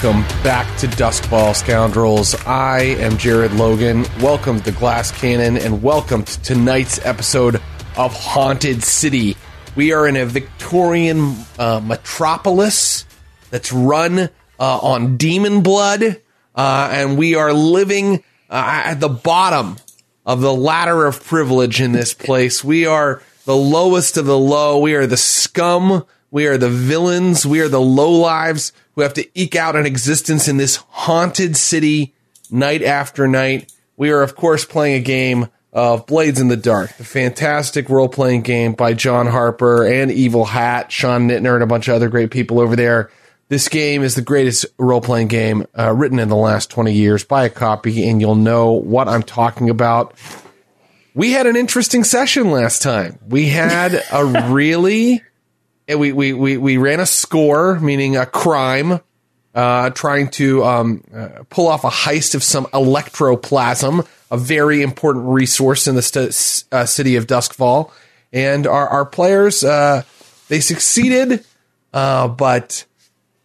Welcome back to Doskvol Scoundrels. I am Jared Logan. Welcome to Glass Cannon and welcome to tonight's episode of Haunted City. We are in a Victorian uh, metropolis that's run uh, on demon blood, uh, and we are living uh, at the bottom of the ladder of privilege in this place. We are the lowest of the low. We are the scum. We are the villains. We are the low lives who have to eke out an existence in this haunted city night after night. We are, of course, playing a game of Blades in the Dark, the fantastic role playing game by John Harper and Evil Hat, Sean Nittner, and a bunch of other great people over there. This game is the greatest role playing game uh, written in the last 20 years. Buy a copy and you'll know what I'm talking about. We had an interesting session last time. We had a really we, we, we, we ran a score, meaning a crime, uh, trying to um, uh, pull off a heist of some electroplasm, a very important resource in the st- uh, city of Doskvol. And our, our players, uh, they succeeded, uh, but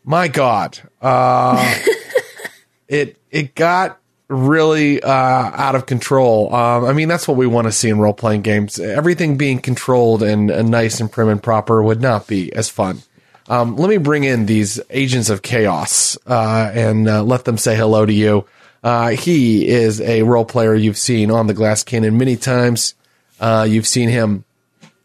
my God, uh, it it got really uh, out of control. Um, I mean, that's what we want to see in role playing games. Everything being controlled and, and, nice and prim and proper would not be as fun. Um, let me bring in these agents of chaos uh, and uh, let them say hello to you. Uh, he is a role player you've seen on the Glass Cannon many times. Uh, you've seen him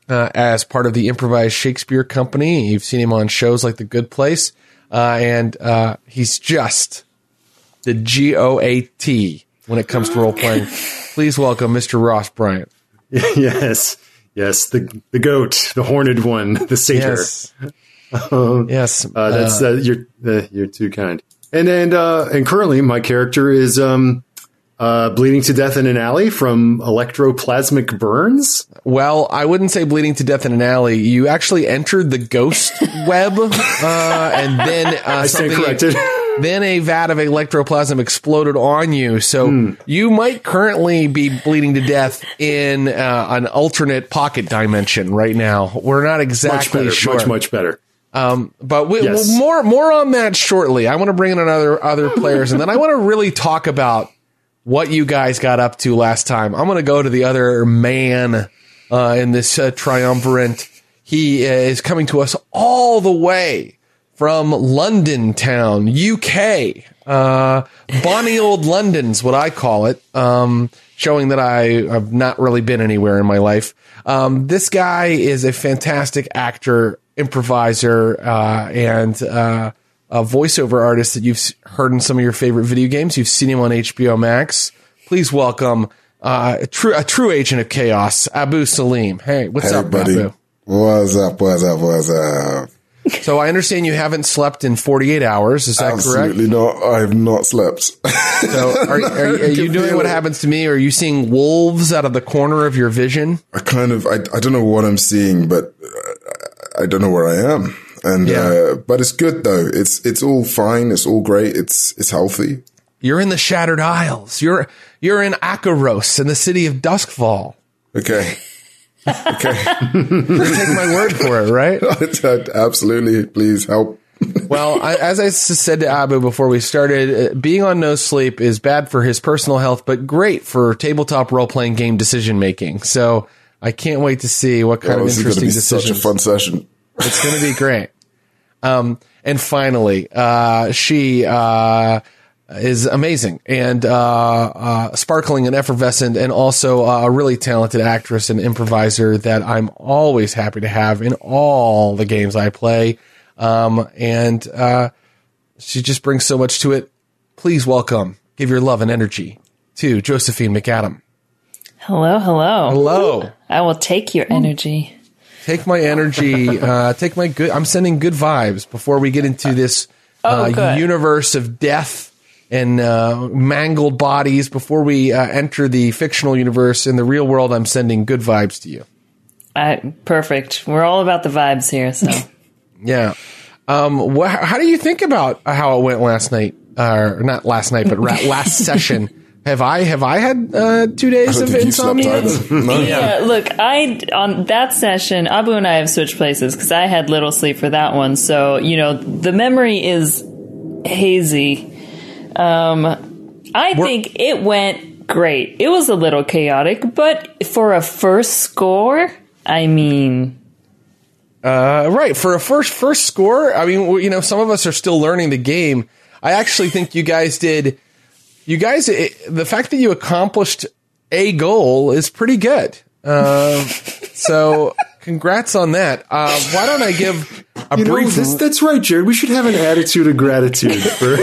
uh, as part of the improvised Shakespeare company. You've seen him on shows like The Good Place, and he's just the G O A T when it comes to role playing. Please welcome Mr. Ross Bryant. Yes, yes, the the goat, the horned one, the satyr. Yes, um, yes. Uh, that's uh, you're uh, you're too kind. And and uh, and currently, my character is um, uh, bleeding to death in an alley from electroplasmic burns. Well, I wouldn't say bleeding to death in an alley. You actually entered the ghost web, uh, and then uh, I stand corrected. Then a vat of electroplasm exploded on you. So mm. you might currently be bleeding to death in uh, an alternate pocket dimension right now. We're not exactly much better, sure. Much, much better. Um, but we, yes. more more on that shortly. I want to bring in another other players, and then I want to really talk about what you guys got up to last time. I'm going to go to the other man uh, in this uh, triumvirate. He is coming to us all the way from London town, UK. Uh, Bonnie old London's what I call it. Um, showing that I have not really been anywhere in my life. Um, this guy is a fantastic actor, improviser, uh, and, uh, a voiceover artist that you've heard in some of your favorite video games. You've seen him on HBO Max. Please welcome, uh, a true, a true agent of chaos, Abu Salim. Hey, what's hey, up, buddy? Abu? What's up? What's up? What's up? So I understand you haven't slept in 48 hours. Is that Absolutely correct? Absolutely not. I have not slept. so are, are, are you doing what happens to me? Are you seeing wolves out of the corner of your vision? I kind of, I, I don't know what I'm seeing, but I don't know where I am. And, yeah. uh, but it's good though. It's, it's all fine. It's all great. It's, it's healthy. You're in the Shattered Isles. You're, you're in Akoros in the city of Doskvol. Okay. Okay. Take my word for it, right? Absolutely. Please help. well, I, as I said to Abu before we started, uh, being on no sleep is bad for his personal health, but great for tabletop role playing game decision making. So I can't wait to see what kind oh, of interesting decisions. Such a fun session. It's going to be great. Um, and finally, uh, she, uh, is amazing and uh, uh, sparkling and effervescent, and also uh, a really talented actress and improviser that I'm always happy to have in all the games I play. Um, and uh, she just brings so much to it. Please welcome, give your love and energy to Josephine McAdam. Hello, hello. Hello. I will take your energy. take my energy, uh, take my good. I'm sending good vibes before we get into this Oh, uh, universe of death and uh, mangled bodies. Before we uh, enter the fictional universe in the real world, I'm sending good vibes to you. I, perfect. We're all about the vibes here. So Yeah. Um, wh- how do you think about how it went last night? Uh, or not last night, but ra- last session. Have I have I had uh, two days of don't think you've slept insomnia? either. No. yeah, look, I on that session, Abu and I have switched places because I had little sleep for that one. So you know, the memory is hazy. Um, I think it went great. It was a little chaotic, but for a first score, I mean, Uh, right for a first first score. I mean, you know, some of us are still learning the game. I actually think you guys did. You guys, it, the fact that you accomplished a goal is pretty good. Um, so, congrats on that. Uh, why don't I give a You know, brief? this, that's right, Jared. We should have an attitude of gratitude for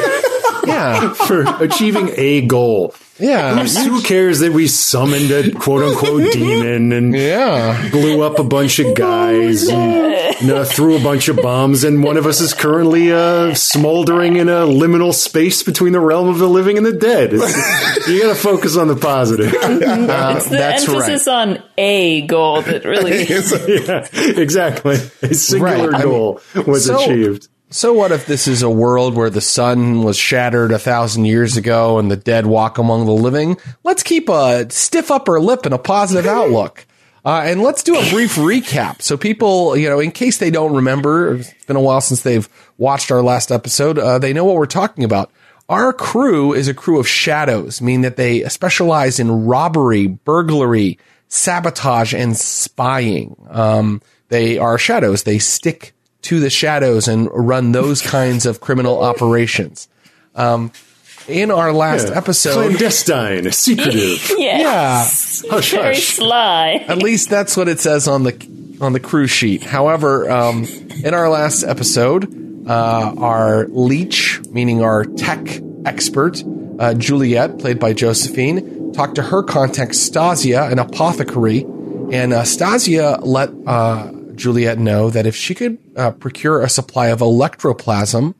yeah, for achieving a goal. yeah, Who cares that we summoned a quote unquote demon and yeah. blew up a bunch of guys and you know, threw a bunch of bombs, and one of us is currently uh, smoldering in a liminal space between the realm of the living and the dead. It's- you got to focus on the positive. it's the that's emphasis on a goal that really. yeah, exactly. A singular Right, I mean, goal was so- achieved. So what if this is a world where the sun was shattered a thousand years ago and the dead walk among the living? Let's keep a stiff upper lip and a positive outlook. Uh, and let's do a brief recap. So people, you know, in case they don't remember, it's been a while since they've watched our last episode, uh, they know what we're talking about. Our crew is a crew of shadows, meaning that they specialize in robbery, burglary, sabotage, and spying. Um, they are shadows. They stick to the shadows and run those kinds of criminal operations. Um, in our last episode, Clandestine, secretive. Yes. Hush, Very hush. sly. at least that's what it says on the on the crew sheet. However, um, in our last episode, uh, our leech, meaning our tech expert, uh, Juliet, played by Josephine, talked to her contact Stasia, an apothecary, and uh, Stasia let uh, Juliet know that if she could uh, procure a supply of electroplasm,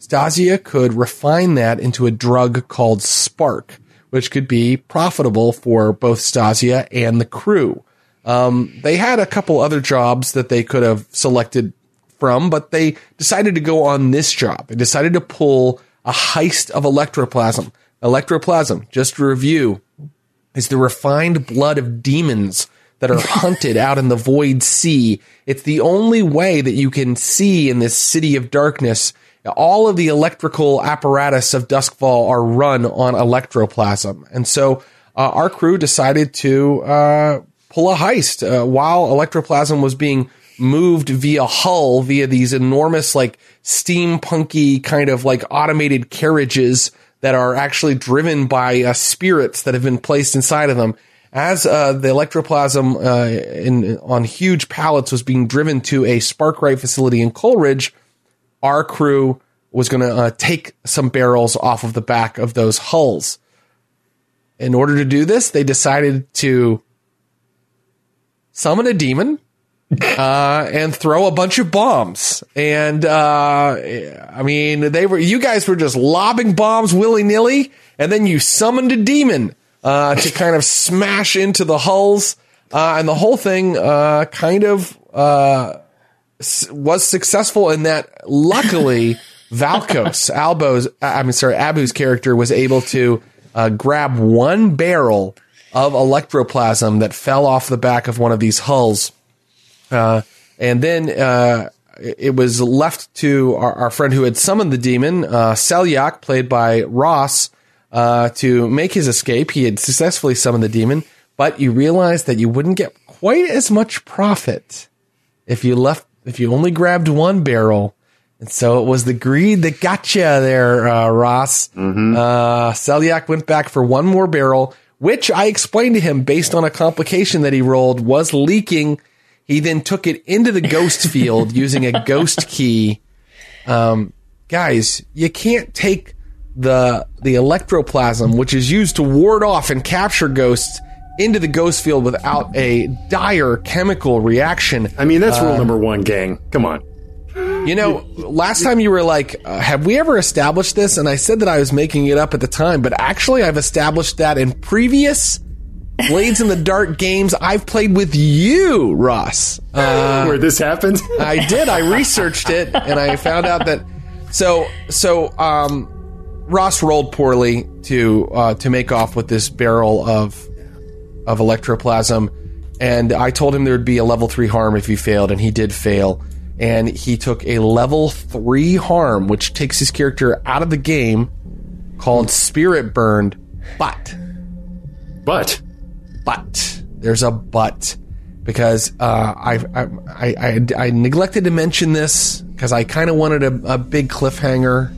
Stasia could refine that into a drug called Spark, which could be profitable for both Stasia and the crew. Um, they had a couple other jobs that they could have selected from, but they decided to go on this job. They decided to pull a heist of electroplasm. Electroplasm, just to review, is the refined blood of demons that are hunted out in the void sea. It's the only way that you can see in this city of darkness. All of the electrical apparatus of Doskvol are run on electroplasm. And so uh, our crew decided to uh, pull a heist uh, while electroplasm was being moved via hull via these enormous like steampunky kind of like automated carriages that are actually driven by uh, spirits that have been placed inside of them as uh, the electroplasm uh, in, on huge pallets was being driven to a Sparkwright facility in Coalridge, our crew was going to uh, take some barrels off of the back of those hulls. In order to do this, they decided to summon a demon uh, and throw a bunch of bombs. And uh, I mean, they were you guys were just lobbing bombs willy nilly, and then you summoned a demon uh, to kind of smash into the hulls, uh, and the whole thing uh, kind of uh, s- was successful in that. Luckily, Valkos Albo's I mean, sorry, Abu's character was able to uh, grab one barrel of electroplasm that fell off the back of one of these hulls. Uh, and then uh, it was left to our, our friend who had summoned the demon, uh, Selyak, played by Ross, uh, to make his escape. He had successfully summoned the demon, but you realized that you wouldn't get quite as much profit if you left, if you only grabbed one barrel. And so it was the greed that got you there, uh, Ross. Uh, Selyak went back for one more barrel, which I explained to him based on a complication that he rolled was leaking. He then took it into the ghost field using a ghost key. Um, guys, you can't take the the electroplasm, which is used to ward off and capture ghosts, into the ghost field without a dire chemical reaction. I mean, that's Uh, rule number one, gang. Come on. You know, last time you were like, uh, have we ever established this? And I said that I was making it up at the time, but actually, I've established that in previous Blades in the Dark games I've played with you, Ross. Uh, Where this happened? I did. I researched it, and I found out that. So, so um, Ross rolled poorly to uh, to make off with this barrel of of electroplasm, and I told him there would be a level three harm if he failed, and he did fail. And he took a level three harm, which takes his character out of the game, called Spirit Burned. But But but there's a but because uh, I, I, I I I neglected to mention this because I kind of wanted a, a big cliffhanger.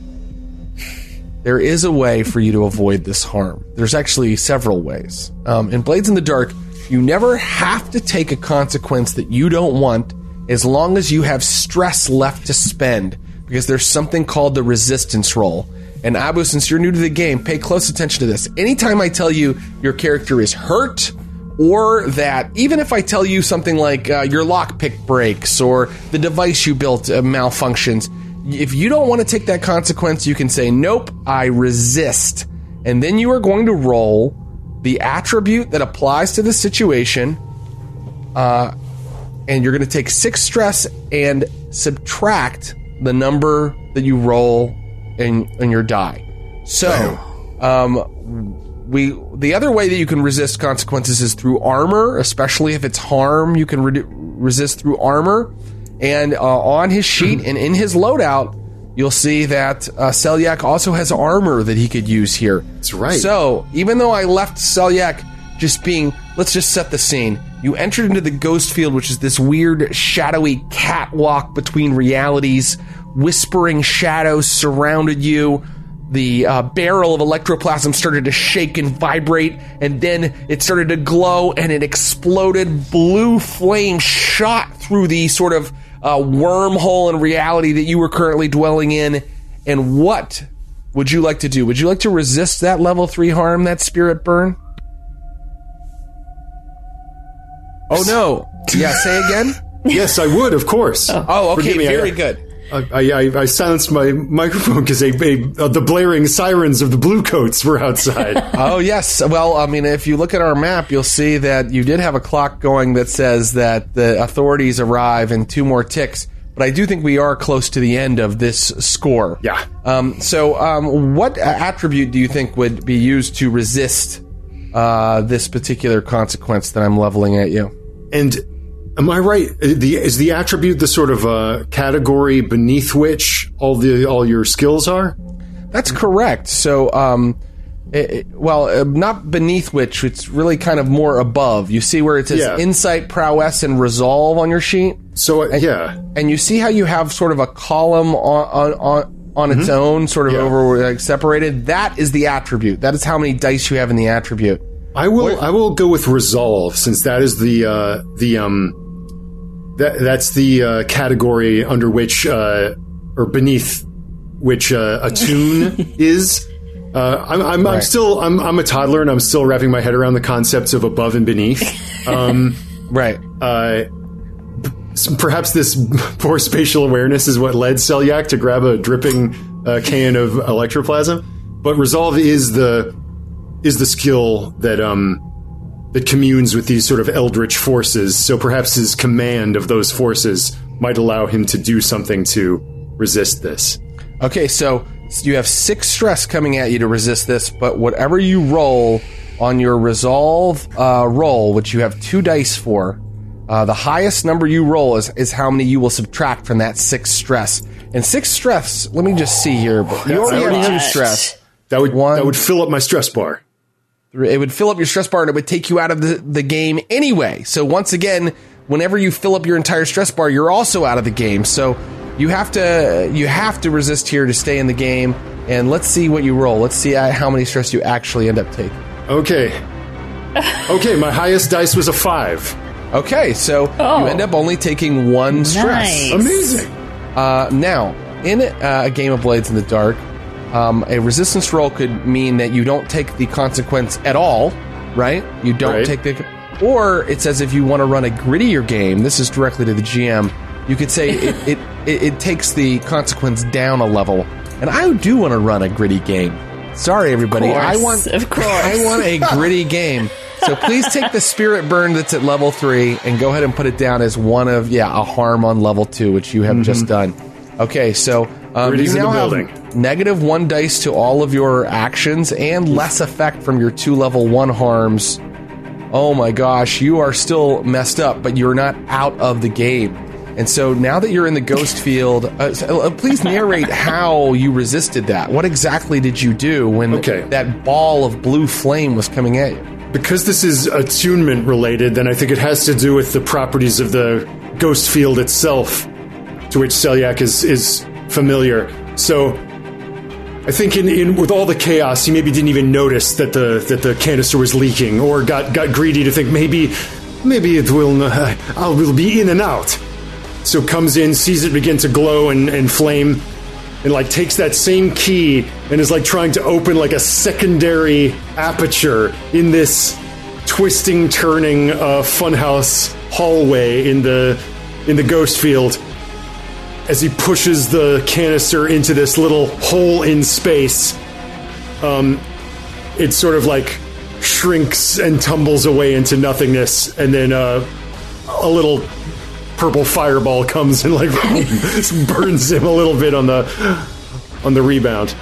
There is a way for you to avoid this harm. There's actually several ways. Um, in Blades in the Dark, you never have to take a consequence that you don't want as long as you have stress left to spend because there's something called the resistance roll. And Abu, since you're new to the game, pay close attention to this. Anytime I tell you your character is hurt, or that even if I tell you something like uh, your lockpick breaks or the device you built uh, malfunctions, if you don't want to take that consequence, you can say, Nope, I resist. And then you are going to roll the attribute that applies to the situation, uh, and you're going to take six stress and subtract the number that you roll in, in your die. So, um, we the other way that you can resist consequences is through armor, especially if it's harm. You can re- resist through armor, and uh, on his sheet and in his loadout, you'll see that uh, Selyak also has armor that he could use here. That's right. So even though I left Selyak just being, let's just set the scene. You entered into the ghost field, which is this weird, shadowy catwalk between realities. Whispering shadows surrounded you. The uh, barrel of electroplasm started to shake and vibrate, and then it started to glow and it exploded. Blue flame shot through the sort of uh, wormhole in reality that you were currently dwelling in. And what would you like to do? Would you like to resist that level three harm, that spirit burn? Oh no! Yeah, say again. yes, I would, of course. Oh, okay, me, very good. I, I, I silenced my microphone because uh, the blaring sirens of the bluecoats were outside. Oh yes. Well, I mean, if you look at our map, you'll see that you did have a clock going that says that the authorities arrive in two more ticks. But I do think we are close to the end of this score. Yeah. Um, so, um, what attribute do you think would be used to resist uh, this particular consequence that I'm leveling at you? and am I right? The, is the attribute the sort of uh, category beneath which all the all your skills are? That's correct. So, um, it, it- well, uh, not beneath which, it's really kind of more above. You see where it says Yeah. insight, prowess, and resolve on your sheet? So uh, yeah, And you see how you have sort of a column on, on, on, on its own, sort of Yeah. over like, separated? That is the attribute. That is how many dice you have in the attribute. I will. I will go with resolve since that is the uh, the um that that's the uh, category under which uh, or beneath which uh, tune is. Uh, I'm, I'm, I'm still I'm, I'm a toddler and I'm still wrapping my head around the concepts of above and beneath. Um, Right. uh, perhaps this poor spatial awareness is what led Selyak to grab a dripping uh, can of electroplasm. But resolve is the is the skill that um that communes with these sort of eldritch forces. So perhaps his command of those forces might allow him to do something to resist this. Okay, so you have six stress coming at you to resist this, but whatever you roll on your resolve uh, roll, which you have two dice for, uh, the highest number you roll is, is how many you will subtract from that six stress. And six stress, let me just see here. But you already have two stress. That would One- that would fill up my stress bar. It would fill up your stress bar and it would take you out of the, the game anyway. So once again, whenever you fill up your entire stress bar, you're also out of the game. So you have to you have to resist here to stay in the game. And let's see what you roll. Let's see uh, how many stress you actually end up taking. Okay. Okay, my highest dice was a five. Okay, so Oh. you end up only taking one stress. Nice. Amazing. Uh, now, in uh, a game of Blades in the Dark, um, a resistance roll could mean that you don't take the consequence at all, right? You don't Right. take the. Or it says if you want to run a grittier game, this is directly to the GM. You could say it, it, it, it takes the consequence down a level. And I do want to run a gritty game. Sorry, everybody. course, I want, of course. I want a gritty game. So please take the spirit burn that's at level three and go ahead and put it down as one of yeah a harm on level two, which you have just done. Okay, so um, you in now the have building. Negative one dice to all of your actions and less effect from your two level one harms. Oh my gosh, you are still messed up, but you're not out of the game. And so now that you're in the ghost field, uh, so, uh, please narrate how you resisted that. What exactly did you do when Okay. that ball of blue flame was coming at you? Because this is attunement related, then I think it has to do with the properties of the ghost field itself, to which Selyak is is familiar. So, I think in, in with all the chaos, he maybe didn't even notice that the that the canister was leaking, or got got greedy to think maybe maybe it will uh, I will be in and out. So comes in, sees it begin to glow and, and flame, and like takes that same key and is like trying to open like a secondary aperture in this twisting, turning uh, funhouse hallway in the in the ghost field. As he pushes the canister into this little hole in space, um, it sort of like shrinks and tumbles away into nothingness, and then uh, a little purple fireball comes and like burns him a little bit on the on the rebound.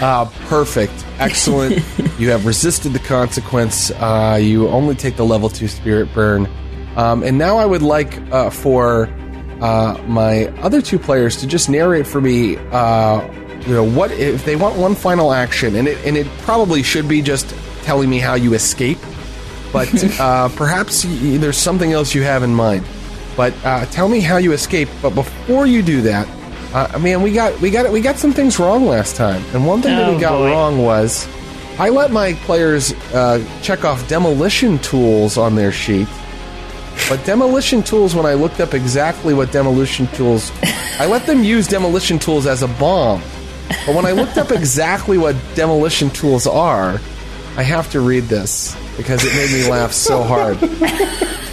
Uh, perfect. Excellent. you have resisted the consequence. Uh, you only take the level two spirit burn. Um, and now I would like uh, for uh, my other two players to just narrate for me. Uh, you know what if they want one final action, and it and it probably should be just telling me how you escape. But uh, perhaps y- there's something else you have in mind. But uh, tell me how you escape. But before you do that, uh, man, we got we got we got some things wrong last time, and one thing that Oh, we got boy. wrong was I let my players uh, check off demolition tools on their sheet. But demolition tools, when I looked up exactly what demolition tools, I let them use demolition tools as a bomb. But when I looked up exactly what demolition tools are, I have to read this because it made me laugh so hard.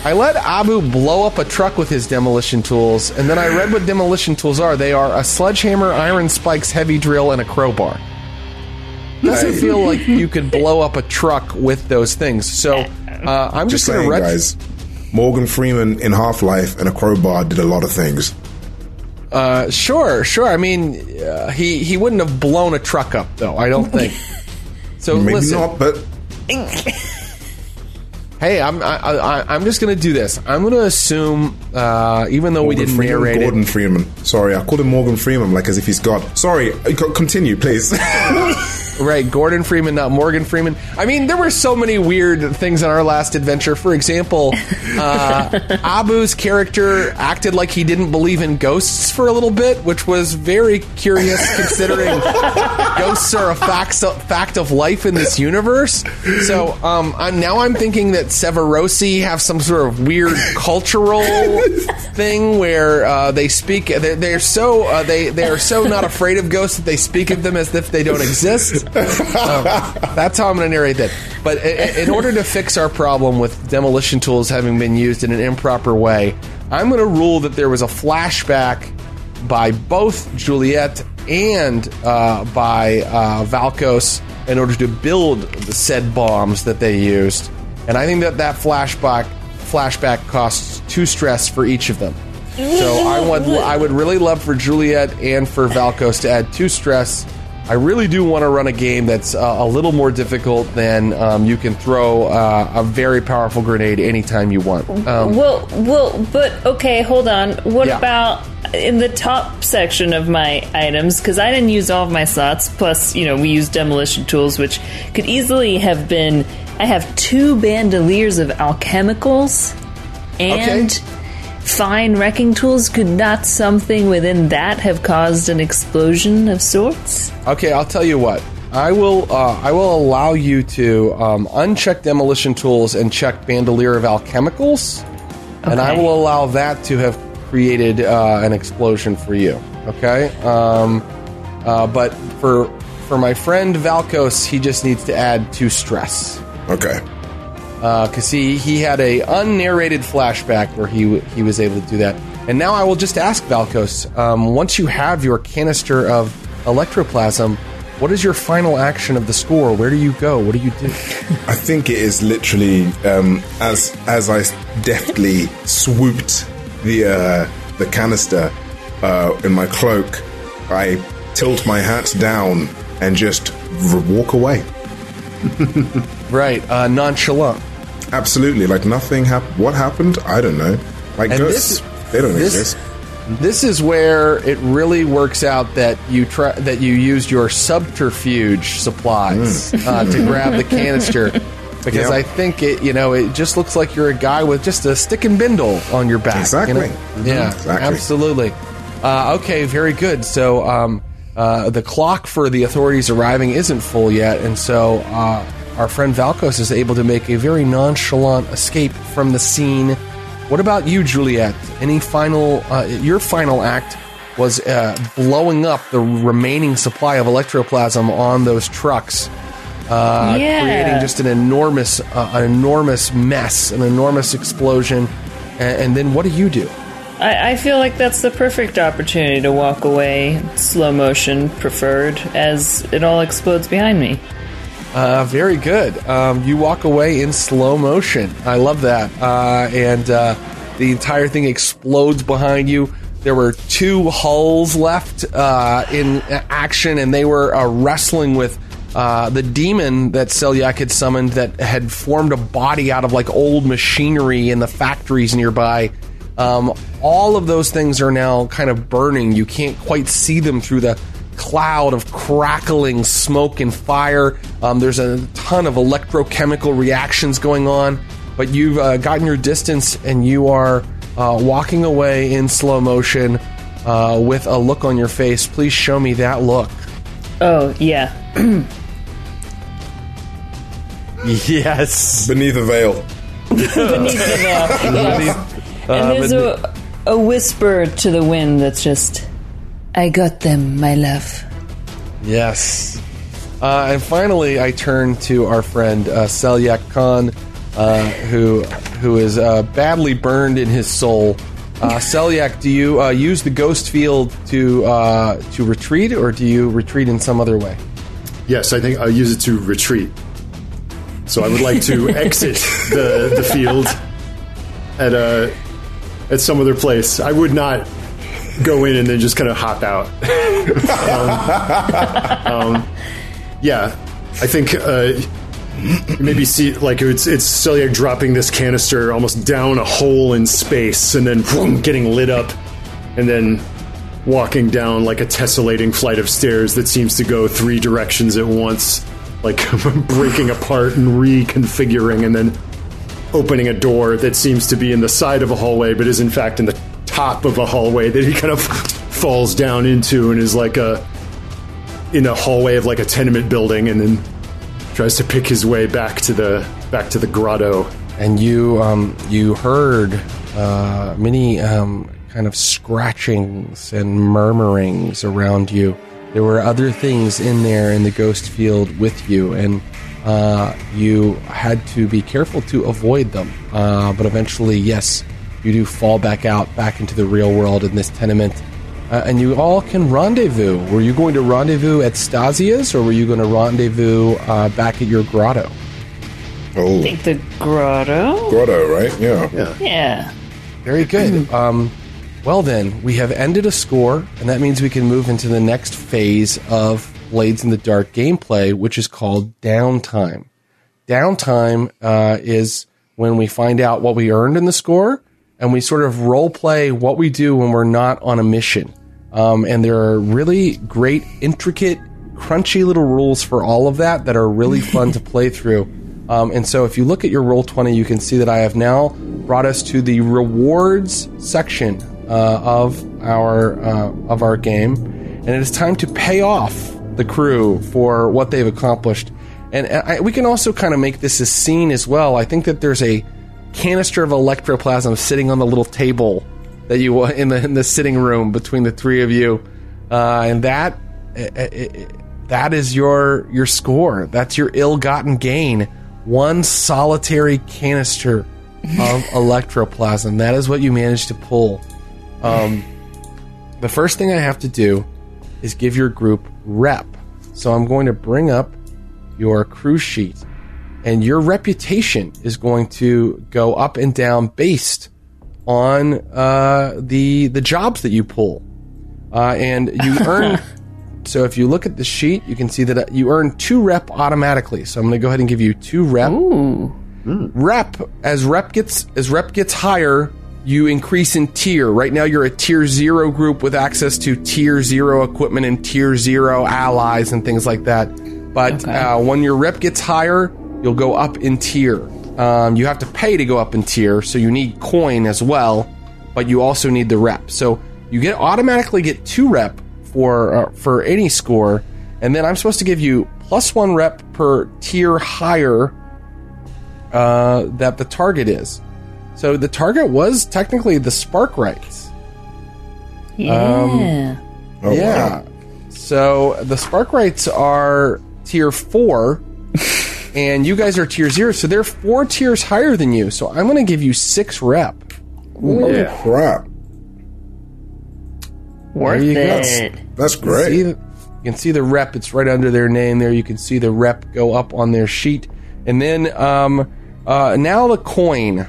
I let Abu blow up a truck with his demolition tools, and then I read what demolition tools are. They are a sledgehammer, iron spikes, heavy drill, and a crowbar. Doesn't feel like you could blow up a truck with those things. So uh, I'm just, Just going to read. Morgan Freeman in Half Life and a crowbar did a lot of things. Uh, sure, sure. I mean, uh, he he wouldn't have blown a truck up, though. I don't think. So Maybe listen, not, but hey, I'm I, I, I'm just going to do this. I'm going to assume, uh, even though we didn't Freeman, narrate Gordon it, Freeman. Sorry, I called him Morgan Freeman, like as if he's God. Sorry, continue, please. right? Gordon Freeman, not Morgan Freeman. I mean, there were so many weird things in our last adventure. For example, uh, Abu's character acted like he didn't believe in ghosts for a little bit, which was very curious considering ghosts are a fact, fact of life in this universe. So um, I'm now I'm thinking that Severosi have some sort of weird cultural thing where uh, they speak. They're, they're so uh, they they are so not afraid of ghosts that they speak of them as if they don't exist. Um, that's how I'm going to narrate that. But in order to fix our problem with demolition tools having been used in an improper way, I'm going to rule that there was a flashback by both Juliet and uh, by uh, Valkos in order to build the said bombs that they used. And I think that that flashback flashback costs two stress for each of them. So I would I would really love for Juliet and for Valkos to add two stress. I really do want to run a game that's uh, a little more difficult than um, you can throw uh, a very powerful grenade anytime you want. Um, Well, well, but okay, hold on. What Yeah. about in the top section of my items? Because I didn't use all of my slots. Plus, you know, we used demolition tools, which could easily have been. I have two bandoliers of alchemicals and fine wrecking tools. Could not something within that have caused an explosion of sorts? Okay, I'll tell you what. I will. Uh, I will allow you to um, uncheck demolition tools and check bandolier of alchemicals, and I will allow that to have created uh, an explosion for you. Okay, um, uh, but for for my friend Valkos, he just needs to add two stress. okay. because he he had a unnarrated flashback where he he was able to do that. And now I will just ask Valkos: um, once you have your canister of electroplasm, what is your final action of the score? Where do you go? What do you do? I think it is literally um, as as I deftly swooped the uh, the canister uh, in my cloak, I tilt my hat down and just r- walk away. right, uh, nonchalant. Absolutely, like nothing happened. What happened? I don't know. Like And ghosts, this- they don't this- exist. This is where it really works out that you try that you used your subterfuge supplies uh, to grab the canister. Because Yep. I think it, you know, it just looks like you're a guy with just a stick and bindle on your back. you know? Exactly. Mhm, Yeah, exactly. absolutely. Uh, okay, very good. So um, uh, the clock for the authorities arriving isn't full yet, and so uh, our friend Valkos is able to make a very nonchalant escape from the scene. What about you, Juliet? Any final? Uh, your final act was uh, blowing up the remaining supply of electroplasm on those trucks, uh, Yeah. creating just an enormous, uh, an enormous mess, an enormous explosion. And, and then what do you do? I, I feel like that's the perfect opportunity to walk away, slow motion preferred, as it all explodes behind me. Uh, very good. Um, you walk away in slow motion. I love that. Uh, and uh, the entire thing explodes behind you. There were two hulls left uh, in action, and they were uh, wrestling with uh, the demon that Selyak had summoned that had formed a body out of like old machinery in the factories nearby. Um, all of those things are now kind of burning. You can't quite see them through the cloud of crackling smoke and fire. Um, there's a ton of electrochemical reactions going on, but you've uh, gotten your distance and you are uh, walking away in slow motion uh, with a look on your face. Please show me that look. Oh, yeah. Yes. Beneath a veil. Beneath the veil. Yes. Uh, and there's a, a whisper to the wind that's just, I got them, my love. Yes. Uh, and finally, I turn to our friend uh, Selyak Khan, uh, who who is uh, badly burned in his soul. Uh, Selyak, do you uh, use the ghost field to uh, to retreat, or do you retreat in some other way? Yes, I think I'll use it to retreat. So I would like to exit the, the field at a at some other place. I would not go in and then just kind of hop out. um, um, yeah, I think uh, maybe see like it's it's Selyak dropping this canister almost down a hole in space and then vroom, getting lit up, and then walking down like a tessellating flight of stairs that seems to go three directions at once, like breaking apart and reconfiguring, and then opening a door that seems to be in the side of a hallway, but is in fact in the top of a hallway that he kind of falls down into and is like a in a hallway of like a tenement building, and then tries to pick his way back to the back to the grotto. And you um, you heard uh, many um, kind of scratchings and murmurings around you. There were other things in there in the ghost field with you, and uh, you had to be careful to avoid them. Uh, but eventually, yes, you do fall back out, back into the real world in this tenement. Uh, and you all can rendezvous. Were you going to rendezvous at Stasia's, or were you going to rendezvous uh, back at your grotto? Oh, think the grotto? grotto, right? Yeah. Yeah. Very good. um, well, then, we have ended a score, and that means we can move into the next phase of Blades in the Dark gameplay, which is called downtime. Downtime uh, is when we find out what we earned in the score, and we sort of role play what we do when we're not on a mission. Um, and there are really great, intricate, crunchy little rules for all of that that are really fun to play through. Um, and so, if you look at your roll twenty, you can see that I have now brought us to the rewards section uh, of our uh, of our game, and it is time to pay off the crew for what they've accomplished. And I, we can also kind of make this a scene as well. I think that there's a canister of electroplasm sitting on the little table that you in the in the sitting room between the three of you, uh, and that uh, uh, uh, that is your your score. That's your ill-gotten gain one solitary canister of electroplasm. That is what you managed to pull. Um, the first thing I have to do is give your group rep. So I'm going to bring up your crew sheet, and your reputation is going to go up and down based on uh, the the jobs that you pull, uh, and you earn. so if you look at the sheet, you can see that uh, you earn two rep automatically. So I'm going to go ahead and give you two rep. Ooh. Rep as rep gets as rep gets higher, you increase in tier. Right now, you're a tier zero group with access to tier zero equipment and tier zero allies and things like that. But Okay. uh, when your rep gets higher, you'll go up in tier. Um, you have to pay to go up in tier, so you need coin as well. But you also need the rep. So you get automatically get two rep for uh, for any score, and then I'm supposed to give you plus one rep per tier higher uh, that the target is. So the target was technically the Sparkwrights. Yeah. Oh, yeah. wow. So the Sparkwrights are tier four, and you guys are tier zero. So they're four tiers higher than you. So I'm going to give you six rep. Holy crap. Worth you go. it. That's See great. the- you can see the rep. It's right under their name there. You can see the rep go up on their sheet, and then um, uh, now the coin.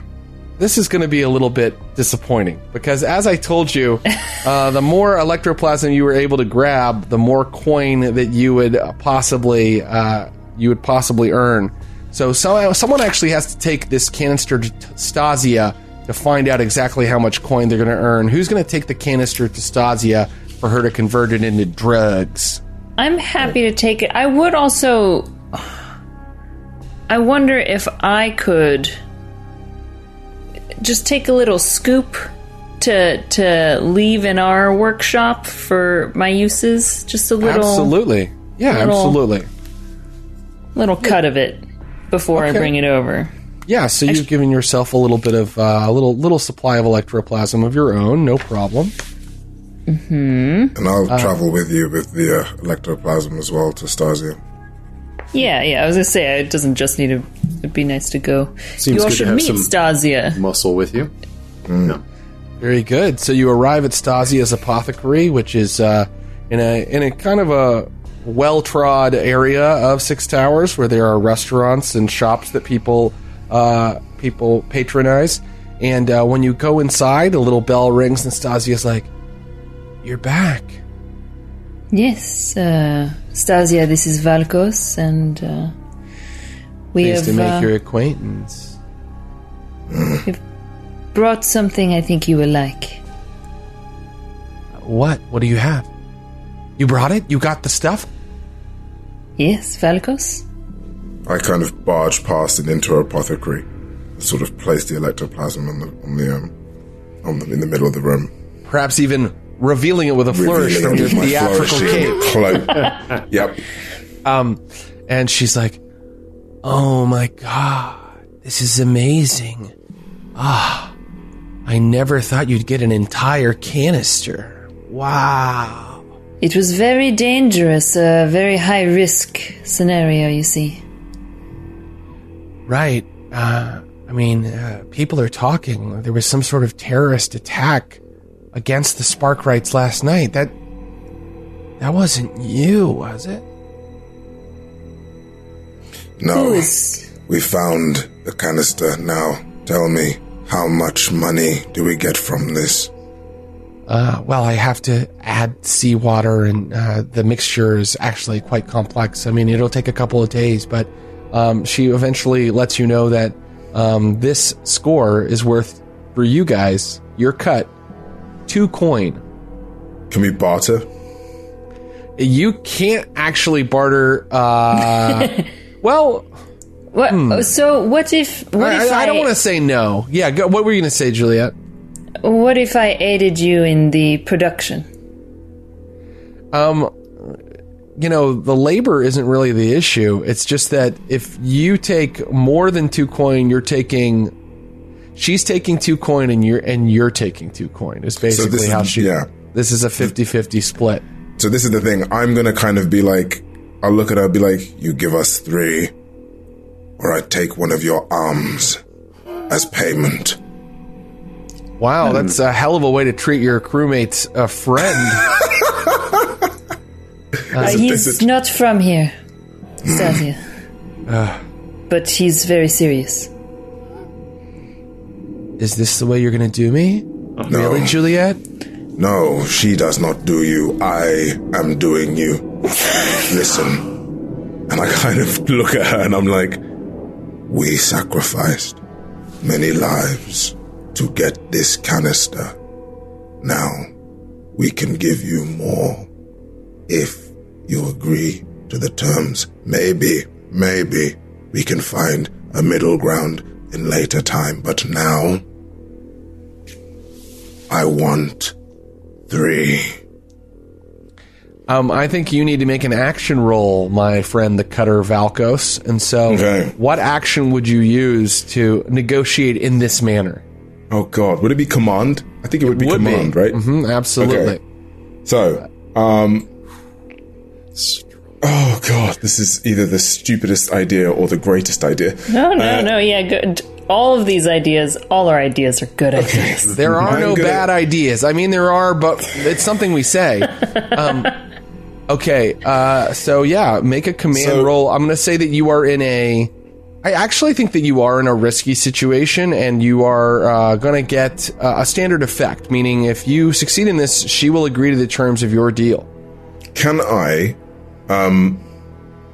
This is going to be a little bit disappointing because, as I told you, uh, the more electroplasm you were able to grab, the more coin that you would possibly uh, you would possibly earn. So, so someone actually has to take this canister to Stasia to find out exactly how much coin they're going to earn. Who's going to take the canister to Stasia for her to convert it into drugs? I'm happy to take it. I would also. I wonder if I could just take a little scoop to to leave in our workshop for my uses. Just a little Absolutely. Yeah, little- absolutely. little cut of it before I bring it over. Yeah, so you've given yourself a little bit of uh, a little little supply of electroplasm of your own, no problem. Mm-hmm. And I'll travel with you with the uh, electroplasm as well to Stasia. Yeah, yeah. I was gonna say it doesn't just need to. It'd be nice to go. Seems you all good to have meet some- Stasia. Muscle with you. No. Very good. So you arrive at Stasia's apothecary, which is uh, in a in a kind of a well trod area of Six Towers, where there are restaurants and shops that people uh, people patronize. And uh, when you go inside, a little bell rings, and Stasia's like, "You're back." Yes, uh, Stasia. This is Valkos, and uh, we Pleased to make uh, your acquaintance. We've brought something I think you will like. What? What do you have? You brought it? You got the stuff? Yes, Valkos. I kind of barged past and into her apothecary, sort of place the ectoplasm on the on the um on the, in the middle of the room. Perhaps even revealing it with a flourish from revealing your it with my theatrical cape. cloak. yep. Um and she's like, "Oh my god, this is amazing! Ah, I never thought you'd get an entire canister. Wow." It was very dangerous, a very high risk scenario. You see. Right. Uh, I mean, uh, people are talking. There was some sort of terrorist attack against the Sparkwrights last night. That that wasn't you, was it? No, Who is? we found the canister. Now, tell me, how much money do we get from this? Uh, well, I have to add seawater, and uh, the mixture is actually quite complex. I mean, it'll take a couple of days, but um, she eventually lets you know that um, this score is worth for you guys your cut two coin. Can we barter? You can't actually barter. Uh, well, What? So what if? What I, if I I, don't want to say no. Yeah, go, what were you going to say, Juliet? What if I aided you in the production? Um, you know, the labor isn't really the issue. It's just that if you take more than two coin, you're taking. She's taking two coin, and you're and you're taking two coin. Is basically this is- how she. yeah. This is a 50-50 split. So this is the thing. I'm gonna kind of be like, I'll look at her, and be like, you give us three, or I take one of your arms as payment. Wow, hmm. that's a hell of a way to treat your crewmate's uh, uh, a friend. Uh, he's not from here, hmm. Stasia. Uh. but he's very serious. Is this the way you're going to do me? No, Really, Juliet? no, she does not do you. I am doing you. Listen. And I kind of look at her and I'm like, we sacrificed many lives to get this canister. Now, we can give you more if you agree to the terms. Maybe, maybe we can find a middle ground in later time, but now I want three. Um, I think you need to make an action roll, my friend, the Cutter Valkos. And so, Okay. what action would you use to negotiate in this manner? Oh God, would it be command? I think it would be Would be. command, right? hmm absolutely. Okay. So, um, oh God, this is either the stupidest idea or the greatest idea. No, no, no. Yeah, good. All of these ideas, all our ideas are good ideas. There are I'm no gonna- bad ideas. I mean, there are, but it's something we say. Um, okay, uh, so yeah, make a command So- roll. I'm going to say that you are in a. I actually think that you are in a risky situation, and you are uh, going to get uh, a standard effect. Meaning, if you succeed in this, she will agree to the terms of your deal. Can I, um,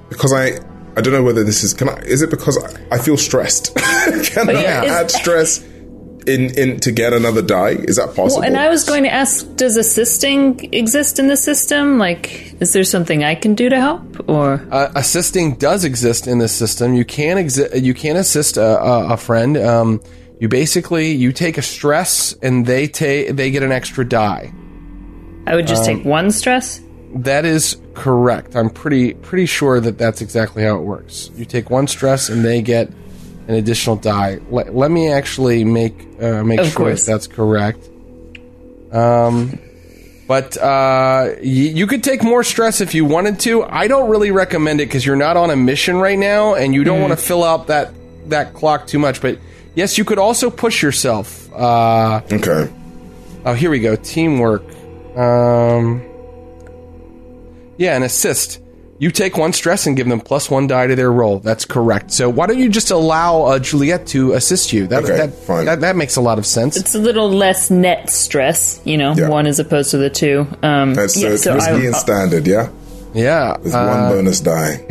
because I, I don't know whether this is. Can I? Is it because I, I feel stressed? can I yeah, is- add stress in in to get another die? Is that possible? Well, and I was going to ask, does assisting exist in the system? Like, is there something I can do to help? Or Uh, assisting does exist in the system. You can exi- You can assist a, a, a friend. Um, you basically you take a stress, and they take they get an extra die. I would just take one stress? That is correct. I'm pretty pretty sure that that's exactly how it works. You take one stress, and they get an additional die. Let, let me actually make uh, make Of sure course. that that's correct. Um, but uh, y- you could take more stress if you wanted to. I don't really recommend it because you're not on a mission right now, and you don't Mm. want to fill out that that clock too much. But yes, you could also push yourself. Uh, okay. Oh, here we go. Teamwork. Um, yeah, an assist. You take one stress and give them plus one die to their roll. That's correct. So why don't you just allow uh, Juliet to assist you? That, Okay, that, fine. That, that makes a lot of sense. It's a little less net stress, you know, Yeah. one as opposed to the two. Um, That's yeah, so risky I, and standard, yeah, yeah. with uh, one bonus die.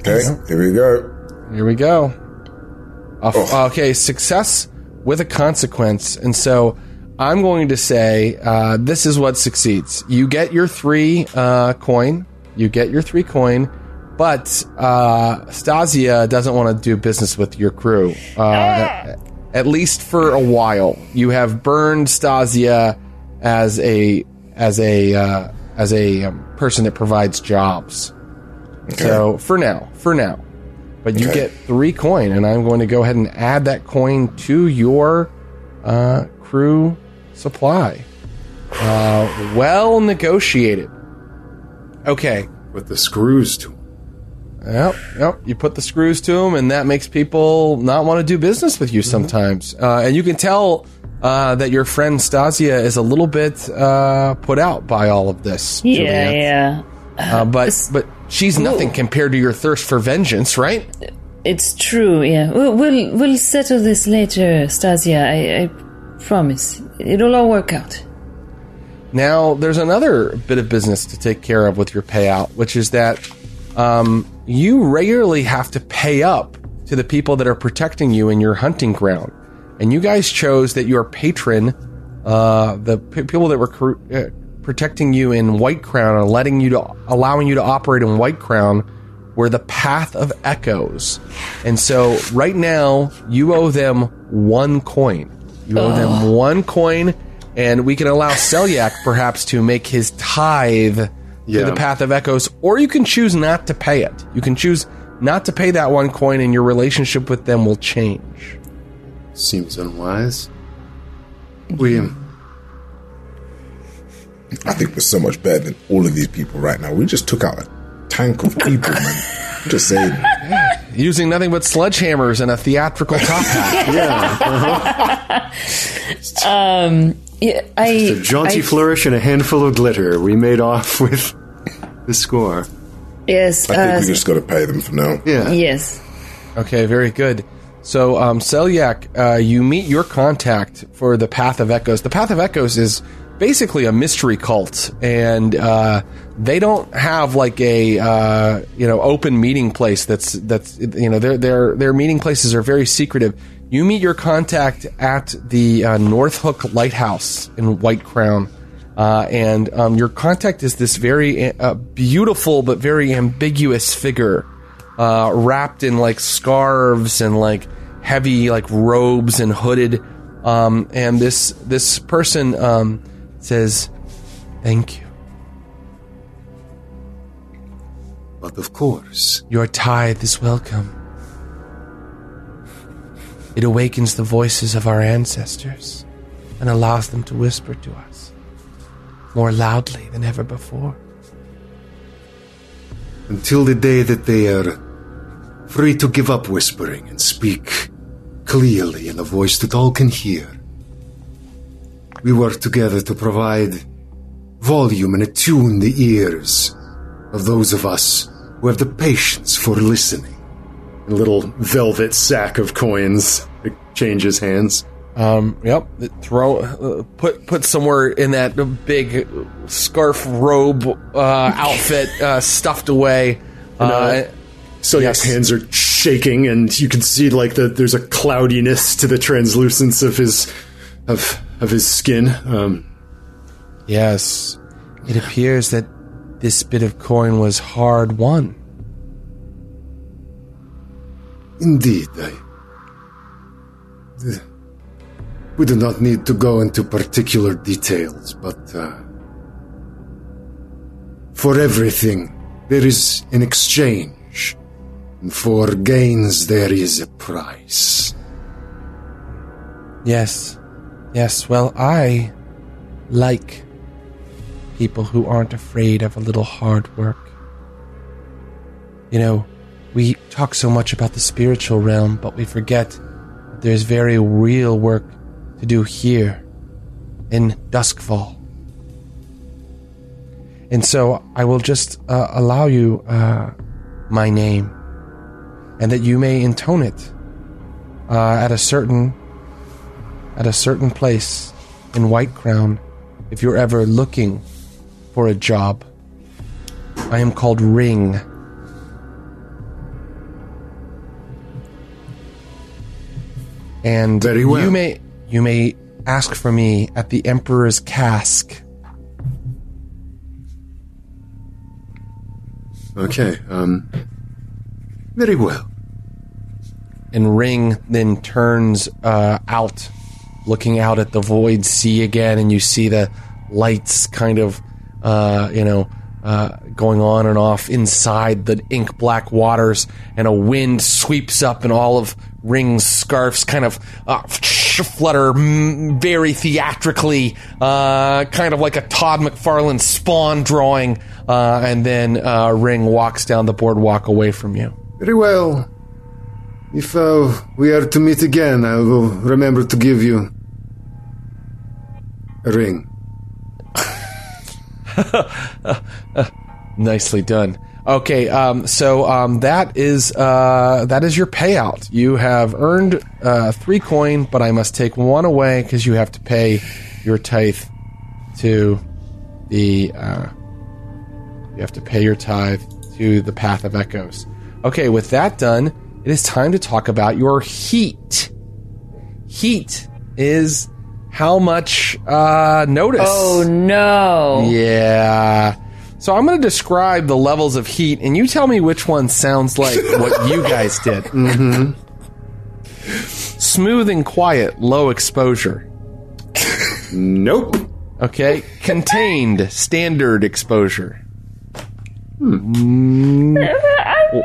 Okay, here we go. Here we go. A f- Oh. Okay, success with a consequence. And so I'm going to say uh, this is what succeeds. You get your three uh, coin. You get your three coin. But uh, Stasia doesn't want to do business with your crew, uh, at, at least for a while. You have burned Stasia as a as a uh, as a um, person that provides jobs. So for now, for now, but you Okay. get three coin, and I'm going to go ahead and add that coin to your uh, crew supply. Uh, well negotiated. Okay. with the screws to 'em. Yep, yep. You put the screws to them, and that makes people not want to do business with you sometimes. Uh, and you can tell uh, that your friend Stasia is a little bit uh, put out by all of this. yeah, Juliet. yeah. Uh, but but she's nothing compared to your thirst for vengeance, right? It's true, yeah. We'll, we'll, we'll settle this later, Stasia. I, I promise. It'll all work out. Now, there's another bit of business to take care of with your payout, which is that um, you regularly have to pay up to the people that are protecting you in your hunting ground. And you guys chose that your patron, uh, the p- people that were cr- uh, protecting you in White Crown and letting you to allowing you to operate in White Crown, were the Path of Echoes. And so, right now, you owe them one coin. You owe them one coin, and we can allow Selyak perhaps to make his tithe to the Path of Echoes, or you can choose not to pay it. You can choose not to pay that one coin, and your relationship with them will change. Seems unwise. We I think we're so much better than all of these people right now. We just took out a tank of people, man. I'm just saying. using nothing but sledgehammers and a theatrical top hat. Yeah, I, A jaunty I- flourish and a handful of glitter. We made off with the score. Yes. I think uh, we just got to pay them for now. Yeah. yes. Okay, very good. So, um, Selyak, uh, you meet your contact for the Path of Echoes. The Path of Echoes is basically a mystery cult, and uh, they don't have like a uh, you know open meeting place. That's that's you know their their their meeting places are very secretive. You meet your contact at the uh, North Hook Lighthouse in White Crown. Uh, and um, your contact is this very uh, beautiful but very ambiguous figure uh, wrapped in like scarves and like heavy like robes and hooded. Um, and this this person um, says, "Thank you. But of course, Your tithe is welcome. It awakens the voices of our ancestors and allows them to whisper to us more loudly than ever before." until the day that they are free to give up whispering and speak clearly in a voice that all can hear. We work together to provide volume and attune the ears of those of us who have the patience for listening. A little velvet sack of coins changes hands. Um, yep. Throw, uh, put, put somewhere in that big scarf robe uh, outfit uh, stuffed away. Uh, So Yes. yes, hands are shaking, and you can see like the there's a cloudiness to the translucence of his of of his skin. Um, yes, it appears that this bit of coin was hard won. indeed, I, th- we do not need to go into particular details, but uh, for everything there is an exchange, and for gains there is a price. Yes, yes. Well, I like people who aren't afraid of a little hard work. You know, we talk so much about the spiritual realm, but we forget that there's very real work to do here in Doskvol. And so I will just uh, allow you uh, my name, and that you may intone it uh, at a certain at a certain place in White Crown if you're ever looking for a job. I am called Ring. And Very well. you may you may ask for me at the Emperor's Cask. Okay, um, very well. and Ring then turns uh, out, looking out at the void sea again, and you see the lights kind of, uh, you know, uh, going on and off inside the ink black waters, and a wind sweeps up, and all of Ring's scarves kind of uh, flutter very theatrically, uh, kind of like a Todd McFarlane Spawn drawing, uh, and then uh, Ring walks down the boardwalk away from you. Very well. If uh, we are to meet again, I will remember to give you a ring. Nicely done. Okay, um, so um, that is uh, that is your payout. You have earned uh, three coin, but I must take one away because you have to pay your tithe to the. Uh, you have to pay your tithe to the Path of Echoes. Okay, with that done, it is time to talk about your heat. Heat is how much uh, notice. Oh no. Yeah. So I'm going to describe the levels of heat, and you tell me which one sounds like what you guys did. Mm-hmm. Smooth and quiet, low exposure. Nope. Okay. Contained, standard exposure. Mm.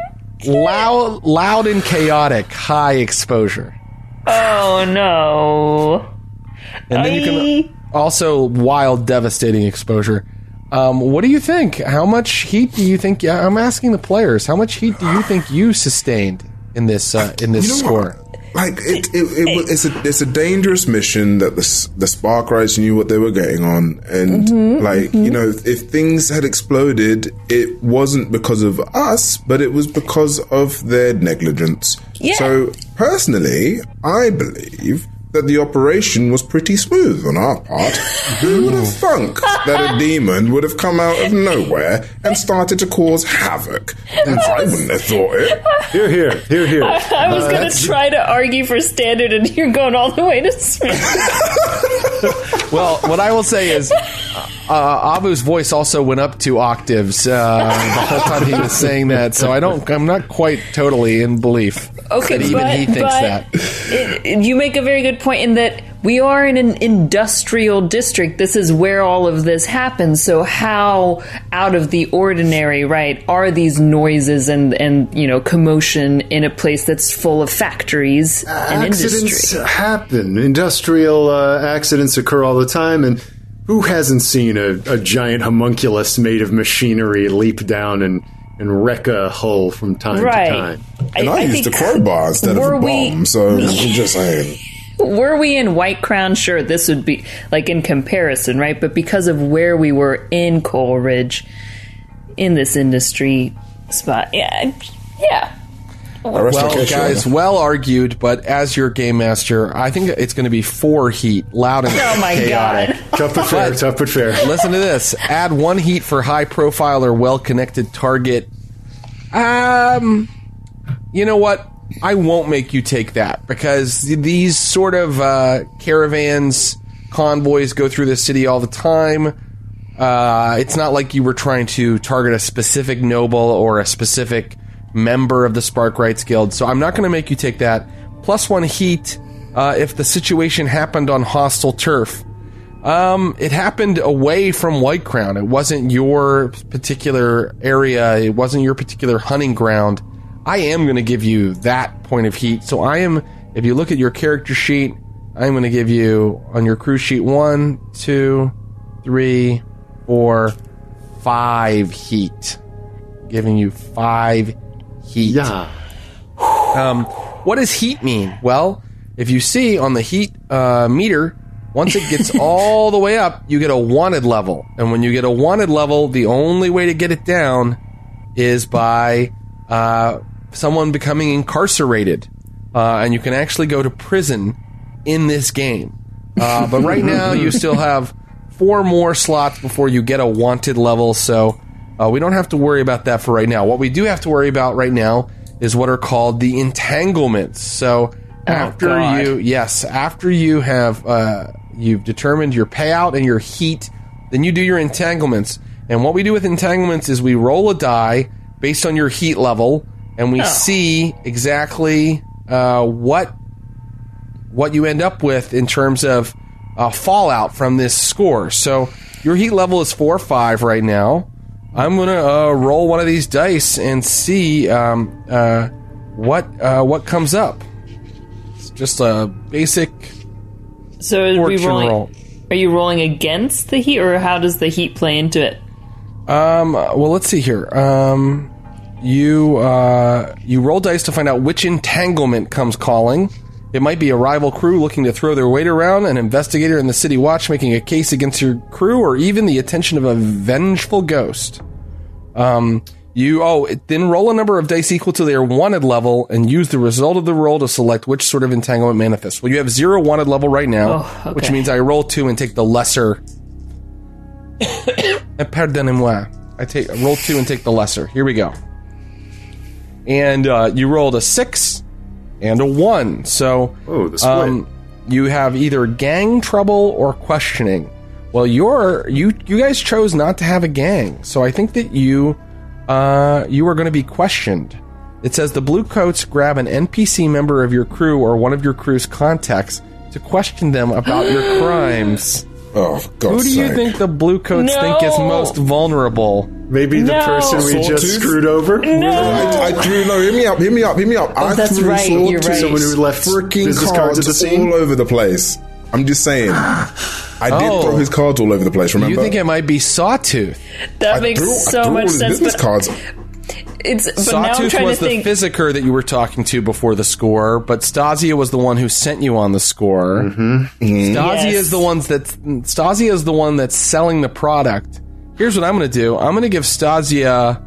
Loud, loud and chaotic, high exposure. Oh no. And then you can also wild, devastating exposure. Um, what do you think? How much heat do you think? I'm asking the players. How much heat do you think you sustained? in this uh, in this You know score. what? Like it, it, it, it's a it's a dangerous mission that the the Sparkwrights knew what they were getting on, and Mm-hmm, like you know, if things had exploded, it wasn't because of us, but it was because of their negligence. Yeah. So personally, I believe that the operation was pretty smooth on our part. Who would have thunk that a demon would have come out of nowhere and started to cause havoc? I wouldn't have thought it. Here, here, here, here. I was going to try to argue for standard, and you're going all the way to smooth. Well, what I will say is, uh, Abu's voice also went up two octaves uh, the whole time he was saying that. So I don't, I'm not quite totally in belief Okay, that even but, he thinks but that. it- it- you make a very good point in that we are in an industrial district. This is where all of this happens. So how out of the ordinary, right, are these noises and and you know commotion in a place that's full of factories and accidents industry? happen. Industrial uh, accidents occur all the time, and who hasn't seen a, a giant homunculus made of machinery leap down and, and wreck a hull from time Right. to time? And I, used a crowbar instead of were a we- bomb, so I'm just saying. Were we in White Crown, sure, this would be like in comparison, right? But because of where we were in Coalridge, in this industry spot, yeah, yeah. Arrest Well, guys, well argued, but as your game master, I think it's going to be four heat, loud and Oh my chaotic. god. Tough but fair, tough but fair. Listen to this. Add one heat for high profile or well connected target. Um, you know what? I won't make you take that because these sort of uh, caravans, convoys go through the city all the time. Uh, it's not like you were trying to target a specific noble or a specific member of the Sparkwrights Guild, so I'm not going to make you take that. Plus one heat uh, if the situation happened on hostile turf. Um, it happened away from White Crown. It wasn't your particular area. It wasn't your particular hunting ground. I am going to give you that point of heat. So I am, if you look at your character sheet, I'm going to give you on your crew sheet one, two, three, four, five heat. Giving you five heat. Yeah. Um, what does heat mean? Well, if you see on the heat uh, meter, once it gets all the way up, you get a wanted level. And when you get a wanted level, the only way to get it down is by uh, someone becoming incarcerated. Uh, and you can actually go to prison in this game. Uh, but right now, you still have four more slots before you get a wanted level. So uh, we don't have to worry about that for right now. What we do have to worry about right now is what are called the entanglements. So after God. you, yes, after you have uh, you've determined your payout and your heat, then you do your entanglements. And what we do with entanglements is we roll a die based on your heat level, and we Oh. see exactly uh, what what you end up with in terms of uh, fallout from this score. So your heat level is four or five right now. I'm gonna uh, roll one of these dice and see um, uh, what uh, what comes up. It's just a basic So are we rolling? roll. Are you rolling against the heat, or how does the heat play into it? Um, well, let's see here. Um, you uh, you roll dice to find out which entanglement comes calling. It might be a rival crew looking to throw their weight around, an investigator in the city watch making a case against your crew, or even the attention of a vengeful ghost. Um, you oh, then roll a number of dice equal to their wanted level, and use the result of the roll to select which sort of entanglement manifests. Well, you have zero wanted level right now, Oh, okay. which means I roll two and take the lesser. Eh, Pardonnez-moi. I take roll two and take the lesser. Here we go. And uh, you rolled a six and a one. So Oh, the split. um, you have either gang trouble or questioning. Well, you're you you guys chose not to have a gang, so I think that you uh, you are going to be questioned. It says the blue coats grab an NPC member of your crew or one of your crew's contacts to question them about your crimes. Oh, for God's Who do you sake. think the blue coats No. think is most vulnerable? Maybe the No. person we just Sawtooth? screwed over. I, I threw no. Hear me up. Hear me up. Hear me up. Oh, I Oh, that's threw right, sword you're to right. Someone who left freaking business cards at the scene. all over the place. I'm just saying. I did Oh. throw his cards all over the place. Remember? You think it might be Sawtooth? That I makes threw- so threw much his sense. Business But cards. It's but now I'm Sawtooth trying to was the think. physiker that you were talking to before the score, but Stasia was the one who sent you on the score. Mm-hmm. Stasia Yes. is the ones that Stasia is the one that's selling the product. Here's what I'm going to do. I'm going to give Stasia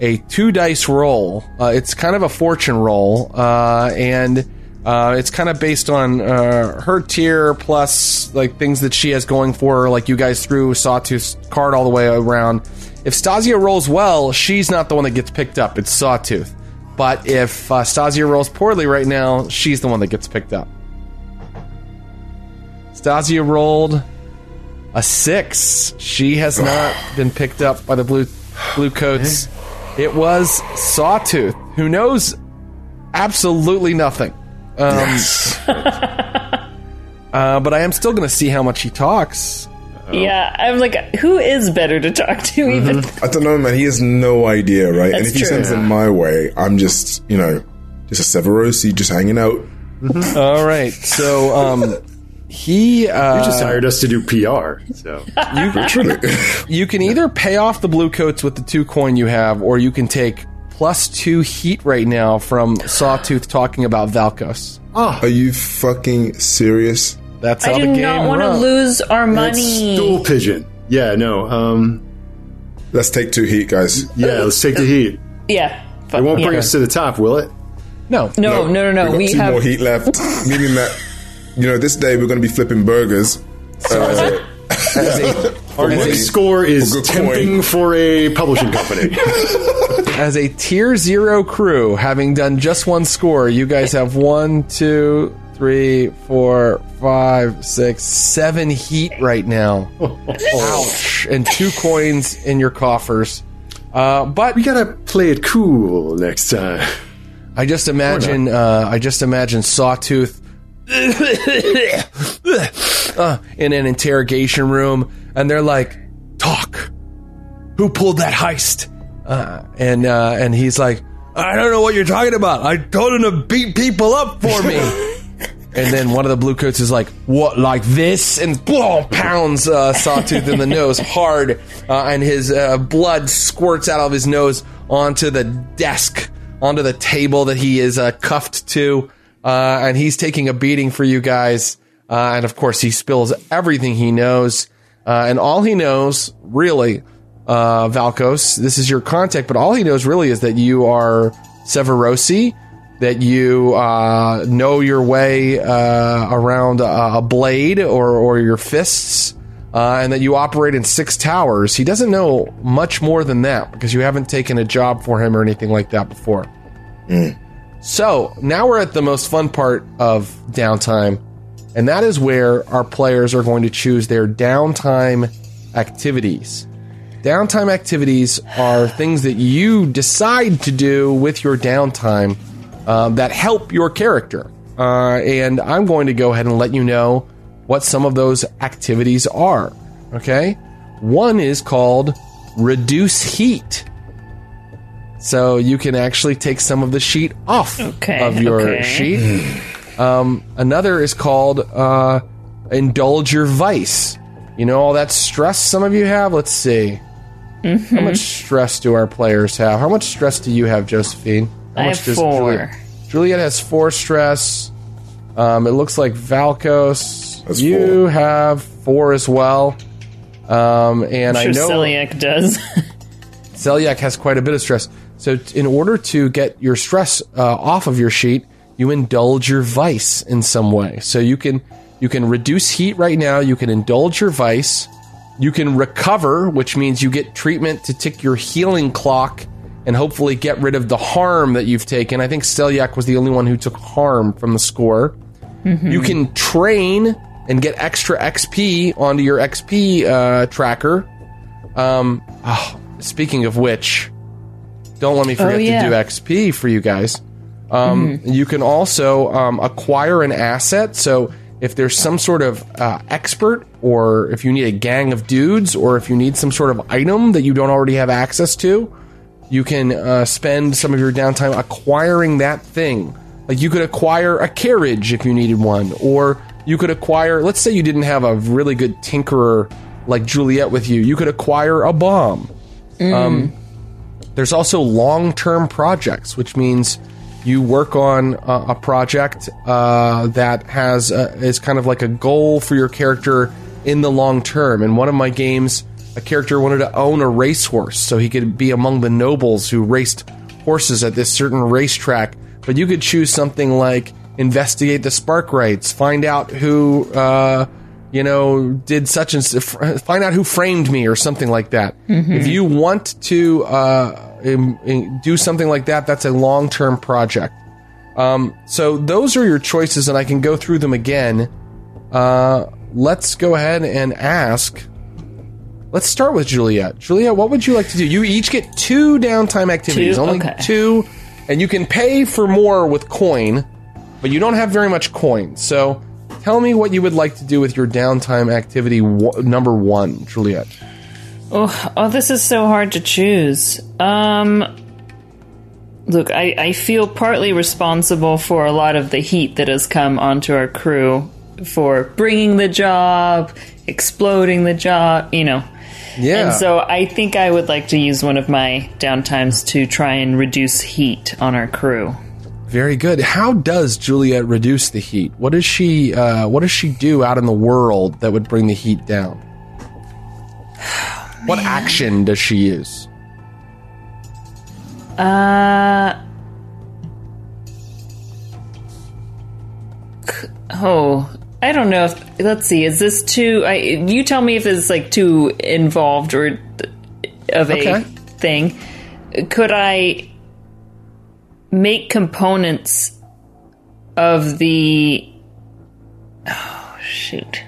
a two dice roll. Uh, it's kind of a fortune roll, uh, and uh, it's kind of based on uh, her tier plus like things that she has going for her. Like you guys threw Sawtooth's card all the way around. If Stasia rolls well, she's not the one that gets picked up. It's Sawtooth. But if uh, Stasia rolls poorly right now, she's the one that gets picked up. Stasia rolled a six. She has not been picked up by the blue blue coats. It was Sawtooth, who knows absolutely nothing. Um, uh, but I am still going to see how much he talks. yeah, I'm like, who is better to talk to? Even Mm-hmm. I don't know, man. He has no idea, right? and That's if he true. sends it my way, I'm just, you know, just a Severosi just hanging out. All right, so um, he uh, You just hired us to do PR. So Literally. you can either pay off the blue coats with the two coin you have, or you can take plus two heat right now from Sawtooth talking about Valkos. Oh. Are you fucking serious? That's I how do the game not want to lose our that's money. stool pigeon. Yeah, no. Um, Let's take two heat, guys. yeah, let's take the heat. Yeah, It won't yeah. bring us to the top, will it? No, No, no, no, no. We've got We two have more heat left, meaning that, you know, this day we're going to be flipping burgers. Uh, Our As a- next score is good tempting coin. for a publishing company. As a tier zero crew, having done just one score, you guys have one, two, three, four, five, six, seven heat right now. Ouch! And two coins in your coffers. Uh, but we gotta play it cool next time. I just imagine, uh, I just imagine Sawtooth uh, in an interrogation room, and they're like, "Talk, who pulled that heist?" Uh, and uh, and he's like, "I don't know what you're talking about. I told him to beat people up for me." and then one of the blue coats is like, "What, like this?" And boom, pounds uh, Sawtooth in the nose hard, uh, and his uh, blood squirts out of his nose onto the desk, onto the table that he is uh, cuffed to, uh, and he's taking a beating for you guys. Uh, and of course, he spills everything he knows, uh, and all he knows, really, uh, Valkos, this is your contact, but all he knows really is that you are Severosi, that you uh, know your way uh, around a, a blade or, or your fists, uh, and that you operate in six towers. He doesn't know much more than that because you haven't taken a job for him or anything like that before. So now we're at the most fun part of downtime, and that is where our players are going to choose their downtime activities. Downtime activities are things that you decide to do with your downtime um, that help your character. Uh, and I'm going to go ahead and let you know what some of those activities are. Okay? One is called Reduce Heat. So you can actually take some of the sheet off Okay, of your okay. sheet. Um, another is called uh, Indulge Your Vice. You know all that stress some of you have? Let's see. Mm-hmm. How much stress do our players have? How much stress do you have, Josephine? How I much have does four. Juliet? Juliet has four stress. Um, it looks like Valkos. That's you four. have four as well. Um, and I'm I know Selyak does. Selyak has quite a bit of stress. So, t- in order to get your stress uh, off of your sheet, you indulge your vice in some way. So you can you can reduce heat right now. You can indulge your vice. You can recover, which means you get treatment to tick your healing clock and hopefully get rid of the harm that you've taken. I think Selyak was the only one who took harm from the score. You can train and get extra XP onto your XP uh, tracker. Um, oh, speaking of which, don't let me forget Oh, yeah. to do XP for you guys. Um, You can also um, acquire an asset. So if there's some sort of uh, expert, or if you need a gang of dudes, or if you need some sort of item that you don't already have access to, you can uh, spend some of your downtime acquiring that thing. Like you could acquire a carriage if you needed one, or you could acquire. Let's say you didn't have a really good tinkerer like Juliet with you. You could acquire a bomb. Um, There's also long term projects, which means you work on uh, a project uh, that has uh, is kind of like a goal for your character in the long term. In one of my games, a character wanted to own a racehorse so he could be among the nobles who raced horses at this certain racetrack. But you could choose something like investigate the Sparkwrights, find out who uh, you know did such and find out who framed me or something like that. If you want to uh, im- im- do something like that, that's a long term project. Um, so those are your choices, and I can go through them again. Uh, let's go ahead and ask. Let's start with Juliet. Juliet, what would you like to do? You each get two downtime activities, Two? only Okay. two, and you can pay for more with coin, but you don't have very much coin. So tell me what you would like to do with your downtime activity w- number one, Juliet. Oh, oh, this is so hard to choose. Um, look, I, I feel partly responsible for a lot of the heat that has come onto our crew for bringing the job, exploding the job, you know. Yeah. And so I think I would like to use one of my downtimes to try and reduce heat on our crew. Very good. How does Juliet reduce the heat? What does she uh, What does she do out in the world that would bring the heat down? what action does she use? Uh. Oh, I don't know if. Let's see. Is this too? I, you tell me if it's like too involved or of a Okay. thing. Could I make components of the? Oh shoot!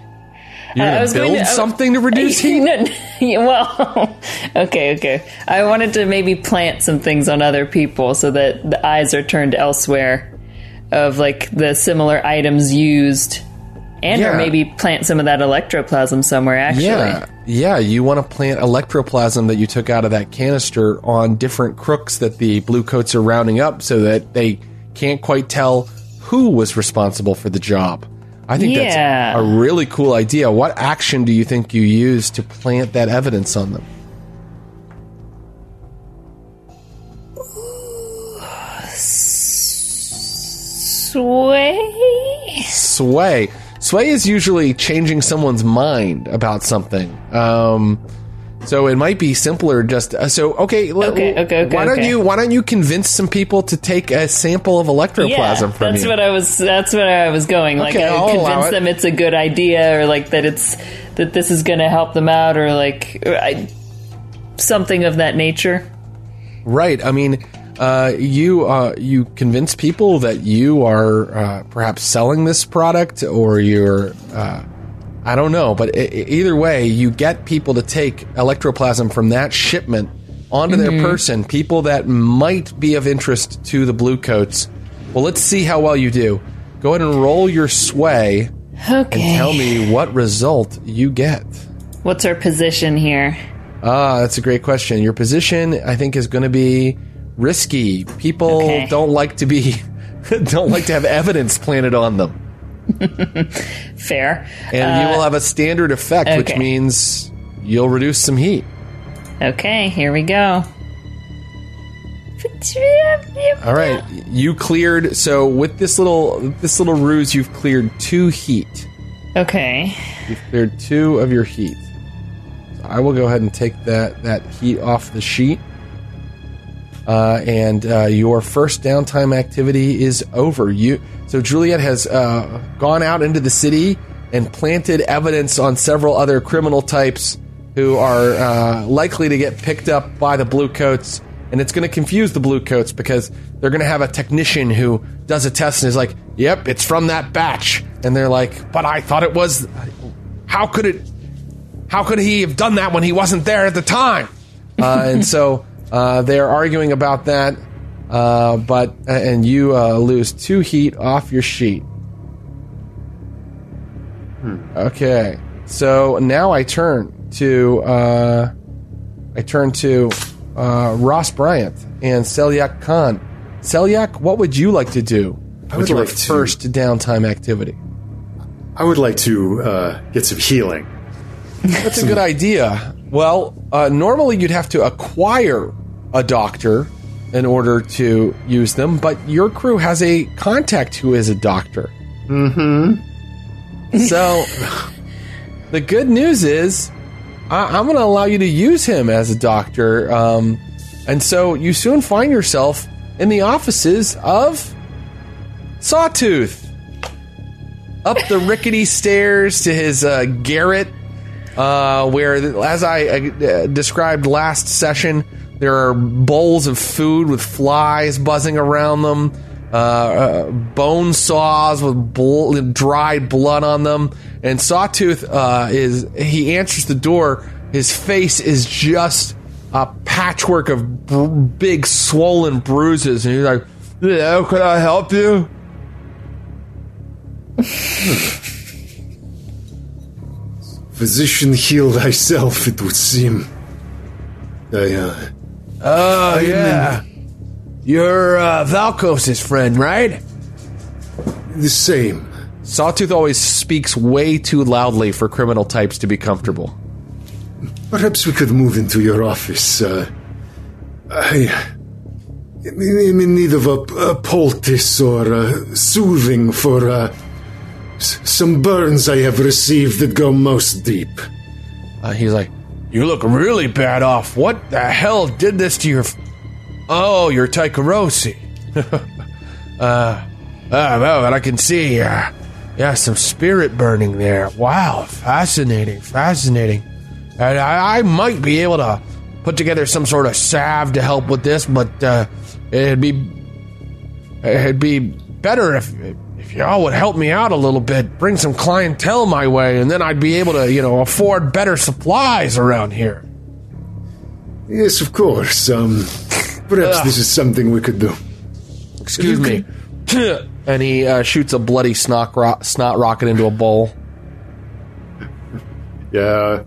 You're gonna was going build to- something to reduce heat. No, yeah, well, okay, okay. I wanted to maybe plant some things on other people so that the eyes are turned elsewhere of like the similar items used, and Yeah. or maybe plant some of that electroplasm somewhere. Actually, Yeah, yeah. You want to plant electroplasm that you took out of that canister on different crooks that the blue coats are rounding up, so that they can't quite tell who was responsible for the job. I think Yeah. that's a really cool idea. What action do you think you use to plant that evidence on them? sway. Sway. Sway is usually changing someone's mind about something. Um, so it might be simpler just uh, so okay, Okay, okay, okay, Why don't okay. you why don't you convince some people to take a sample of electroplasm Yeah, from that's you? what I was. That's what I was going. Like, Okay, I I'll would allow convince it. them it's a good idea, or like that it's that this is going to help them out, or like I, something of that nature. Right. I mean, uh, you uh, you convince people that you are uh, perhaps selling this product, or you're uh, I don't know, but e- either way, you get people to take electroplasm from that shipment onto their person. People that might be of interest to the blue coats. Well, let's see how well you do. Go ahead and roll your sway Okay. and tell me what result you get. What's our position here? Ah, that's a great question. Your position, I think, is going to be risky. People Okay. don't like to be don't like to have evidence planted on them, Fair. and you will uh, have a standard effect, which means you'll reduce some heat. Okay, here we go. All right, you cleared. So with this little this little ruse, you've cleared two heat. Okay. You've cleared two of your heat. So I will go ahead and take that that heat off the sheet. Uh, and uh, your first downtime activity is over. You so Juliet has uh, gone out into the city and planted evidence on several other criminal types who are uh, likely to get picked up by the blue coats, and it's going to confuse the blue coats because they're going to have a technician who does a test and is like, "Yep, it's from that batch," and they're like, "But I thought it was. How could it? How could he have done that when he wasn't there at the time?" Uh, and so uh, they're arguing about that. Uh, but and you uh, lose two heat off your sheet. Okay, so now I turn to uh, I turn to uh, Ross Bryant and Selyak Khan. Selyak, what would you like to do I with would your like to- first downtime activity? I would like to uh, get some healing. That's a good idea. Well, uh, normally you'd have to acquire a doctor in order to use them, but your crew has a contact who is a doctor. Mm-hmm. So the good news is I, I'm going to allow you to use him as a doctor. Um, and so you soon find yourself in the offices of Sawtooth. Up the rickety stairs to his uh, garret, uh, where, as I uh, described last session, there are bowls of food with flies buzzing around them, uh, uh, bone saws with bl- dried blood on them, and Sawtooth uh, is he answers the door. His face is just a patchwork of br- big swollen bruises, and he's like, "Yeah, can I help you?" Physician, heal thyself, it would seem. I, uh, Oh yeah, you're uh, Valkos's friend, right? the same. Sawtooth always speaks way too loudly for criminal types to be comfortable. Perhaps we could move into your office. Uh, I am in need of a, a poultice or a soothing for uh, s- some burns I have received that go most deep. Uh, he's like, "You look really bad off. What the hell did this to your? F- oh, your Tycherosi. uh, ah, well, and I can see. Uh, yeah, some spirit burning there. Wow, fascinating, fascinating. And I, I might be able to put together some sort of salve to help with this, but uh, it'd be it'd be better if if y'all would help me out a little bit, bring some clientele my way, and then I'd be able to, you know, afford better supplies around here. Yes, of course. Um, perhaps this is something we could do. Excuse me. and he uh, shoots a bloody snot, ro- snot rocket into a bowl. Yeah.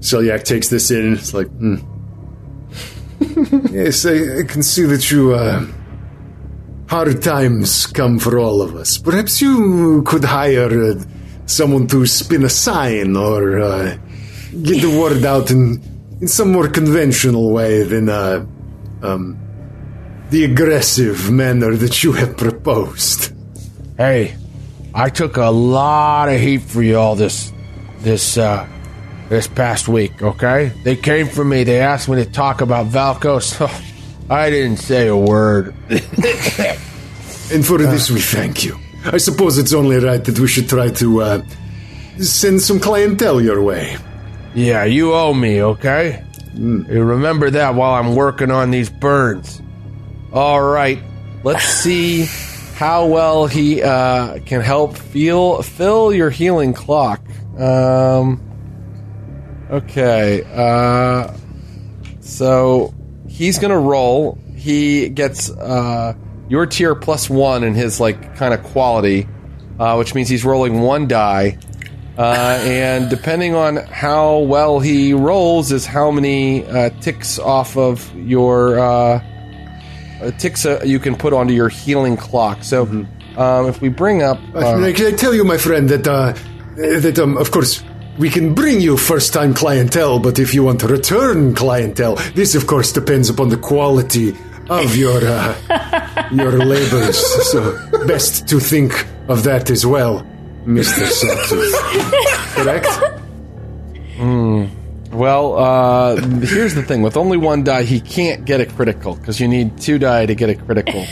Selyak takes this in. It's like, hmm. yes, I, I can see that you. Uh, hard times come for all of us. Perhaps you could hire uh, someone to spin a sign or uh, get the word out in in some more conventional way than uh, um, the aggressive manner that you have proposed. Hey, I took a lot of heat for y'all this this uh this past week, okay? They came for me, they asked me to talk about Valkos. I didn't say a word. And for this, we thank you. I suppose it's only right that we should try to uh, send some clientele your way. Yeah, you owe me, okay? You remember that while I'm working on these burns. All right, let's see how well he uh, can help feel fill your healing clock. Um, okay, uh, so he's gonna roll. He gets uh, your tier plus one in his like kind of quality, uh, which means he's rolling one die. Uh, and depending on how well he rolls, is how many uh, ticks off of your uh, uh, ticks uh, you can put onto your healing clock. So, um, if we bring up, I, uh, I tell you, my friend, that uh, that um, of course we can bring you first-time clientele, but if you want return clientele, this of course depends upon the quality of your uh, your labors. So best to think of that as well, Mister Sawtooth. Correct? Well, uh, here's the thing: with only one die, he can't get a critical because you need two die to get a critical.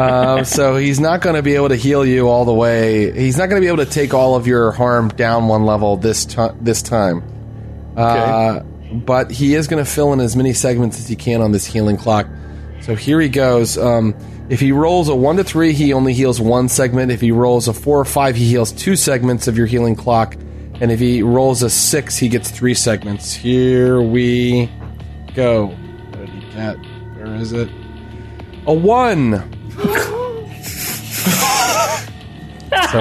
Um, so he's not going to be able to heal you all the way. He's not going to be able to take all of your harm down one level this ti this time. Uh, but he is going to fill in as many segments as he can on this healing clock. So here he goes. Um, if he rolls a one to three, he only heals one segment. If he rolls a four or five, he heals two segments of your healing clock. And if he rolls a six, he gets three segments. Here we go. What did he get? Where is it? A one. so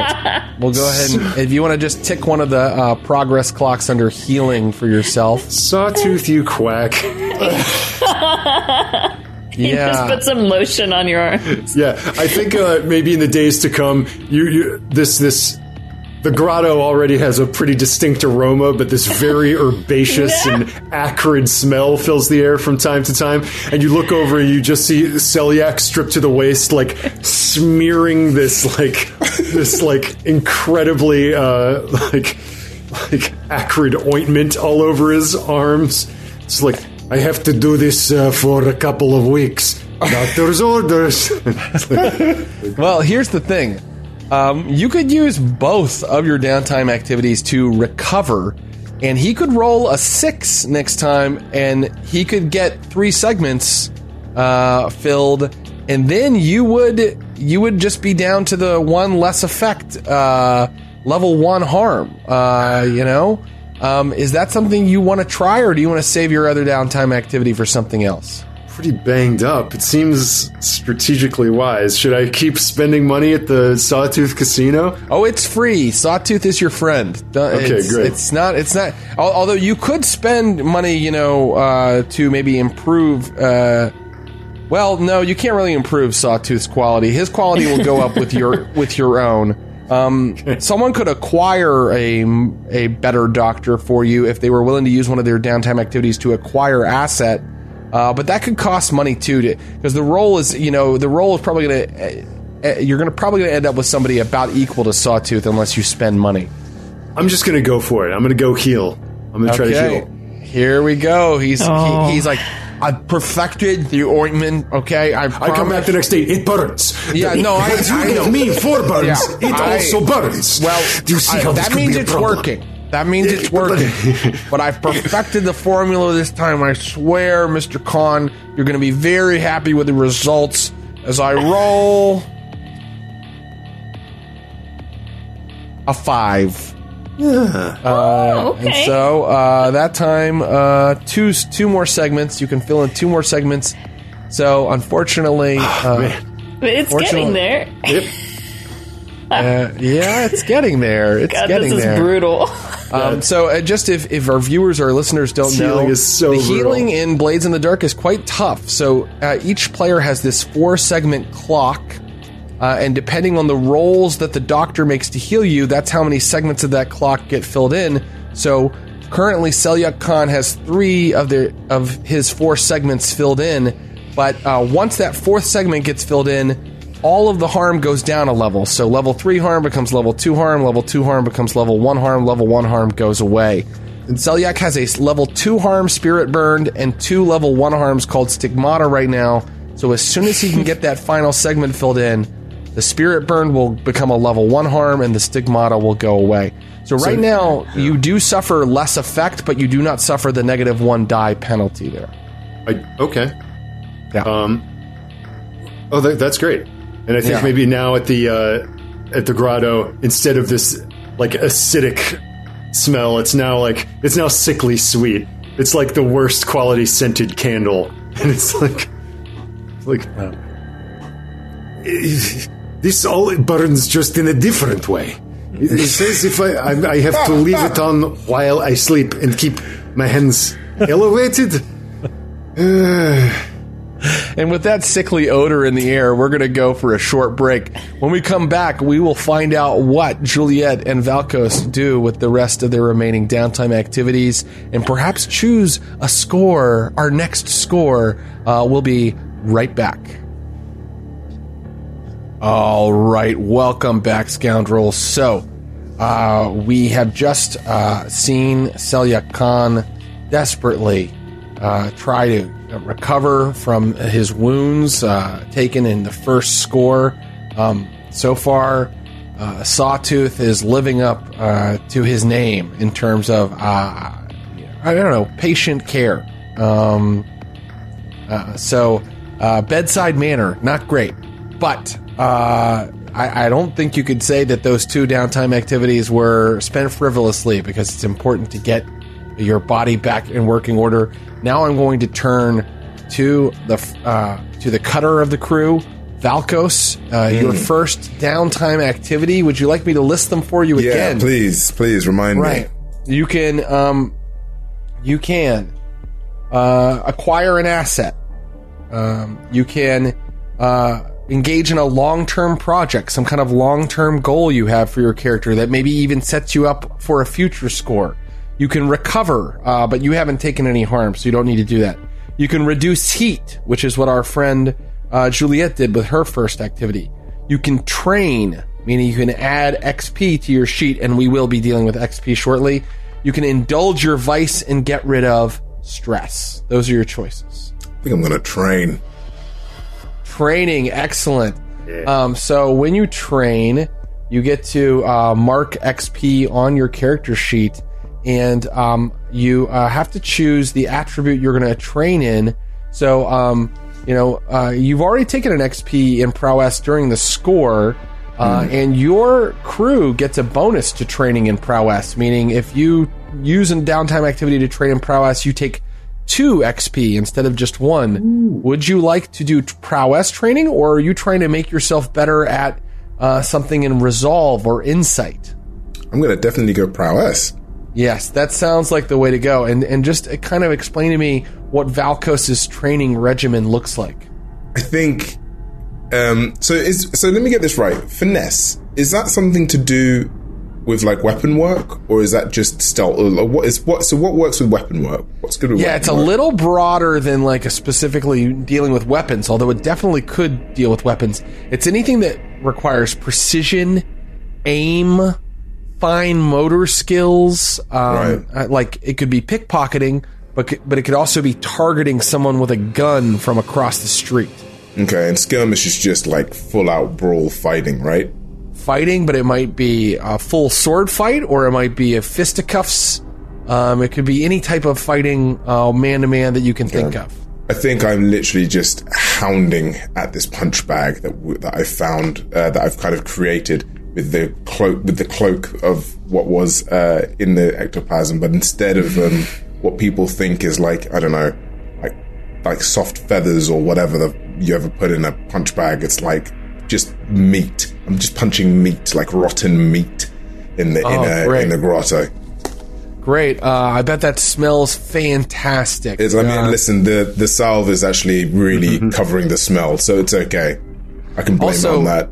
we'll go ahead and if you want to just tick one of the uh, progress clocks under healing for yourself. Sawtooth, you quack. Yeah. Just put some lotion on your arms. Yeah, I think uh, maybe in the days to come, you, you this this the grotto already has a pretty distinct aroma, but this very herbaceous and acrid smell fills the air from time to time. And you look over and you just see Selyak stripped to the waist, like smearing this like this like incredibly uh, like like acrid ointment all over his arms. It's like I have to do this uh, for a couple of weeks. Doctor's orders. Well, here's the thing. Um, you could use both of your downtime activities to recover, and he could roll a six next time, and he could get three segments uh, filled, and then you would you would just be down to the one less effect, uh, level one harm. Uh, you know, um, is that something you want to try, or do you want to save your other downtime activity for something else? Pretty banged up. It seems strategically wise. Should I keep spending money at the Sawtooth Casino? Oh, it's free. Sawtooth is your friend. Okay, it's, great. It's not. It's not. Although you could spend money, you know, uh, to maybe improve. Uh, well, no, you can't really improve Sawtooth's quality. His quality will go up with your with your own. Um, someone could acquire a a better doctor for you if they were willing to use one of their downtime activities to acquire asset. Uh, but that could cost money too, because the role is, you know, the role is probably going to. Uh, you're going to probably going to end up with somebody about equal to Sawtooth unless you spend money. I'm just gonna go for it. I'm gonna go heal. I'm gonna try to heal. here we go. He's Oh. he, he's like, I perfected the ointment. Okay, I I come back the next day. It burns. Yeah, The- no, I- what you I gave know. me four burns. Yeah, it I- also burns. Well, do you see I- how this that could means be a it's problem? working. That means it's working. but I've perfected the formula this time. I swear, Mr. Khan, you're going to be very happy with the results as I roll a five. oh, And okay. so uh, that time, uh, two two more segments. You can fill in two more segments. So unfortunately, uh, it's fortunately- getting there. Yep. uh, yeah, it's getting there. It's God, getting this is there. brutal. Um, so, uh, just if, if our viewers or our listeners don't know, healing is so the brutal. healing in Blades in the Dark is quite tough. So, uh, each player has this four segment clock, uh, and depending on the rolls that the doctor makes to heal you, that's how many segments of that clock get filled in. So, currently, Selyak Khan has three of the of his four segments filled in, but uh, once that fourth segment gets filled in, all of the harm goes down a level. So level 3 harm becomes level 2 harm, level 2 harm becomes level 1 harm, level 1 harm goes away. And Selyak has a level 2 harm spirit burned and two level 1 harms called stigmata right now. So as soon as he can get that final segment filled in, the spirit burned will become a level 1 harm and the stigmata will go away. So right now you do suffer less effect, but you do not suffer the negative 1 die penalty there. I, okay. Yeah. Um. Oh, that, that's great. And I think Yeah. maybe now at the uh, at the grotto, instead of this like acidic smell, it's now like it's now sickly sweet. It's like the worst quality scented candle, and it's like like this all burns just in a different way. It, it says if I, I I have to leave it on while I sleep and keep my hands elevated. And with that sickly odor in the air, we're going to go for a short break. When we come back, we will find out what Juliet and Valkos do with the rest of their remaining downtime activities and perhaps choose a score. Our next score uh, will be right back. All right, welcome back, scoundrels. So, uh, we have just uh, seen Selyak Khan desperately uh, try to recover from his wounds uh, taken in the first score. Um, so far, uh, Sawtooth is living up uh, to his name in terms of, uh, I don't know, patient care. Um, uh, so, uh, bedside manner, not great. But uh, I, I don't think you could say that those two downtime activities were spent frivolously because it's important to get your body back in working order. Now I'm going to turn to the uh, to the cutter of the crew, Valkos. Uh, Your first downtime activity. Would you like me to list them for you Yeah, again? please, please remind Right. me. You can um, you can uh, acquire an asset. Um, you can uh, engage in a long term project, some kind of long term goal you have for your character that maybe even sets you up for a future score. You can recover, uh, but you haven't taken any harm, so you don't need to do that. You can reduce heat, which is what our friend uh, Juliet did with her first activity. You can train, meaning you can add XP to your sheet, and we will be dealing with XP shortly. You can indulge your vice and get rid of stress. Those are your choices. I think I'm going to train. Training, excellent. Um, so when you train, you get to uh, mark XP on your character sheet, and um, you uh, have to choose the attribute you're going to train in. So, um, you know, uh, you've already taken an XP in prowess during the score, uh, and your crew gets a bonus to training in prowess. Meaning, if you use a downtime activity to train in prowess, you take two XP instead of just one. Would you like to do prowess training, or are you trying to make yourself better at uh, something in resolve or insight? I'm going to definitely go prowess. Yes, that sounds like the way to go. And and just uh, kind of explain to me what Valkos's training regimen looks like. I think. Um, so is so. Let me get this right. Finesse is that something to do with like weapon work, or is that just stealth? Or what is what? So what works with weapon work? What's good with Yeah, it's a work? little broader than like a specifically dealing with weapons, although it definitely could deal with weapons. It's anything that requires precision, aim, fine motor skills. Um, Right. uh, Like it could be pickpocketing, but but it could also be targeting someone with a gun from across the street. Okay, and skirmish is just like full out brawl fighting, right? fighting, but it might be a full sword fight or it might be a fisticuffs. Um, it could be any type of fighting man to man that you can think of. I think I'm literally just hounding at this punch bag that w- that I found uh, that I've kind of created with the cloak with the cloak of what was uh, in the ectoplasm, but instead of um, what people think is like I don't know, like like soft feathers or whatever the, you ever put in a punch bag, it's like just meat. I'm just punching meat, like rotten meat, in the in Oh, a in a grotto. Great. Uh, I bet that smells fantastic. It's, I mean, Uh, listen, the the salve is actually really covering the smell, so it's okay. I can blame Also- it on that.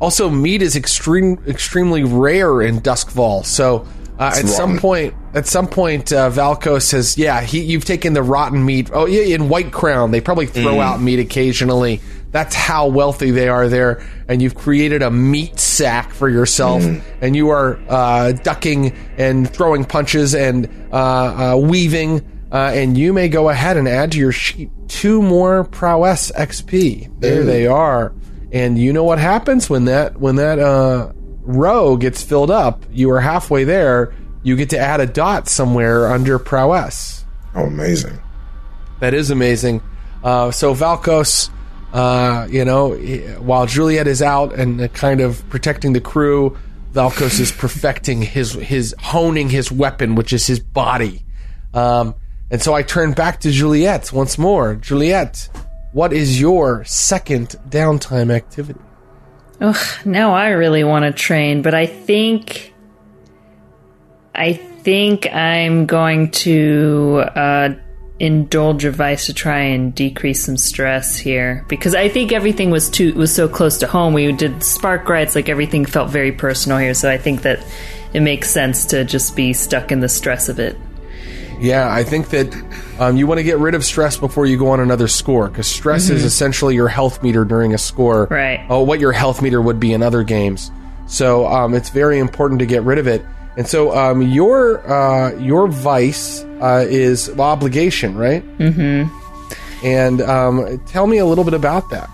Also, meat is extreme, extremely rare in Doskvol. So, uh, at some point, at some point, uh, Valko says, "Yeah, he, you've taken the rotten meat." Oh, yeah, in Whitecrown, they probably throw Mm. out meat occasionally. That's how wealthy they are there, and you've created a meat sack for yourself, Mm. and you are uh, ducking and throwing punches and uh, uh, weaving. Uh, and you may go ahead and add to your sheet two more prowess XP. There they are. And you know what happens when that when that uh, row gets filled up? You are halfway there. You get to add a dot somewhere under prowess. Oh, amazing! That is amazing. Uh, so Valkos, uh, you know, while Juliet is out and kind of protecting the crew, Valkos is perfecting his his honing his weapon, which is his body. Um, and so I turn back to Juliet once more. Juliet, what is your second downtime activity? Ugh, now I really want to train, but I think I think I'm going to uh, indulge a vice to try and decrease some stress here because I think everything was too was so close to home. We did Sparkwrights, like everything felt very personal here. So I think that it makes sense to just be stuck in the stress of it. Yeah, I think that um, you want to get rid of stress before you go on another score because stress is essentially your health meter during a score. Right. Oh, what your health meter would be in other games. So um, it's very important to get rid of it. And so um, your uh, your vice uh, is obligation, right? Mm-hmm. And um, tell me a little bit about that.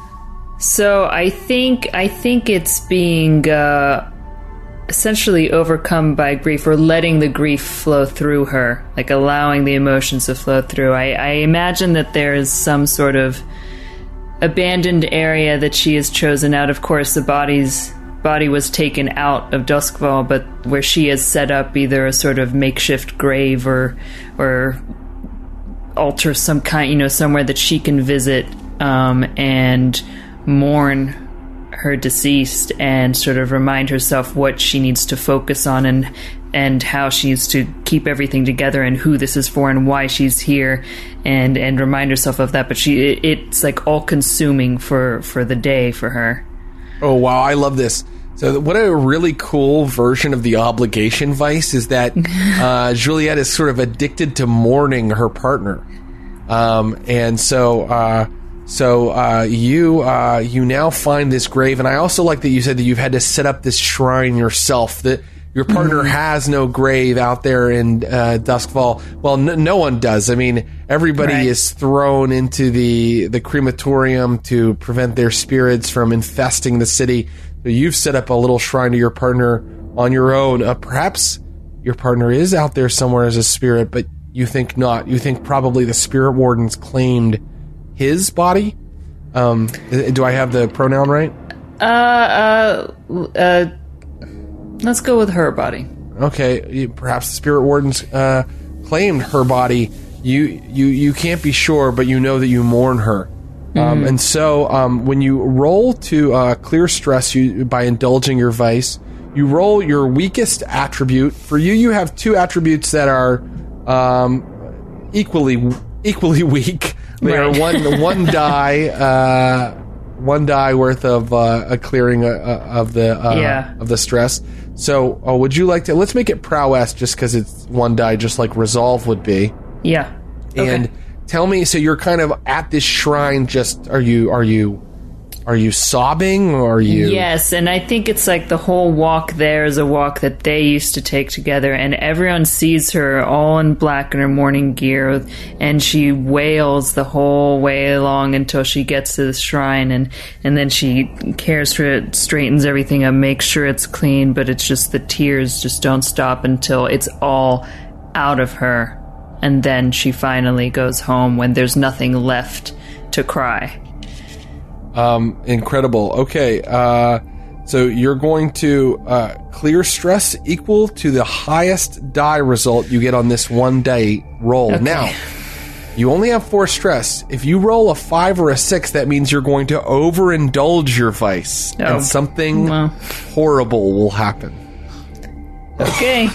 So I think I think it's being uh, essentially overcome by grief or letting the grief flow through her, like allowing the emotions to flow through. I, I imagine that there is some sort of abandoned area that she has chosen out. Of course, the body's body was taken out of Doskvol, but where she has set up either a sort of makeshift grave or or altar some kind, you know, somewhere that she can visit um, and mourn her deceased and sort of remind herself what she needs to focus on and and how she's to keep everything together and who this is for and why she's here and and remind herself of that. But she it, it's like all consuming for for the day for her. Oh wow, I love this. So what a really cool version of the obligation vice is that uh, Juliet is sort of addicted to mourning her partner, um, and so uh, so uh, you uh, you now find this grave, and I also like that you said that you've had to set up this shrine yourself. That your partner has no grave out there in uh, Doskvol. Well, n- no one does. I mean, everybody Right. is thrown into the the crematorium to prevent their spirits from infesting the city. So you've set up a little shrine to your partner on your own. Uh, perhaps your partner is out there somewhere as a spirit, but you think not. You think probably the spirit wardens claimed his body. Um, do I have the pronoun right? uh uh uh let's go with her body Okay, perhaps the spirit wardens uh, claimed her body. You you you can't be sure, but you know that you mourn her. Um, and so, um, when you roll to uh, clear stress you by indulging your vice, you roll your weakest attribute. For you, you have two attributes that are um, equally equally weak. They are one one die, uh, one die worth of uh, a clearing uh, uh, of the uh, Yeah. of the stress. So, uh, would you like to? Let's make it prowess, just because it's one die, just like resolve would be. yeah okay. And tell me, so you're kind of at this shrine. Just are you are you are you sobbing or are you? Yes, and I think it's like the whole walk there is a walk that they used to take together, and everyone sees her all in black in her mourning gear, and she wails the whole way along until she gets to the shrine, and and then she cares for it, straightens everything up, makes sure it's clean, but it's just the tears just don't stop until it's all out of her, and then she finally goes home when there's nothing left to cry. Um, incredible. Okay. Uh, so you're going to uh, clear stress equal to the highest die result you get on this one day roll. Now, you only have four stress. If you roll a five or a six, that means you're going to overindulge your vice, Oh. and something Well. horrible will happen. Okay.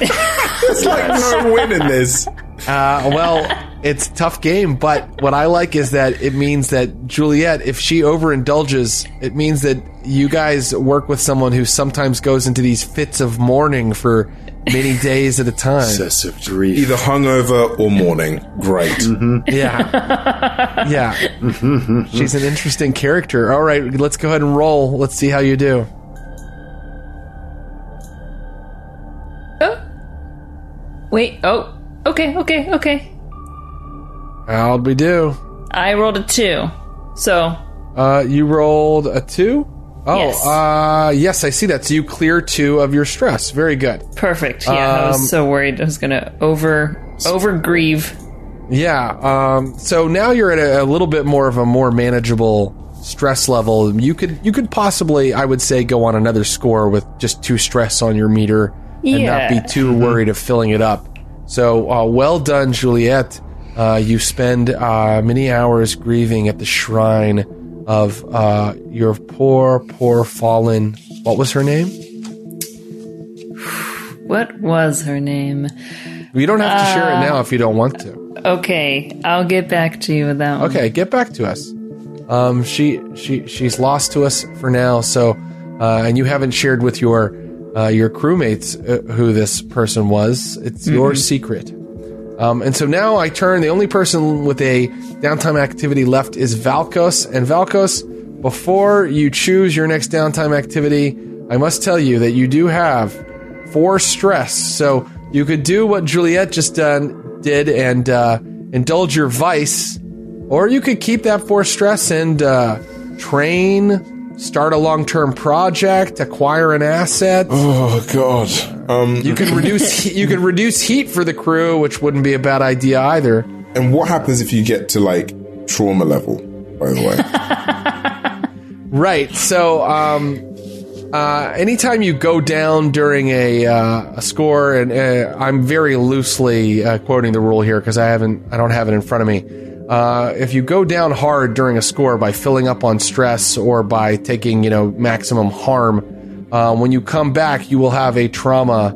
it's like no win in this. Uh, well, it's a tough game, but what I like is that it means that Juliet, if she overindulges, it means that you guys work with someone who sometimes goes into these fits of mourning for many days at a time. Excessive grief. Either hungover or mourning. Great. Mm-hmm. Yeah. Yeah. Mm-hmm. She's an interesting character. All right, let's go ahead and roll. Let's see how you do. Oh. Wait. Oh. Okay. Okay. Okay. How'd we do? I rolled a two. So Uh, you rolled a two? Oh, Yes. uh, yes, I see that. So you clear two of your stress. Very good. perfect. Yeah, I Um, was so worried I was gonna over over grieve. Yeah. Um, so now you're at a, a little bit more of a more manageable stress level. You could you could possibly, I would say, go on another score with just two stress on your meter and not be too worried of filling it up. So uh, well done, Juliet. Uh, you spend uh, many hours grieving at the shrine of uh, your poor, poor fallen. What was her name? What was her name? You don't have to share it now if you don't want to. Okay, I'll get back to you with that one. Okay, get back to us. Um, she she she's lost to us for now. So, uh, and you haven't shared with your uh, your crewmates uh, who this person was. It's your secret. Um, and so now I turn. The only person with a downtime activity left is Valkos. And Valkos, before you choose your next downtime activity, I must tell you that you do have four stress. So you could do what Juliet just done did and uh, indulge your vice, or you could keep that four stress and uh, train, start a long term project, acquire an asset. Oh god. Um, You can reduce you could reduce heat for the crew, which wouldn't be a bad idea either. and what happens if you get to like trauma level? By the way, Right. So, um, uh, anytime you go down during a, uh, a score, and uh, I'm very loosely uh, quoting the rule here because I haven't, I don't have it in front of me. Uh, if you go down hard during a score by filling up on stress or by taking, you know, maximum harm, uh, when you come back, you will have a trauma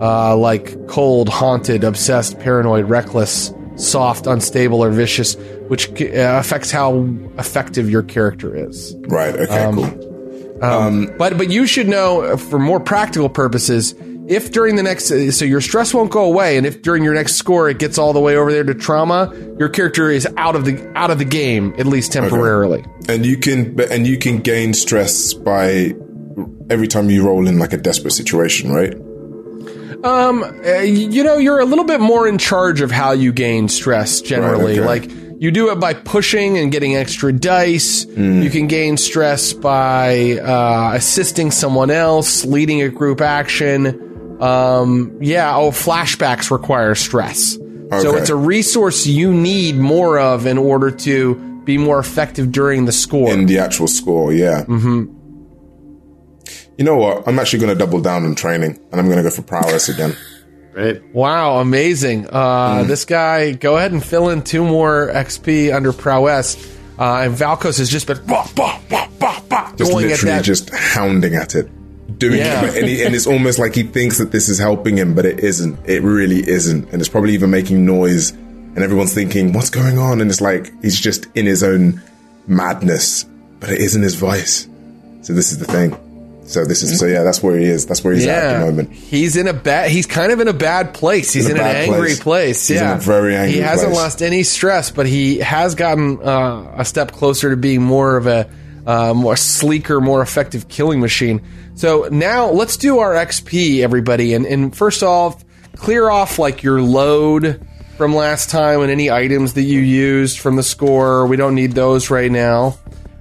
uh, like cold, haunted, obsessed, paranoid, reckless, soft, unstable, or vicious, which uh, affects how effective your character is. Right. Okay. Um, cool. But but you should know uh, for more practical purposes. If during the next, so your stress won't go away, and if during your next score it gets all the way over there to trauma, your character is out of the out of the game at least temporarily. And you can and you can gain stress by every time you roll in like a desperate situation, right? Uh, you know, you're a little bit more in charge of how you gain stress generally. Right, okay. Like you do it by pushing and getting extra dice. Hmm. You can gain stress by uh, assisting someone else, leading a group action. Um, yeah. Oh, flashbacks require stress, so it's a resource you need more of in order to be more effective during the score. In the actual score, yeah. Mm-hmm. You know what? I'm actually going to double down on training, and I'm going to go for prowess again. Right. Wow, amazing. Uh, Hmm. This guy, go ahead and fill in two more XP under prowess. Uh, and Valkos has just been bah, bah, bah, bah, bah, Just going at literally that. just hounding at it, doing Yeah. it, and, he, and it's almost like he thinks that this is helping him, but it isn't. It really isn't, and it's probably even making noise, and everyone's thinking, "What's going on?" And it's like he's just in his own madness, but it isn't his voice. So this is the thing. So this is so yeah. That's where he is. That's where he's at at the moment. he's in a bad. He's kind of in a bad place. He's In in, an angry place. place. He's in yeah, a very angry He hasn't place. lost any stress, but he has gotten uh, a step closer to being more of a uh, more sleeker, more effective killing machine. So now let's do our XP, everybody. And, and first off, clear off like your load from last time and any items that you used from the score. We don't need those right now.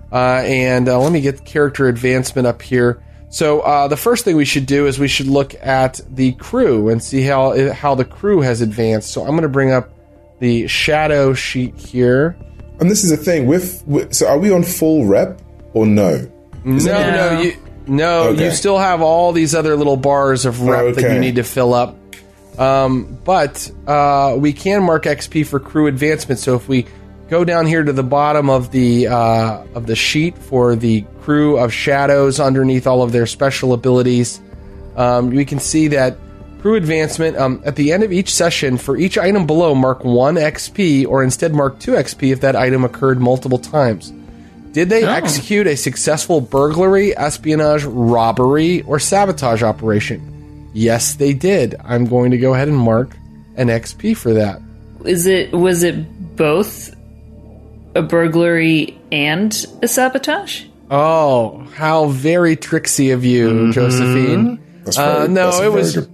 Uh, and uh, let me get character advancement up here. So uh, the first thing we should do is we should look at the crew and see how how the crew has advanced. So I'm going to bring up the shadow sheet here. And this is the thing with, with so are we on full rep or no? No, no, you no, Okay. you still have all these other little bars of rep that Okay. you need to fill up. Um, but uh, we can mark XP for crew advancement. So if we go down here to the bottom of the uh, of the sheet for the crew of shadows underneath all of their special abilities, um, we can see that crew advancement um, at the end of each session for each item below mark 1 xp or instead mark 2 xp if that item occurred multiple times did they execute a successful burglary espionage robbery or sabotage operation? Yes they did. I'm going to go ahead and mark an xp for that. Is it was it both a burglary and a sabotage? oh how very tricksy of you josephine. That's Uh, very- no, that's it very was good-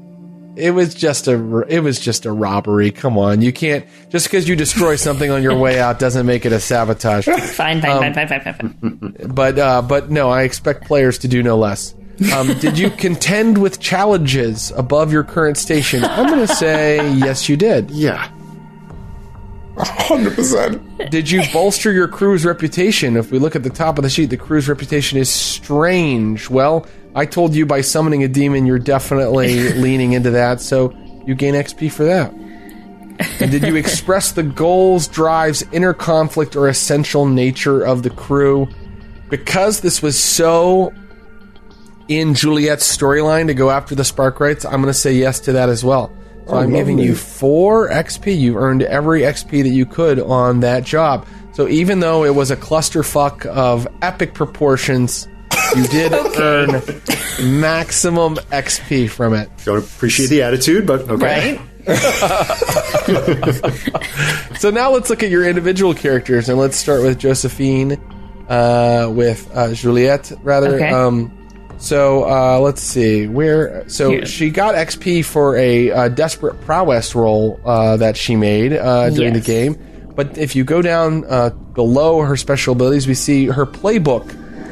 it was just a it was just a robbery. Come on, you can't just because you destroy something on your way out doesn't make it a sabotage. Fine, fine, Um, fine, fine, fine, fine, fine. But uh, but no, I expect players to do no less. Um, did you contend with challenges above your current station? I'm going to say yes, you did. Yeah. Hundred percent. Did you bolster your crew's reputation? If we look at the top of the sheet, the crew's reputation is strange. Well, I told you by summoning a demon, you're definitely leaning into that, so you gain XP for that. And did you express the goals, drives, inner conflict, or essential nature of the crew? Because this was so in Juliet's storyline to go after the Sparkwrights, I'm going to say yes to that as well. So I'm giving lovely. you four XP. You earned every XP that you could on that job. So even though it was a clusterfuck of epic proportions, you did earn maximum XP from it. Don't appreciate the attitude, but okay. Right? So now let's look at your individual characters, and let's start with Josephine, uh, with uh, Juliette, rather. Okay. Um, so uh, let's see where. So she got XP for a, uh desperate prowess roll uh, that she made uh, during Yes. the game. But if you go down uh, below her special abilities, we see her playbook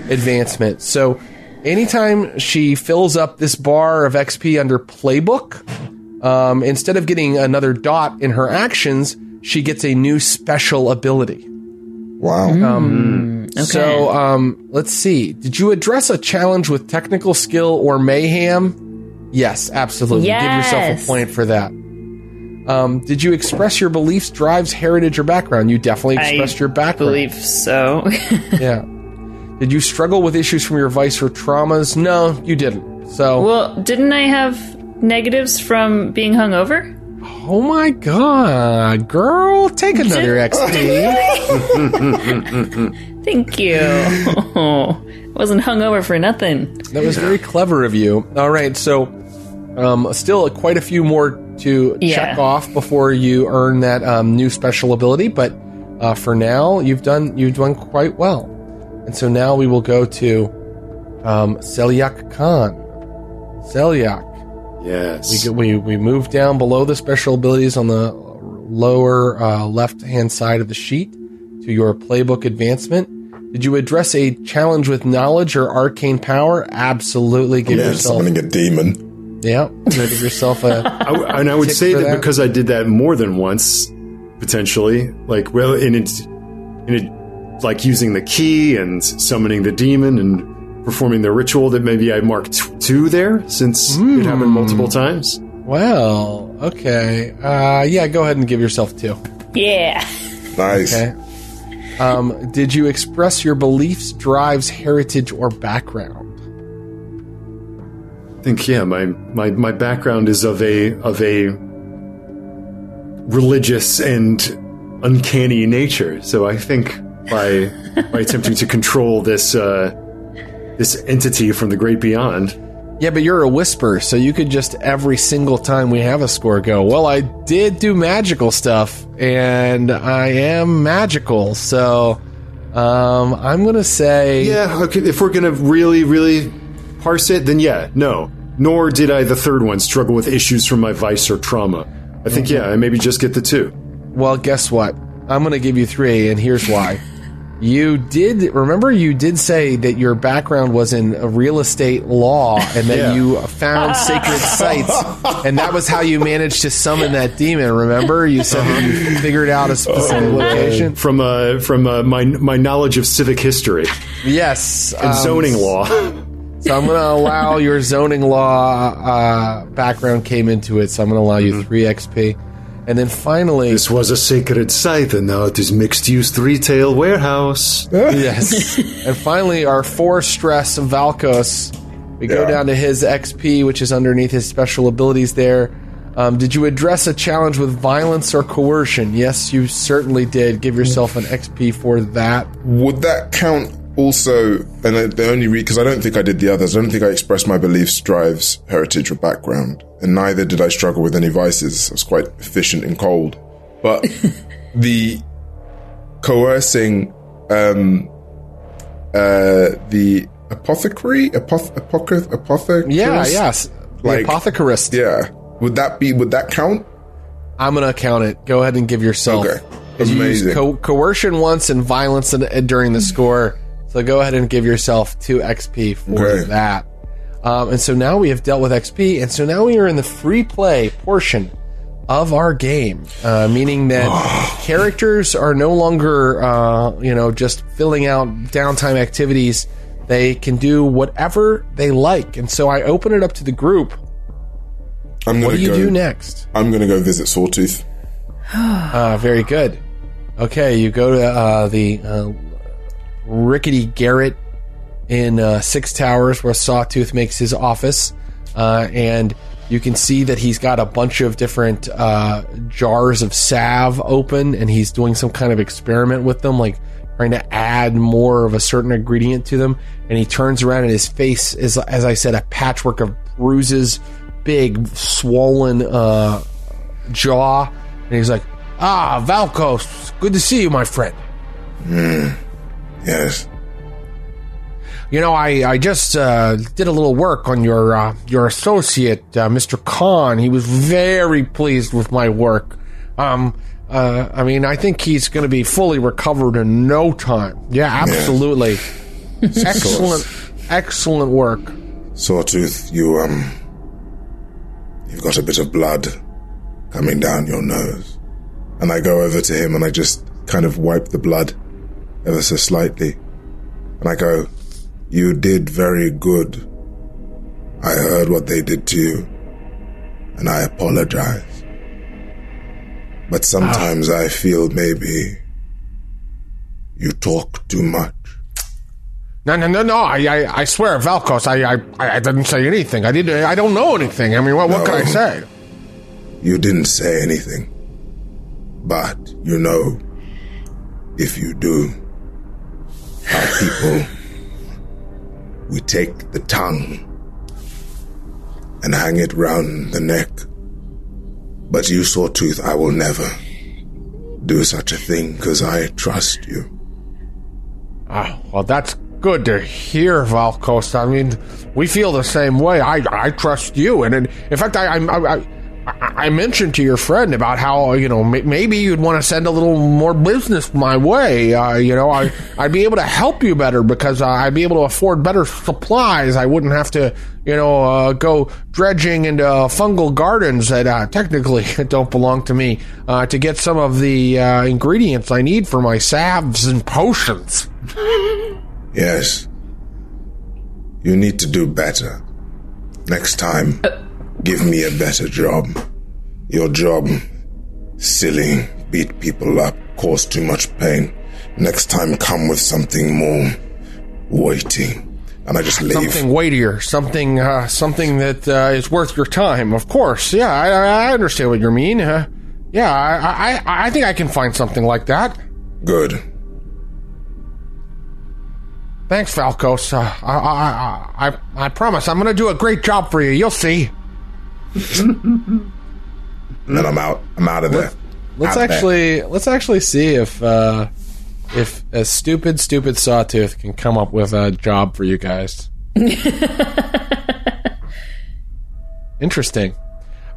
advancement. So anytime she fills up this bar of XP under playbook, um, instead of getting another dot in her actions, she gets a new special ability. Wow. So um, let's see. Did you address a challenge with technical skill or mayhem? Yes, absolutely. Give yourself a point for that. Um, did you express your beliefs, drives, heritage, or background? You definitely expressed I your background. believe so. Yeah. Did you struggle with issues from your vice or traumas? No, you didn't. So well, didn't I have negatives from being hungover? Oh my god, girl, take another XP. Thank you. Wasn't hungover for nothing. That was very clever of you. All right, so um, still quite a few more to Yeah. check off before you earn that um, new special ability, but uh, for now you've done you've done quite well. And so now we will go to um, Selyak Khan. Selyak, Yes. we, we we move down below the special abilities on the lower uh, left hand side of the sheet to your playbook advancement. Did you address a challenge with knowledge or arcane power? Absolutely. Give Yeah, yourself summoning a demon. yeah, give yourself a. I, and I would say that, that. because I did that more than once, potentially, like well, in it, in it, like using the key and summoning the demon and performing the ritual, that maybe I marked two there since it happened multiple times. Well, okay. Uh, yeah, go ahead and give yourself two. Yeah. Nice. Okay. Um, did you express your beliefs, drives, heritage, or background? I think yeah, my my my background is of a of a religious and uncanny nature. So I think by by attempting to control this uh, this entity from the great beyond, Yeah, but you're a whisper, so you could just every single time we have a score go, well, I did do magical stuff, and I am magical, so um, I'm going to say. yeah, okay, if we're gonna really really parse it, then yeah, no. Nor did I the third one struggle with issues from my vice or trauma. I think yeah, I maybe just get the two. Well, guess what? I'm going to give you three, and here's why. You did remember you did say that your background was in real estate law and that Yeah. you found sacred sites and that was how you managed to summon that demon. Remember you said that you figured out a specific location. From uh, from uh, my my knowledge of civic history Yes, and um, zoning law. So I'm going to allow your zoning law uh, background came into it. So I'm going to allow you three XP, and then finally, This was a sacred site, and now it is mixed-use retail warehouse. Yes. and finally, our four stress Valkos. We go down to his XP, which is underneath his special abilities there. Um, did you address a challenge with violence or coercion? Yes, you certainly did. Give yourself an XP for that. Would that count also? And I- the only reason, because I don't think I did the others. I don't think I expressed my beliefs, drives, heritage, or background, and neither did I struggle with any vices. I was quite efficient and cold. But the coercing, um, uh, the apothecary, apoth, apothec, apothecary. Yeah, yes. The Like- apothecarist. yeah. Would that be? Would that count? I'm going to count it. Go ahead and give yourself. Okay. Amazing. co- coercion once and violence in, uh, during the score. So go ahead and give yourself two XP for Okay. that. Um, and so now we have dealt with XP, and so now we are in the free play portion of our game, uh, meaning that characters are no longer, uh, you know, just filling out downtime activities. They can do whatever they like, and so I open it up to the group. I'm What do you go. do next? I'm gonna go visit Sawtooth. Uh, very good. Okay, you go to uh, the uh, rickety garret in uh, Six Towers where Sawtooth makes his office, uh, and you can see that he's got a bunch of different uh, jars of salve open, and he's doing some kind of experiment with them, like trying to add more of a certain ingredient to them. And he turns around, and his face is, as I said, a patchwork of bruises, big swollen uh, jaw, and he's like, "Ah, Valkos, good to see you, my friend. Yes. You know, I I just uh, did a little work on your uh, your associate, uh, Mr. Khan. He was very pleased with my work. Um, uh, I mean, I think he's going to be fully recovered in no time. Yeah, absolutely. excellent, excellent work. Sawtooth, you um, you've got a bit of blood coming down your nose, and I go over to him and I just kind of wipe the blood ever so slightly, and I go, "You did very good. I heard what they did to you, and I apologize. But sometimes I feel maybe you talk too much." No, no, no, no! I, I, I swear, Valkos, I, I, I didn't say anything. I didn't. I don't know anything. I mean, what, what could I say? You didn't say anything. But, you know, if you do, our people, we take the tongue and hang it round the neck. But you, Sawtooth, I will never do such a thing because I trust you. Ah, well, that's good to hear, Valkos. I mean, we feel the same way. I, I trust you, and in, in fact, I, I, I, I mentioned to your friend about how you know maybe you'd want to send a little more business my way. Uh, you know, I, I'd be able to help you better because uh, I'd be able to afford better supplies. I wouldn't have to, you know, uh, go dredging into fungal gardens that uh, technically don't belong to me uh, to get some of the uh, ingredients I need for my salves and potions. Yes. You need to do better. Next time, give me a better job. Your job, silly, beat people up, cause too much pain. Next time, come with something more weighty. And I just leave. something weightier, something uh, something that uh, is worth your time. Of course, yeah, I, I understand what you mean. Uh, yeah, I, I I think I can find something like that. Good. Thanks, Valkos. Uh, I, I, I I promise I'm going to do a great job for you. You'll see. And then I'm out. I'm out of there. Let's Out there. actually let's actually see if uh, if a stupid stupid sawtooth can come up with a job for you guys. Interesting.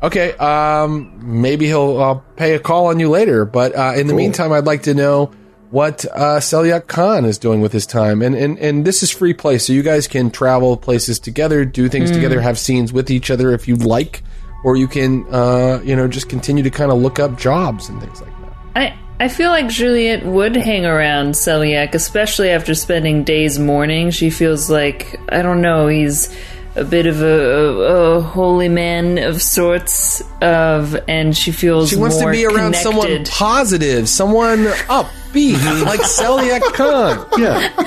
Okay, um, maybe he'll uh, pay a call on you later. But uh, in the meantime, I'd like to know what uh, Selyak Khan is doing with his time. And, and and this is free play, so you guys can travel places together, do things together, have scenes with each other if you'd like, or you can uh, you know just continue to kind of look up jobs and things like that. I I feel like Juliet would hang around Selyak, especially after spending days mourning. She feels like I don't know. He's a bit of a, a, a holy man of sorts, of, and she feels She wants to be around someone positive, someone upbeat, like Selyak Khan. Yeah.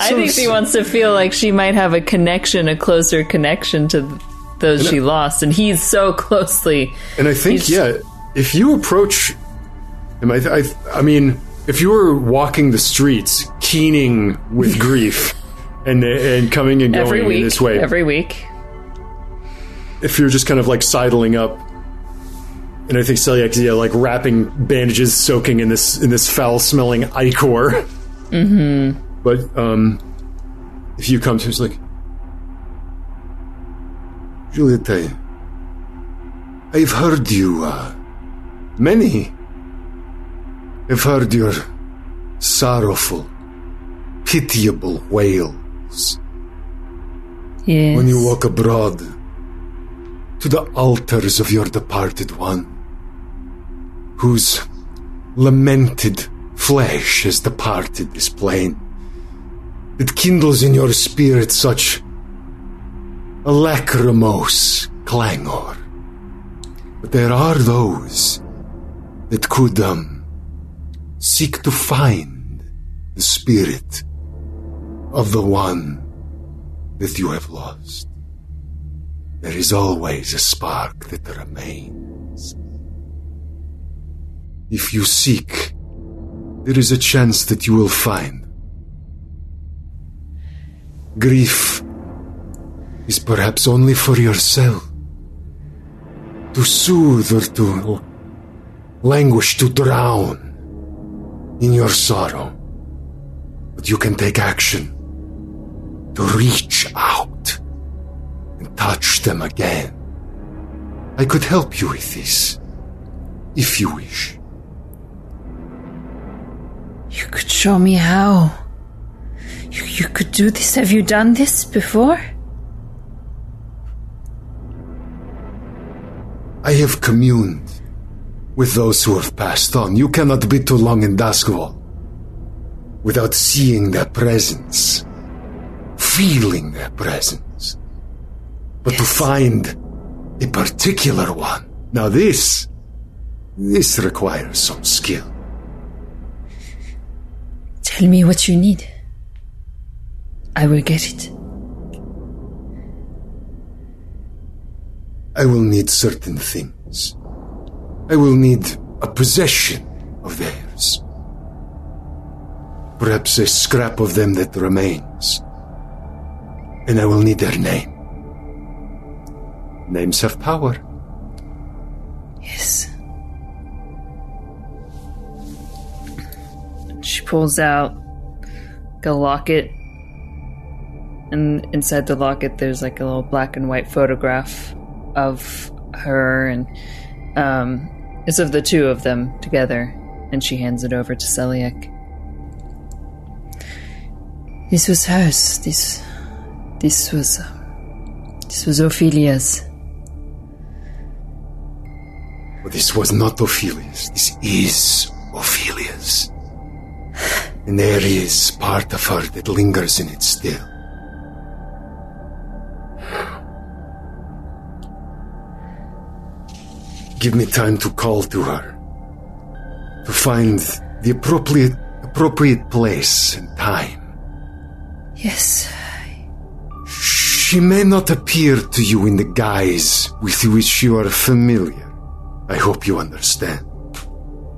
I think she wants to feel like she might have a connection, a closer connection to those she lost, and he's so closely. And I think, yeah, if you approach him, I, I, I mean, if you were walking the streets, keening with grief, and and coming and going Every in week, this way, every week. if you're just kind of like sidling up, and I think Selyak, yeah, like wrapping bandages, soaking in this in this foul-smelling ichor. Mm-hmm. But um, if you come to, it's like, Juliette, I've heard you. Uh, many have heard your sorrowful, pitiable Yes. when you walk abroad to the altars of your departed one, whose lamented flesh has departed this plane. It kindles in your spirit such a lachrymose clangor. But there are those that could, um, seek to find the spirit of the one that you have lost. There is always a spark that remains. If you seek, there is a chance that you will find. Grief is perhaps only for yourself. To soothe or to languish, to drown in your sorrow. But you can take action to reach out and touch them again. I could help you with this, if you wish. You could show me how. You, you could do this. Have you done this before? I have communed with those who have passed on. You cannot be too long in Doskvol without seeing their presence, feeling their presence. But to find a particular one, now this, this requires some skill. Tell me what you need. I will get it. I will need certain things. I will need a possession of theirs. Perhaps a scrap of them that remains. And I will need their name. Names have power. Yes. She pulls out a locket, and inside the locket, there's like a little black and white photograph of her, and um, it's of the two of them together. And she hands it over to Selyak. This was hers. This. This was. This was Ophelia's. But this was not Ophelia's. This is Ophelia's. And there is part of her that lingers in it still. Give me time to call to her. To find the appropriate appropriate place and time. Yes. She may not appear to you in the guise with which you are familiar. I hope you understand.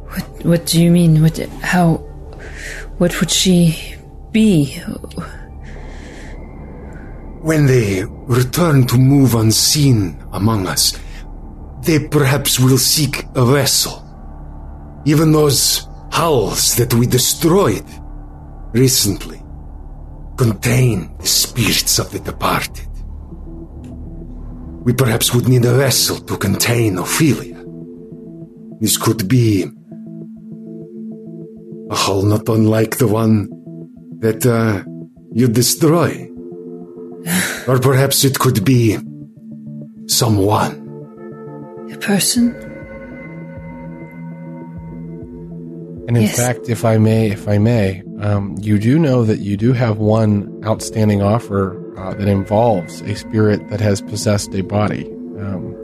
What What do you mean? What? How? What would she be? When they return to move unseen among us, they perhaps will seek a vessel. Even those hulls that we destroyed recently contain the spirits of the departed. We perhaps would need a vessel to contain Ophelia. This could be a hull not unlike the one that uh, you destroy. or perhaps it could be someone. A person? And in Yes. fact, if I may, if I may, um, you do know that you do have one outstanding offer uh, that involves a spirit that has possessed a body. Um,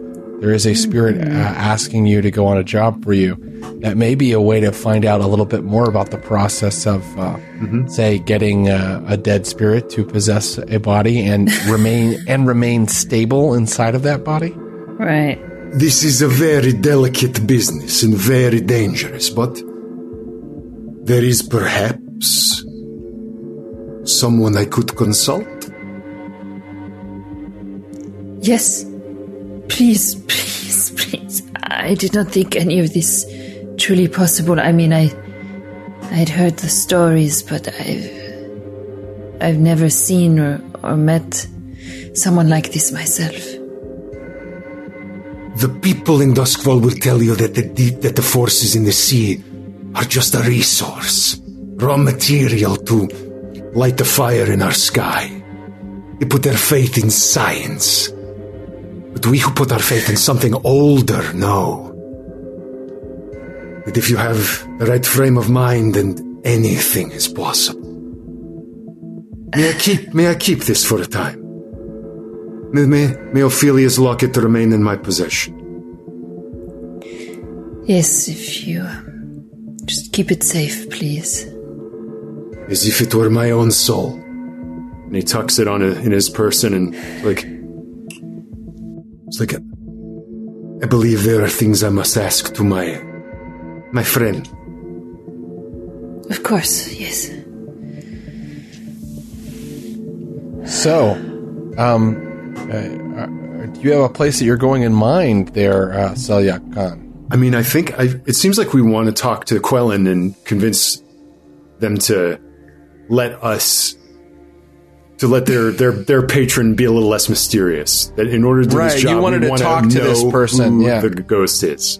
there is a spirit uh, asking you to go on a job for you. That may be a way to find out a little bit more about the process of, uh, say, getting uh, a dead spirit to possess a body and remain and remain stable inside of that body. Right. This is a very delicate business and very dangerous, but there is perhaps someone I could consult. Yes. Please, please, please. I did not think any of this truly possible. I mean, I, I'd heard the stories, but I've, I've never seen or, or met someone like this myself. The people in Doskvol will tell you that the deep, that the forces in the sea are just a resource, raw material to light the fire in our sky. They put their faith in science. But we who put our faith in something older know that if you have the right frame of mind, then anything is possible. May I keep, may I keep this for a time? May, may, may Ophelia's locket to remain in my possession. Yes, if you um, just keep it safe, please. as if it were my own soul. And he tucks it on a, in his person and like, it's like, I believe there are things I must ask to my, my friend. Of course, yes. So, um, uh, uh, do you have a place that you're going in mind there, uh, Selyak Khan? I mean, I think I, it seems like we want to talk to Quellen and convince them to let us to let their their their patron be a little less mysterious. That in order to do Right, this you job, wanted we to talk to this person, who yeah. the ghost is.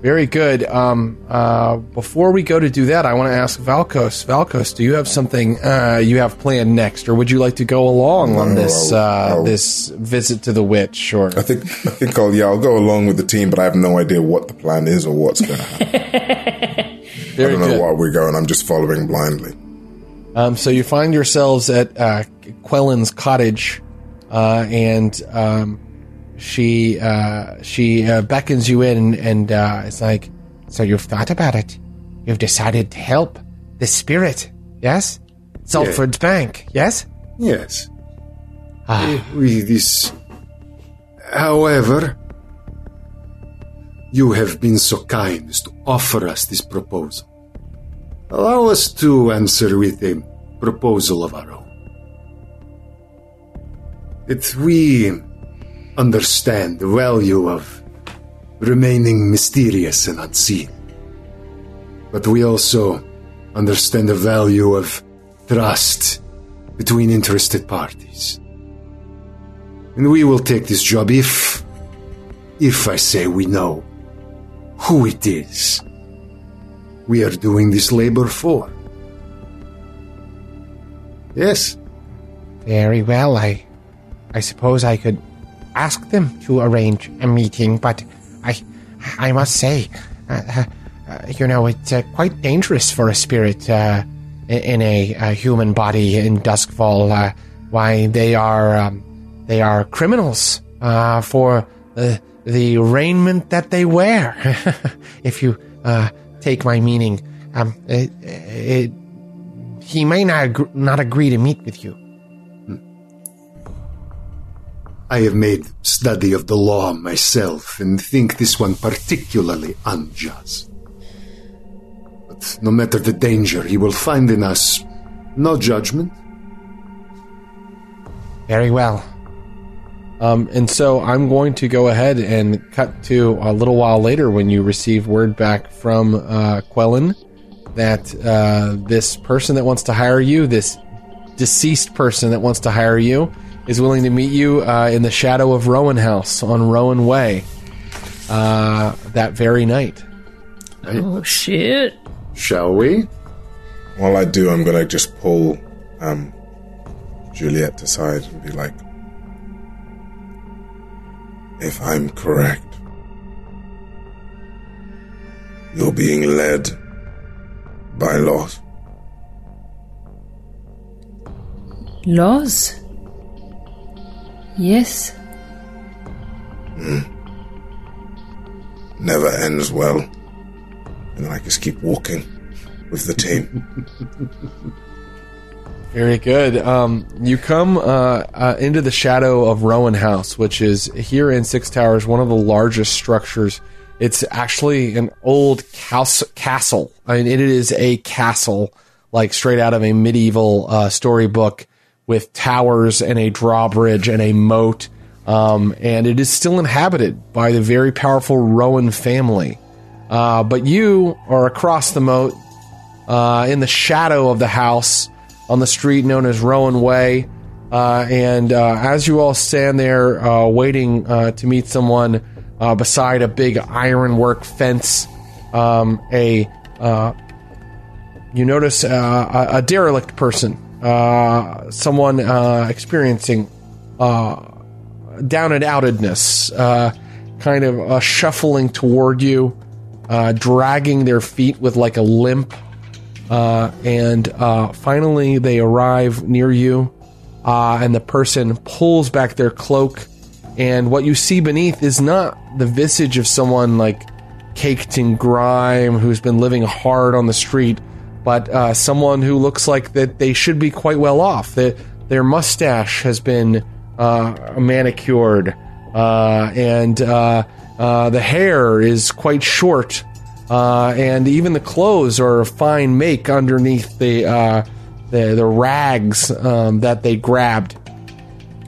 Very good. Um, uh, before we go to do that, I want to ask Valkos. Valkos, do you have something uh, you have planned next, or would you like to go along on this I'll- uh, I'll- this visit to the witch? Or I think I think I'll yeah I'll go along with the team, but I have no idea what the plan is or what's going to happen. I don't know good. where we're going. I'm just following blindly. Um, so you find yourselves at uh, Quellen's cottage, uh, and um, she uh, she uh, beckons you in, and uh, it's like, so you've thought about it. You've decided to help the spirit, yes? Saltford's Bank, yes? Yes. Eh, We this. However, you have been so kind as to offer us this proposal. Allow us to answer with a proposal of our own. That we understand the value of remaining mysterious and unseen. But we also understand the value of trust between interested parties. And we will take this job if, if I say we know who it is we are doing this labor for. Yes, Very well. I, I suppose I could ask them to arrange a meeting, but I, I must say, uh, uh, you know, it's uh, quite dangerous for a spirit uh, in a, uh human body in Doskvol. Uh, why they are, um, they are criminals uh, for the the raiment that they wear. if you take my meaning, um, it, it, he may not not agree to meet with you. I have made study of the law myself and think this one particularly unjust. But no matter the danger, he will find in us no judgment. Very well. Um, and so I'm going to go ahead and cut to a little while later when you receive word back from uh, Quellen that uh, this person that wants to hire you, this deceased person that wants to hire you, is willing to meet you uh, in the shadow of Rowan House on Rowan Way uh, that very night. Oh shit! Shall we? While I do, I'm gonna just pull um, Juliet aside and be like, "If I'm correct, you're being led by laws. Laws? Yes. Never ends well." And then I just keep walking with the team. Very good. Um, you come uh, uh, into the shadow of Rowan House, which is here in Six Towers, one of the largest structures. It's actually an old cas- castle. I mean, it is a castle, like straight out of a medieval uh, storybook, with towers and a drawbridge and a moat. Um, and it is still inhabited by the very powerful Rowan family. Uh, but you are across the moat, uh, in the shadow of the house on the street known as Rowan Way. Uh, and uh, as you all stand there uh, waiting uh, to meet someone beside a big ironwork fence, um, a you notice a derelict person, uh, someone uh, experiencing uh, down and outedness, uh, kind of shuffling toward you, dragging their feet with like a limp. And finally, they arrive near you, and the person pulls back their cloak. And what you see beneath is not the visage of someone like caked in grime who's been living hard on the street, but uh, someone who looks like that they should be quite well off. That their mustache has been uh, manicured, uh, and uh, uh, the hair is quite short, uh, and even the clothes are a fine make underneath the the, the rags um, that they grabbed.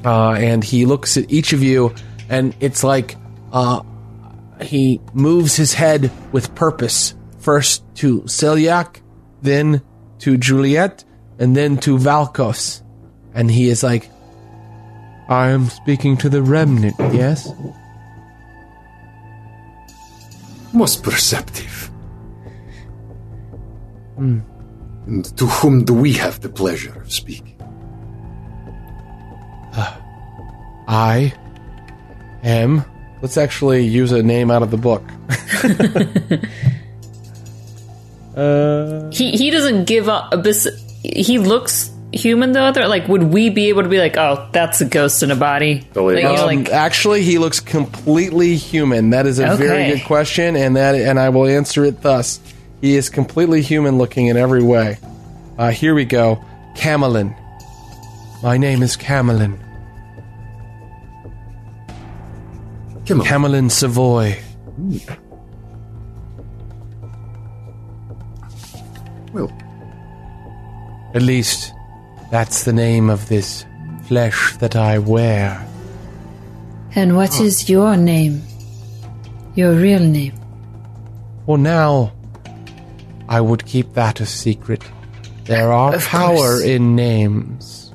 And he looks at each of you, and it's like he moves his head with purpose. First to Selyak, then to Juliet, and then to Valkos. And he is like, I am speaking to the remnant, yes? Most perceptive. Hmm. And to whom do we have the pleasure of speaking? Uh, I am. Let's actually use a name out of the book. He he doesn't give up. This he looks human though. Other like, would we be able to be like, oh, that's a ghost in a body? Totally. Like, you know, Um, like actually, he looks completely human. That is a very good question, and that and I will answer it thus: He is completely human looking in every way. Uh, here we go, Camelin. My name is Camelin. Camelin Savoy. Well, At least, that's the name of this flesh that I wear. And what is your name? Your real name? For now, I would keep that a secret. There are Of power course. in names,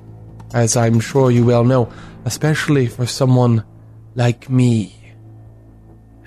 as I'm sure you well know, especially for someone like me.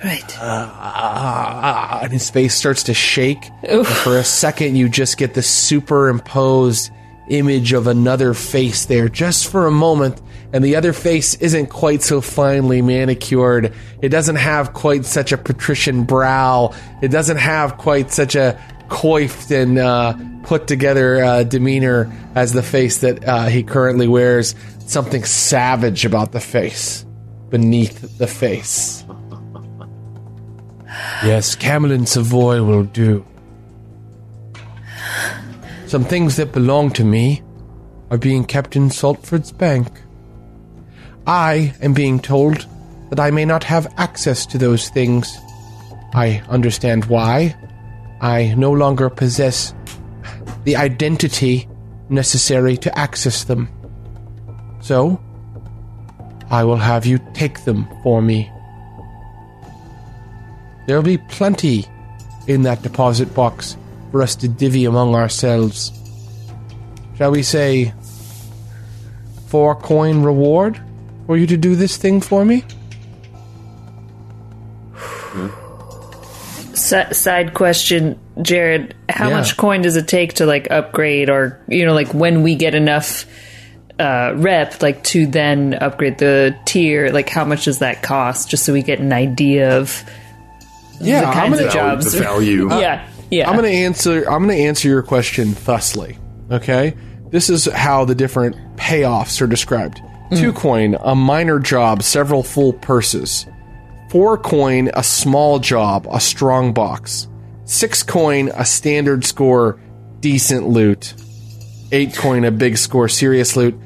Right. Ah, and his face starts to shake. And for a second, you just get the superimposed image of another face there, just for a moment. And the other face isn't quite so finely manicured. It doesn't have quite such a patrician brow. It doesn't have quite such a coiffed and uh, put together uh, demeanor as the face that uh, he currently wears. Something savage about the face, beneath the face. Yes, Camelin Savoy will do. Some things that belong to me are being kept in Saltford's bank. I am being told that I may not have access to those things. I understand why. I no longer possess the identity necessary to access them. So, I will have you take them for me. There'll be plenty in that deposit box for us to divvy among ourselves. Shall we say four coin reward for you to do this thing for me? Si- side question, Jared. How Yeah. much coin does it take to like upgrade, or you know, like when we get enough uh, rep, like to then upgrade the tier? Like, how much does that cost? Just so we get an idea of Yeah, the I'm kinds gonna, of jobs. the value. yeah, yeah. I'm gonna answer. I'm gonna answer your question thusly. Okay, this is how the different payoffs are described. Hmm. Two coin, a minor job, several full purses. Four coin, a small job, a strong box. Six coin, a standard score, decent loot. Eight coin, a big score, serious loot.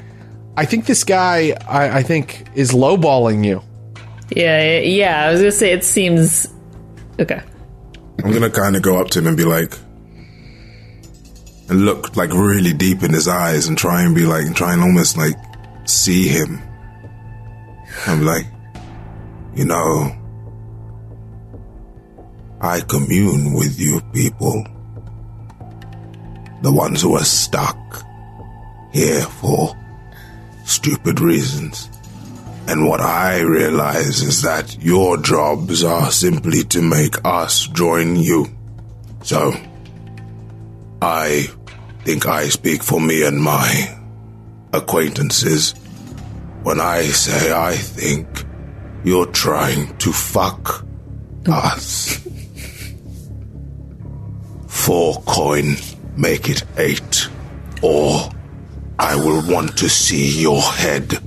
I think this guy, I, I think, is lowballing you. yeah, yeah. I was gonna say it seems okay. I'm gonna kind of go up to him and be like, and look like really deep in his eyes and try and be like, and try and almost like see him. I'm like, you know, I commune with you people, the ones who are stuck here for stupid reasons. And what I realize is that your jobs are simply to make us join you. So, I think I speak for me and my acquaintances when I say I think you're trying to fuck us. Four coin, make it eight, or I will want to see your head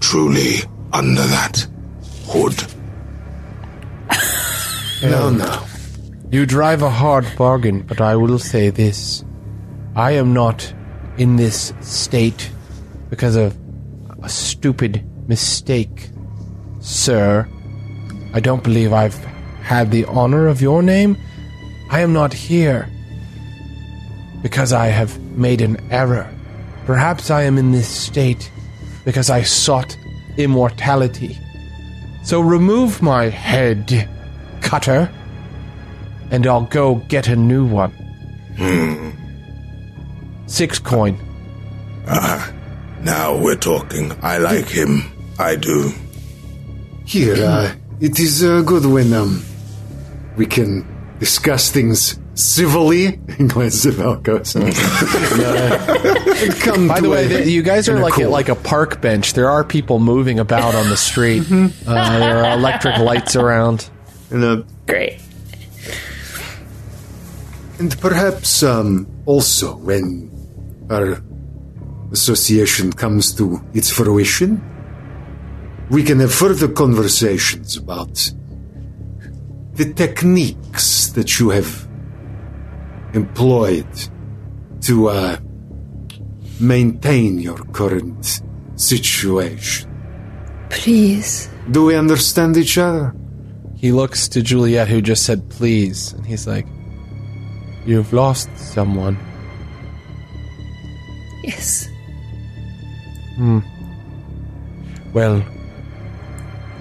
truly under that hood. no, no. You drive a hard bargain, but I will say this. I am not in this state because of a stupid mistake, sir. I don't believe I've had the honor of your name. I am not here because I have made an error. Perhaps I am in this state because I sought immortality. So remove my head, cutter and I'll go get a new one. Hmm. Six coin. Ah now we're talking. I like him. I do. Here, uh, it is uh, good when um, we can discuss things civilly. Glance at Valkos. And, come By the way, a- th- you guys are like accord. at like a park bench. There are people moving about on the street. uh, there are electric lights around. And, uh, Great. and perhaps um, also when our association comes to its fruition, we can have further conversations about the techniques that you have employed to uh, maintain your current situation. Please. Do we understand each other? He looks to Juliet, who just said please, and he's like, You've lost someone. Yes. Hmm. Well,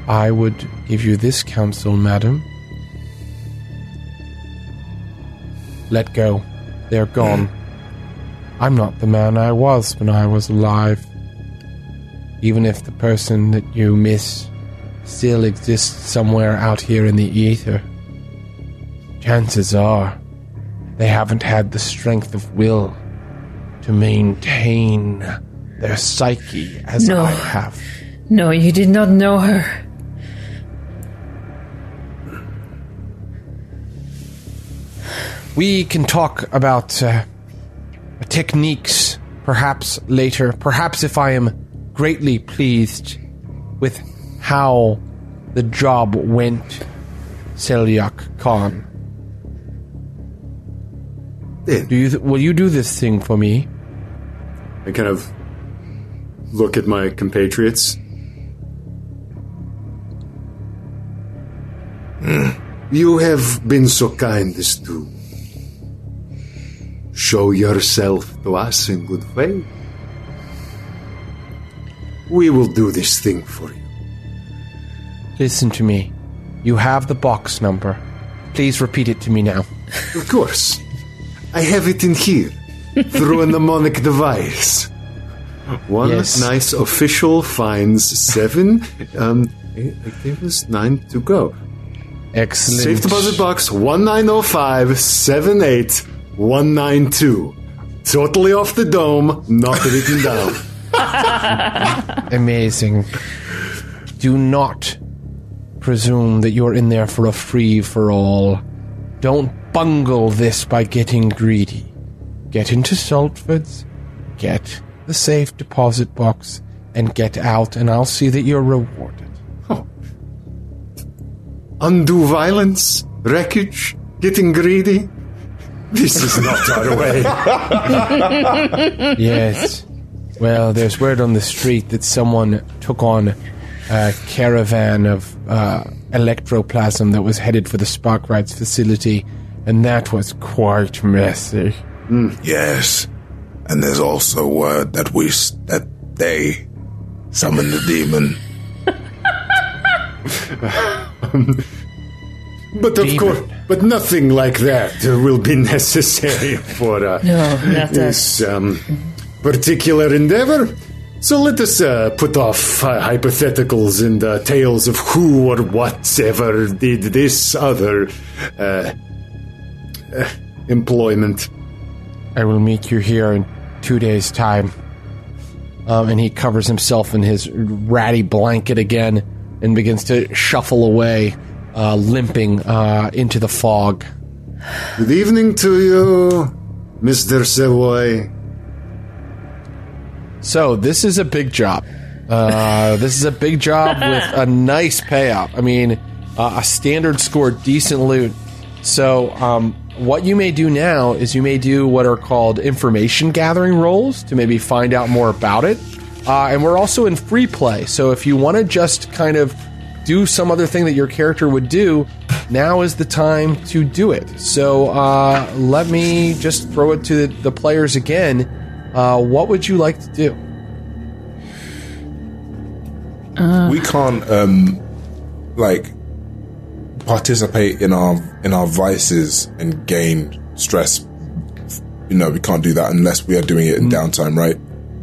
I would give you this counsel, madam. Let go. They're gone. I'm not the man I was when I was alive. Even if the person that you miss still exists somewhere out here in the ether, chances are they haven't had the strength of will to maintain their psyche as No. I have. No, you did not know her. We can talk about uh, techniques perhaps later. Perhaps if I am greatly pleased with how the job went, Selyak Khan. Then Do you th- will you do this thing for me? I kind of look at my compatriots. You have been so kind as to show yourself to us in good faith. We will do this thing for you. Listen to me. You have the box number. Please repeat it to me now. Of course. I have it in here through a mnemonic device. One Yes. nice official finds seven. Um, I I gave us nine to go. Excellent. Safe deposit box 1905 78192. Totally off the dome, not written down. Amazing. Do not presume that you're in there for a free for all. Don't bungle this by getting greedy. Get into Saltford's, get the safe deposit box, and get out, and I'll see that you're rewarded. Undue violence, wreckage, getting greedy. This is not our way. Yes. Well, there's word on the street that someone took on a caravan of uh, electroplasm that was headed for the Spark Sparkwrights facility, and that was quite messy. Yes, and there's also word that we that they summoned the demon. But of Demon. course, but nothing like that will be necessary for uh, No, not this um, particular endeavor. So let us uh, put off uh, hypotheticals and uh, tales of who or whatever did this other uh, uh, employment. I will meet you here in two days' time. Um, and he covers himself in his ratty blanket again and begins to shuffle away, uh, limping uh, into the fog. Good evening to you, Mr. Savoy. So this is a big job. Uh, this is a big job with a nice payout. I mean, uh, a standard score, decent loot. So um, what you may do now is you may do what are called information gathering roles to maybe find out more about it. Uh, and we're also in free play. So if you want to just kind of do some other thing that your character would do, now is the time to do it. So uh, let me just throw it to the, the players again. Uh, what would you like to do? we can't um like participate in our in our vices and gain stress. You know, we can't do that unless we are doing it in downtime, right?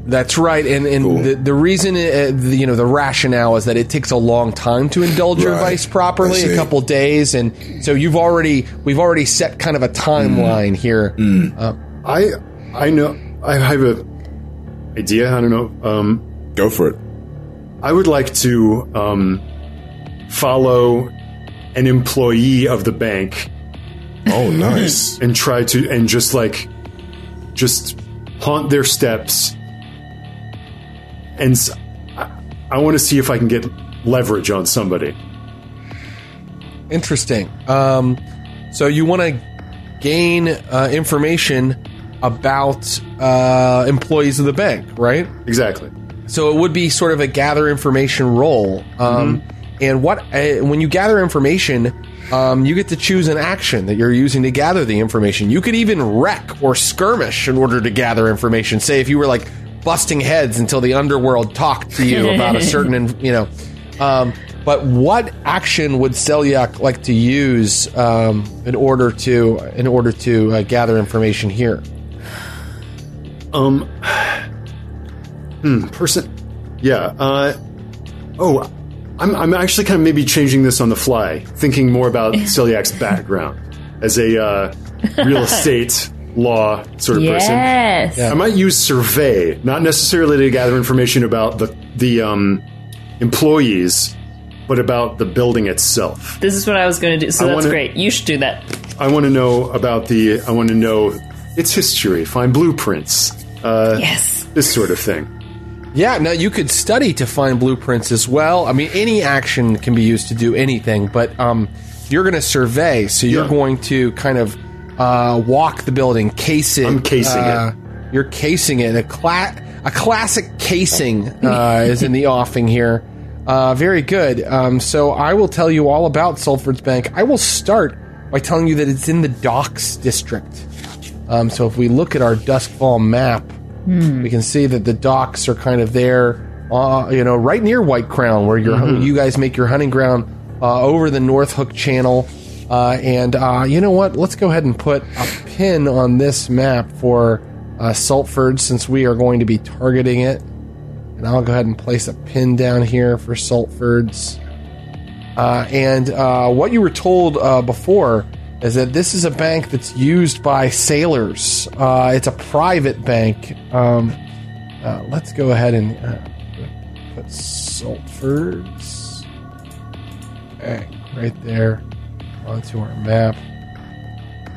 That's right, and and Cool. the the reason, uh, the, you know, the rationale is that it takes a long time to indulge your Right. vice properly, a couple days, and so you've already we've already set kind of a timeline here. Uh, I I know I have a idea. I don't know. Um, Go for it. I would like to um, follow an employee of the bank Oh, nice. and try to and just like just haunt their steps and I want to see if I can get leverage on somebody. Interesting. Um, so you want to gain uh, information about uh, employees of the bank, right? Exactly. So it would be sort of a gather information role. Um, And what uh, when you gather information, um, you get to choose an action that you're using to gather the information. You could even wreck or skirmish in order to gather information. Say if you were like busting heads until the underworld talked to you about a certain, you know. Um, but what action would Selyak like to use um, in order to in order to uh, gather information here? Um. Hmm. Person. Yeah. Uh. Oh, I'm. I'm actually kind of maybe changing this on the fly, thinking more about Selyak's background as a uh, real estate law sort of person. Yes. I might use survey, not necessarily to gather information about the the um, employees, but about the building itself. This is what I was going to do. So I that's wanna- great. You should do that. I want to know about the. I want to know its history, find blueprints, uh, Yes. this sort of thing. Yeah, now you could study to find blueprints as well. I mean, any action can be used to do anything, but um, you're going to survey, so you're Yeah. going to kind of uh, walk the building, case it. I'm casing uh, You're casing it. A, cla- a classic casing uh, is in the offing here. Uh, very good. Um, so I will tell you all about Saltford's Bank. I will start by telling you that it's in the Docks District. Um, so if we look at our Doskvol map, we can see that the docks are kind of there, uh, you know, right near Whitecrown, where your you guys make your hunting ground uh, over the North Hook Channel. Uh, and uh, you know what? Let's go ahead and put a pin on this map for uh, Saltford, since we are going to be targeting it. And I'll go ahead and place a pin down here for Saltford's. Uh, and uh, what you were told uh, before is that this is a bank that's used by sailors. It's a private bank. Um, let's go ahead and put Saltford's Bank right there onto our map.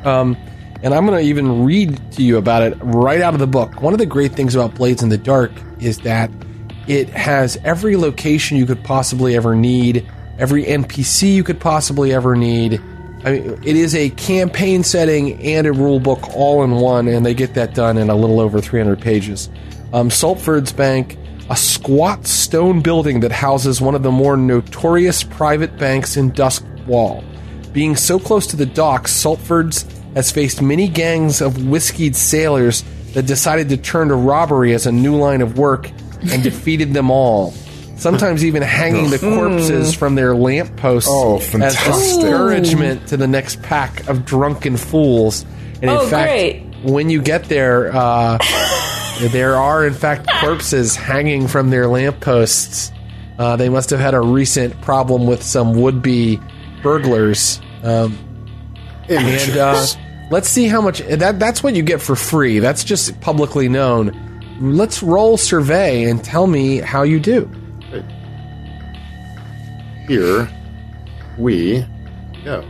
Um, and I'm going to even read to you about it right out of the book. One of the great things about Blades in the Dark is that it has every location you could possibly ever need, every NPC you could possibly ever need. I mean, it is a campaign setting and a rule book all in one, and they get that done in a little over 300 pages. Um, Saltford's Bank, a squat stone building that houses one of the more notorious private banks in Doskvol. Being so close to the docks, Saltford's has faced many gangs of whiskeyed sailors that decided to turn to robbery as a new line of work and defeated them all. Sometimes even hanging the corpses from their lampposts Oh, as discouragement to the next pack of drunken fools. And in Oh, fact, great. when you get there, uh, there are in fact corpses hanging from their lampposts. Uh, they must have had a recent problem with some would-be burglars. Um, and uh, let's see how much that that's what you get for free. That's just publicly known. Let's roll survey and tell me how you do. Here we go.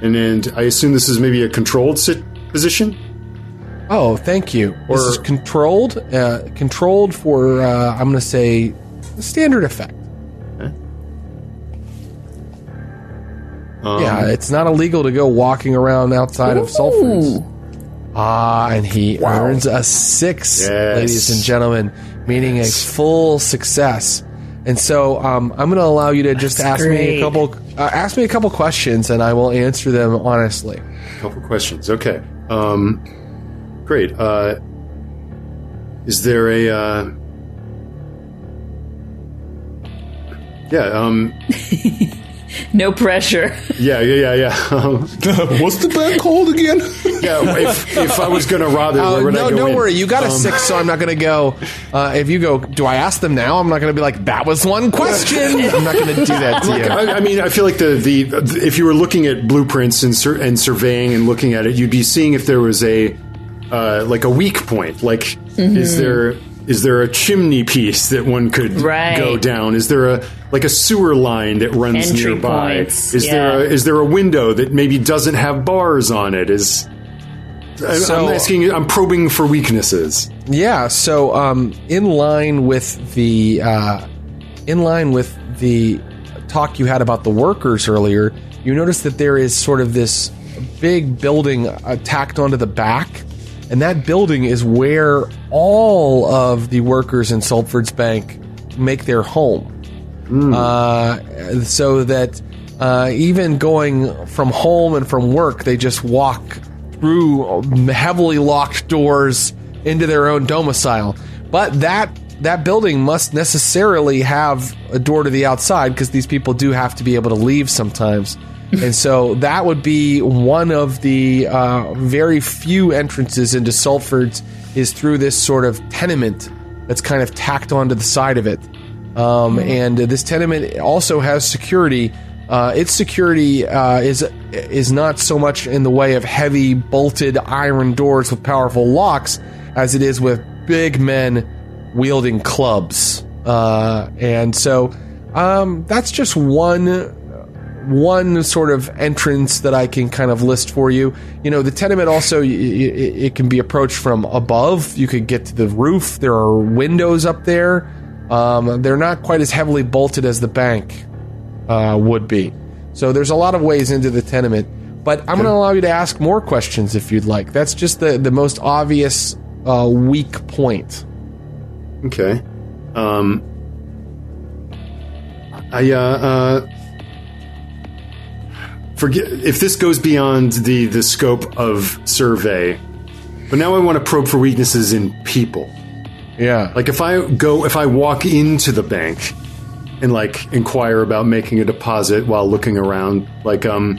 And then I assume this is maybe a controlled sit position. Oh, thank you. this is controlled. Uh, controlled for uh, I'm going to say standard effect. Um, yeah, it's not illegal to go walking around outside of Saltford's. Ah, and he earns a six, Yes. ladies and gentlemen, meaning a full success. And so um, I'm going to allow you to just ask me a couple, uh, ask me a couple questions, and I will answer them honestly. A couple questions. Okay. Um, great. Uh, is there a? Uh, yeah. Um, No pressure. yeah. Yeah. Yeah. Yeah. Um, What's the band called again? yeah. If, if I was going to rather, Uh, where would I no, go don't in? worry. You got a Um, six, so I'm not going to go. Uh, if you go, do I ask them now? I'm not going to be like, that was one question. I'm not going to do that to you. I, I mean, I feel like the, the if you were looking at blueprints and sur- and surveying and looking at it, you'd be seeing if there was a uh, like a weak point. Like, is there is there a chimney piece that one could Right. go down? Is there a like a sewer line that runs Entry nearby? points, Is there a, is there a window that maybe doesn't have bars on it? Is I- So- I'm asking. I'm probing for weaknesses. Yeah, so um, in line with the uh, in line with the talk you had about the workers earlier, you notice that there is sort of this big building uh, tacked onto the back, and that building is where all of the workers in Saltford's Bank make their home. Uh, so that uh, even going from home and from work, they just walk through heavily locked doors into their own domicile. But that that building must necessarily have a door to the outside because these people do have to be able to leave sometimes. And so that would be one of the uh, very few entrances into Saltford's is through this sort of tenement that's kind of tacked onto the side of it. Um, and this tenement also has security. Uh, its security uh, is is not so much in the way of heavy bolted iron doors with powerful locks as it is with big men wielding clubs. Uh, and so um, that's just one one sort of entrance that I can kind of list for you. You know, the tenement also it can be approached from above. You could get to the roof. There are windows up there. Um, they're not quite as heavily bolted as the bank uh, would be. So there's a lot of ways into the tenement. But I'm going to allow you to ask more questions if you'd like. That's just the the most obvious uh, weak point. Okay. Um. I uh, uh forget if this goes beyond the the scope of survey, but now I want to probe for weaknesses in people. Yeah. Like if I go, if I walk into the bank and like inquire about making a deposit while looking around, like um,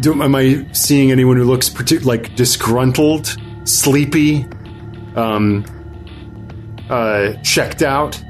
do, am I seeing anyone who looks partic- like disgruntled, sleepy, um, uh, checked out?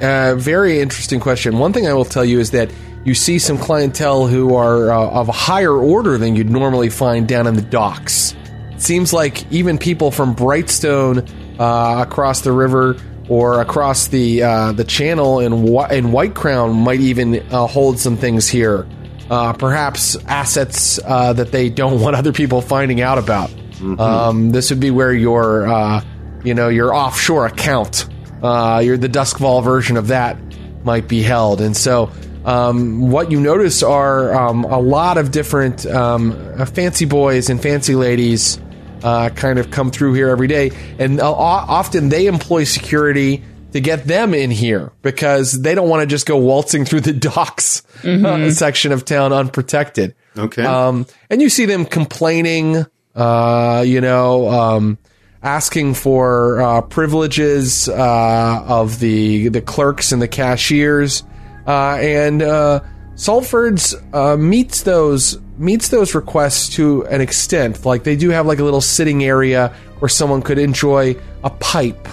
Uh, very interesting question. One thing I will tell you is that you see some clientele who are uh, of a higher order than you'd normally find down in the docks. It seems like even people from Brightstone uh, across the river or across the uh, the channel in in Whitecrown might even uh, hold some things here. Uh, perhaps assets uh, that they don't want other people finding out about. Um, this would be where your uh, you know your offshore account, uh, your the Doskvol version of that might be held, and so. Um, what you notice are um, a lot of different um, uh, fancy boys and fancy ladies uh, kind of come through here every day, and uh, often they employ security to get them in here because they don't want to just go waltzing through the docks uh, section of town unprotected. Okay. Um, and you see them complaining, uh, you know, um, asking for uh, privileges uh, of the the clerks and the cashiers, uh, and uh, Saltford's uh, meets those meets those requests to an extent. Like they do have like a little sitting area where someone could enjoy a pipe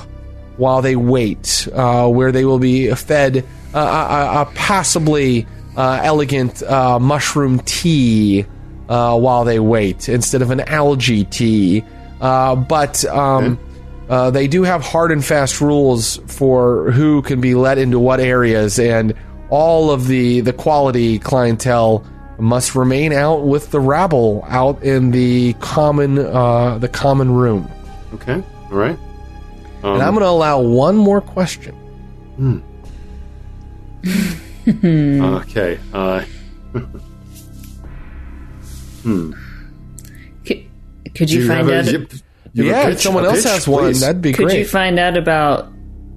while they wait, uh, where they will be fed uh, a, a, a passably uh, elegant uh, mushroom tea uh, while they wait instead of an algae tea. Uh, but um, uh, they do have hard and fast rules for who can be let into what areas, and all of the the quality clientele must remain out with the rabble out in the common uh, the common room. okay. All right. And I'm going to allow one more question. Okay. Uh, Could, could you, you find have a, out? yep, you a Yeah, pitch? if someone else pitch, has one, please. that'd be could great. Could you find out about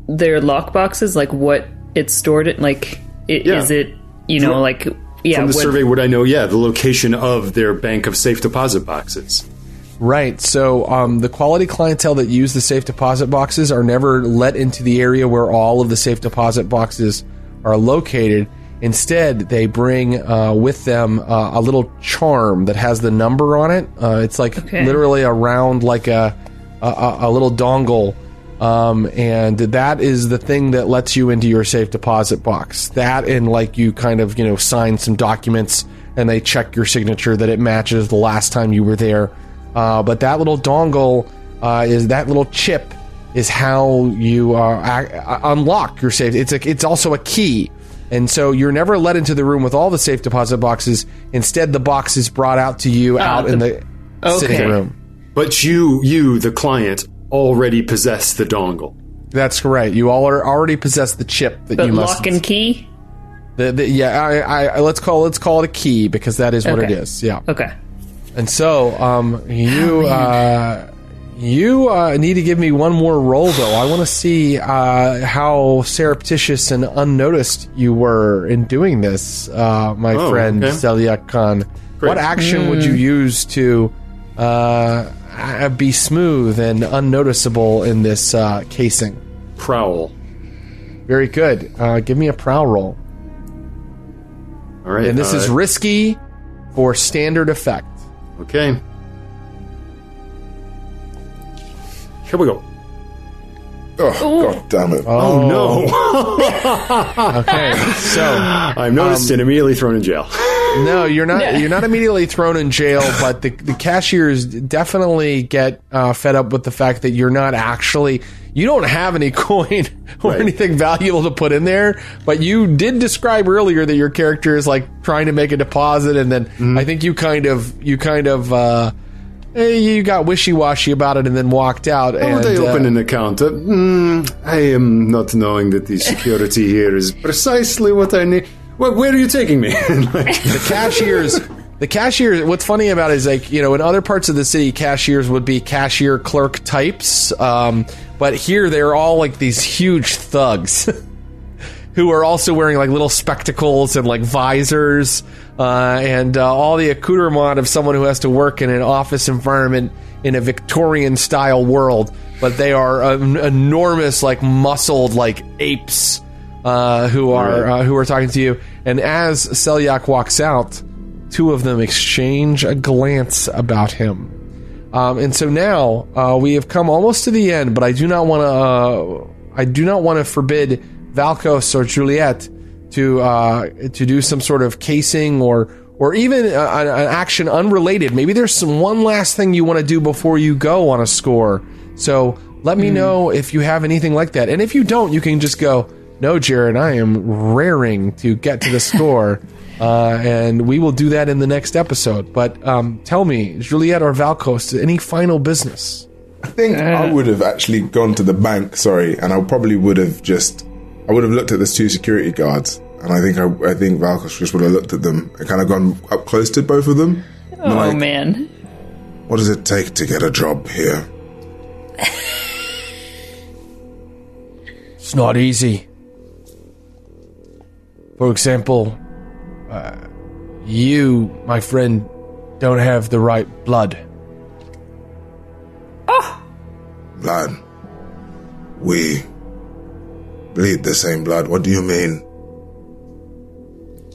their lockboxes? Like what it's stored in? Like i- Yeah. is it you know From- like yeah? From the what- survey, would I know? Yeah, the location of their bank of safe deposit boxes. Right. So um, the quality clientele that use the safe deposit boxes are never let into the area where all of the safe deposit boxes are located. Instead, they bring uh, with them uh, a little charm that has the number on it. Uh, it's like Okay. literally around like a a, a a little dongle. Um, and that is the thing that lets you into your safe deposit box. That and like you kind of you know sign some documents and they check your signature that it matches the last time you were there. Uh, but that little dongle uh, is that little chip is how you uh, ac- uh, unlock your safe. It's a, it's also a key, and so you're never let into the room with all the safe deposit boxes. Instead, the box is brought out to you out in the Okay. sitting room. But you, you, the client, already possess the dongle. That's right. You all are already possess the chip that but you must. lock and key. the, the, yeah, I, I, I- let's call let's call it a key because that is what it Okay. is. Yeah. Okay. And so, um, you uh, You uh, need to give me one more roll, though. I want to see uh, how surreptitious and unnoticed you were in doing this, uh, my Oh, friend okay. Selyak Khan. Great. What action would you use to uh, uh, be smooth and unnoticeable in this uh, casing? Prowl. Very good. Uh, give me a prowl roll. All right. And this is uh, risky for standard effect. okay. Here we go. Oh, god damn it. Oh, no! Okay, so I'm noticed and immediately thrown in jail. no, you're not. You're not immediately thrown in jail, but the the cashiers definitely get uh, fed up with the fact that you're not actually. You don't have any coin or Right. anything valuable to put in there, but you did describe earlier that your character is like trying to make a deposit, and then Mm-hmm. I think you kind of you kind of uh, you got wishy washy about it, and then walked out. And would I uh, open an account? Uh, mm, I am not knowing that the security here is precisely what I need. Well, where are you taking me? Like, the cashiers the cashiers what's funny about it is like you know in other parts of the city cashiers would be cashier clerk types um, but here they're all like these huge thugs who are also wearing like little spectacles and like visors uh, and uh, all the accoutrement of someone who has to work in an office environment in a Victorian style world. But they are um, enormous, like muscled, like apes uh, who are uh, who are talking to you. And as Selyak walks out, two of them exchange a glance about him. Um, and so now uh, we have come almost to the end, but I do not want to. Uh, I do not want to forbid Valkos or Juliet to uh, to do some sort of casing or or even uh, an, an action unrelated. Maybe there's some one last thing you want to do before you go on a score. So let me know if you have anything like that, and if you don't, you can just go. No, Jared, I am raring to get to the score. Uh, and we will do that in the next episode. But um, tell me, Juliet or Valkos, any final business? I think I would have actually gone to the bank, sorry, and I probably would have just, I would have looked at the two security guards, and I think I, I think Valkos just would have looked at them and kind of gone up close to both of them. Oh like, man. What does it take to get a job here? It's not easy. For example, uh, you, my friend, don't have the right blood. Oh. Blood. We bleed the same blood. What do you mean?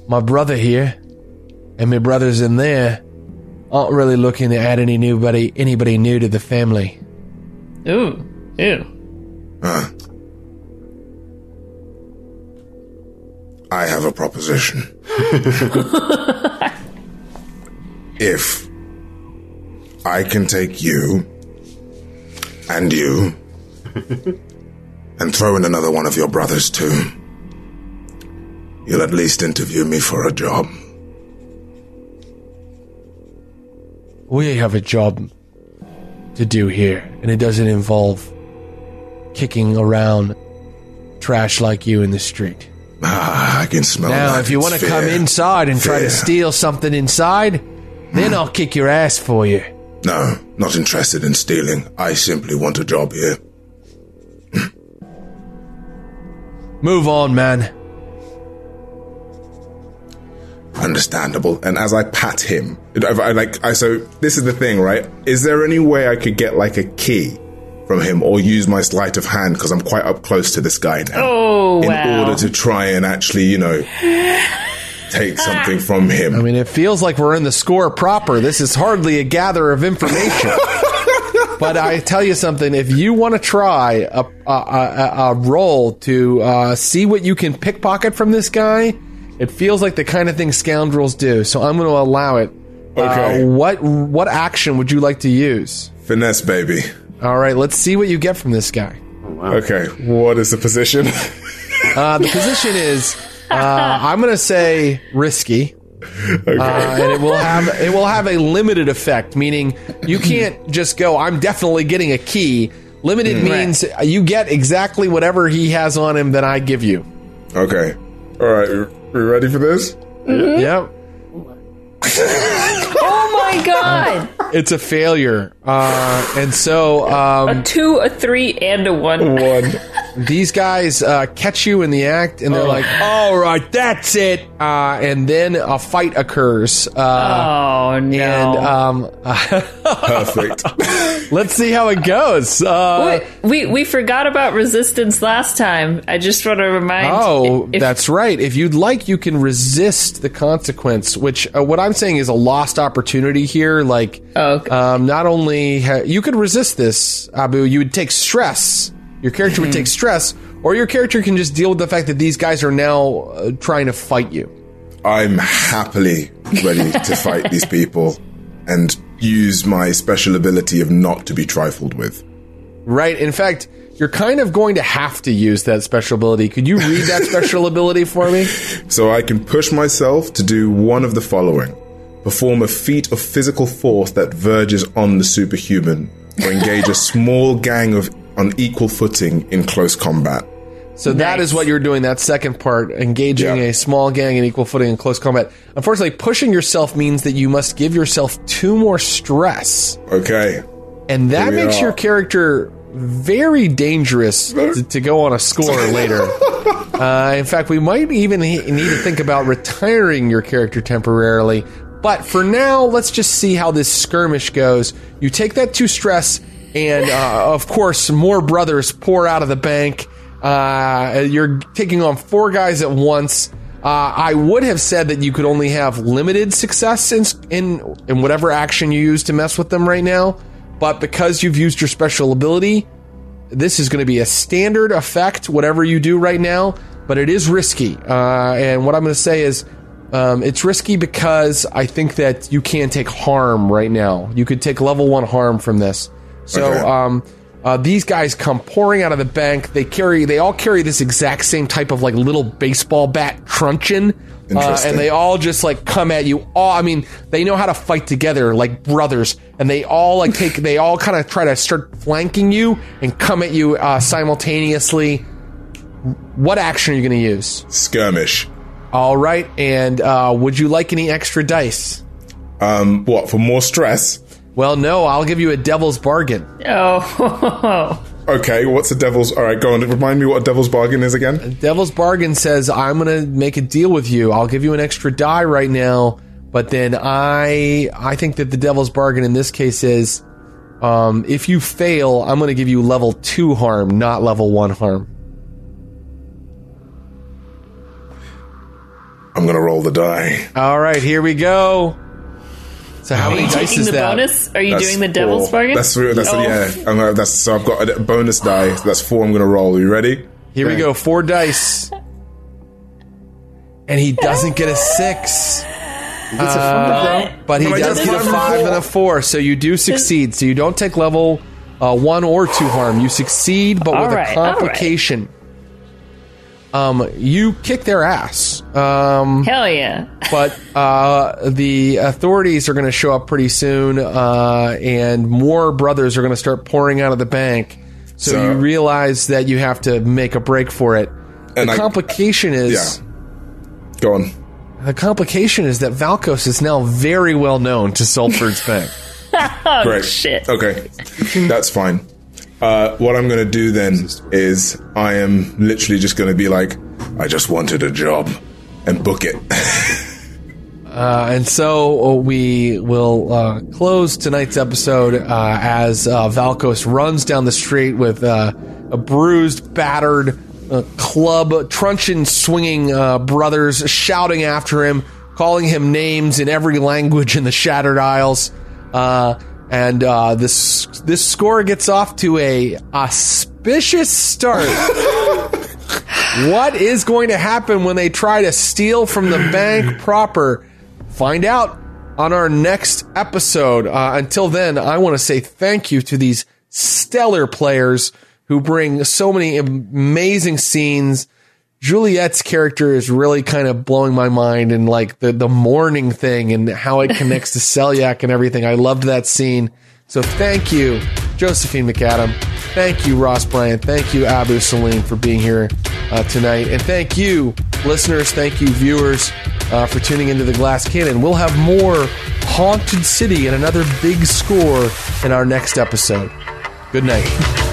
My brother here, and my brothers in there, aren't really looking to add any newbody, anybody new to the family. Ooh. Ew. Huh. I have a proposition. if I can take you and you and throw in another one of your brothers too, you'll at least interview me for a job. We have a job to do here, and it doesn't involve kicking around trash like you in the street. Ah, I can smell Now, that. if you want to come inside and try to steal something inside, then I'll kick your ass for you. No, not interested in stealing. I simply want a job here. Move on, man. understandable. And as I pat him, I, I like I so this is the thing, right? Is there any way I could get like a key from him or use my sleight of hand because I'm quite up close to this guy now? Oh in wow. order to try and actually, you know, take something from him. I mean, it feels like we're in the score proper. This is hardly a gather of information. but I tell you something: if you want to try a a, a, a roll to uh, see what you can pickpocket from this guy, it feels like the kind of thing scoundrels do. So I'm going to allow it. Okay. Uh, what what action would you like to use? Finesse, baby. All right, let's see what you get from this guy. Okay, what is the position? Uh, the position is, uh, I'm going to say risky. Uh, and it will have it will have a limited effect, meaning you can't just go. I'm definitely getting a key. Limited means you get exactly whatever he has on him that I give you. okay. All right, we we ready for this? Yep. oh my god. it's a failure. Uh, and so um, A two, a three, and a one. One. these guys uh, catch you in the act, and they're like, "All right, that's it." Uh, and then a fight occurs. Uh, Oh no! And um, Perfect. let's see how it goes. Uh, Wait, we we forgot about resistance last time. I just want to remind. Oh, if- that's right. If you'd like, you can resist the consequence. Which uh, what I'm saying is a lost opportunity here. Like, Oh, okay. um, not only ha- you could resist this, Abu, you would take stress. Your character would take stress, or your character can just deal with the fact that these guys are now uh, trying to fight you. I'm happily ready to fight these people and use my special ability of not to be trifled with. Right. In fact, you're kind of going to have to use that special ability. Could you read that special ability for me? So I can push myself to do one of the following perform a feat of physical force that verges on the superhuman, or engage a small gang of on equal footing in close combat. So that Nice. is what you're doing. That second part, engaging Yeah. a small gang in equal footing in close combat. Unfortunately, pushing yourself means that you must give yourself two more stress, Okay. and that makes are. your character very dangerous to, to go on a score later. Uh, in fact, we might even need to think about retiring your character temporarily. But for now, let's just see how this skirmish goes. You take that two stress, and uh, of course, more brothers pour out of the bank. Uh, you're taking on four guys at once. Uh, I would have said that you could only have limited success in, in in whatever action you use to mess with them right now, but because you've used your special ability, this is going to be a standard effect, whatever you do right now, but it is risky. Uh, and what I'm going to say is um, it's risky because I think that you can take harm right now. You could take level one harm from this. So Okay. um, uh, these guys come pouring out of the bank. They carry, they all carry this exact same type of like little baseball bat truncheon. Uh, and they all just like come at you. All I mean, they know how to fight together like brothers, and they all like take. They all kind of try to start flanking you and come at you uh, simultaneously. What action are you going to use? Skirmish. All right, and uh, would you like any extra dice? Um, what, for more stress? Well, no, I'll give you a devil's bargain. oh, Okay, what's a devil's. Alright, go on. Remind me what a devil's bargain is again? Devil's bargain says I'm going to make a deal with you. I'll give you an extra die right now, but then I I think that the devil's bargain in this case is um, if you fail, I'm going to give you level 2 harm, not level 1 harm. I'm gonna roll the die. All right, here we go. So how are many you dice taking is the that? bonus? Are you That's doing the devil's four. bargain? That's that's Oh. yeah. I'm gonna, that's so I've got a bonus die. So that's four. I'm gonna roll. Are you ready? Here we go, 4 dice. And he doesn't get a 6. Uh, but he But I does just get a won five and a four, so you do succeed. So you don't take level uh, one or two harm. You succeed, but All with right, a all right. complication. Um, you kick their ass. Um, Hell yeah! but uh, the authorities are going to show up pretty soon, uh, and more brothers are going to start pouring out of the bank. So, So- you realize that you have to make a break for it. And the I- complication is Yeah. Go on. the complication is that Valkos is now very well known to Saltford's Bank. Oh Great. shit! Okay, that's fine. Uh, what I'm going to do then is I am literally just going to be like, I just wanted a job and book it. Uh, and so uh, we will uh, close tonight's episode uh, as Valkos runs down the street with a bruised, battered club, truncheon swinging brothers shouting after him, calling him names in every language in the Shattered Isles. And uh, this this score gets off to a auspicious start. What is going to happen when they try to steal from the bank proper? Find out on our next episode. Uh, until then, I want to say thank you to these stellar players who bring so many amazing scenes. Juliet's character is really kind of blowing my mind and like the, the mourning thing and how it connects to Selyak and everything. I loved that scene. So thank you, Josephine McAdam. Thank you, Ross Bryant. Thank you, Abu Salim, for being here uh, tonight. And thank you, listeners. Thank you, viewers, uh, for tuning into the Glass Cannon. We'll have more Haunted City and another big score in our next episode. Good night.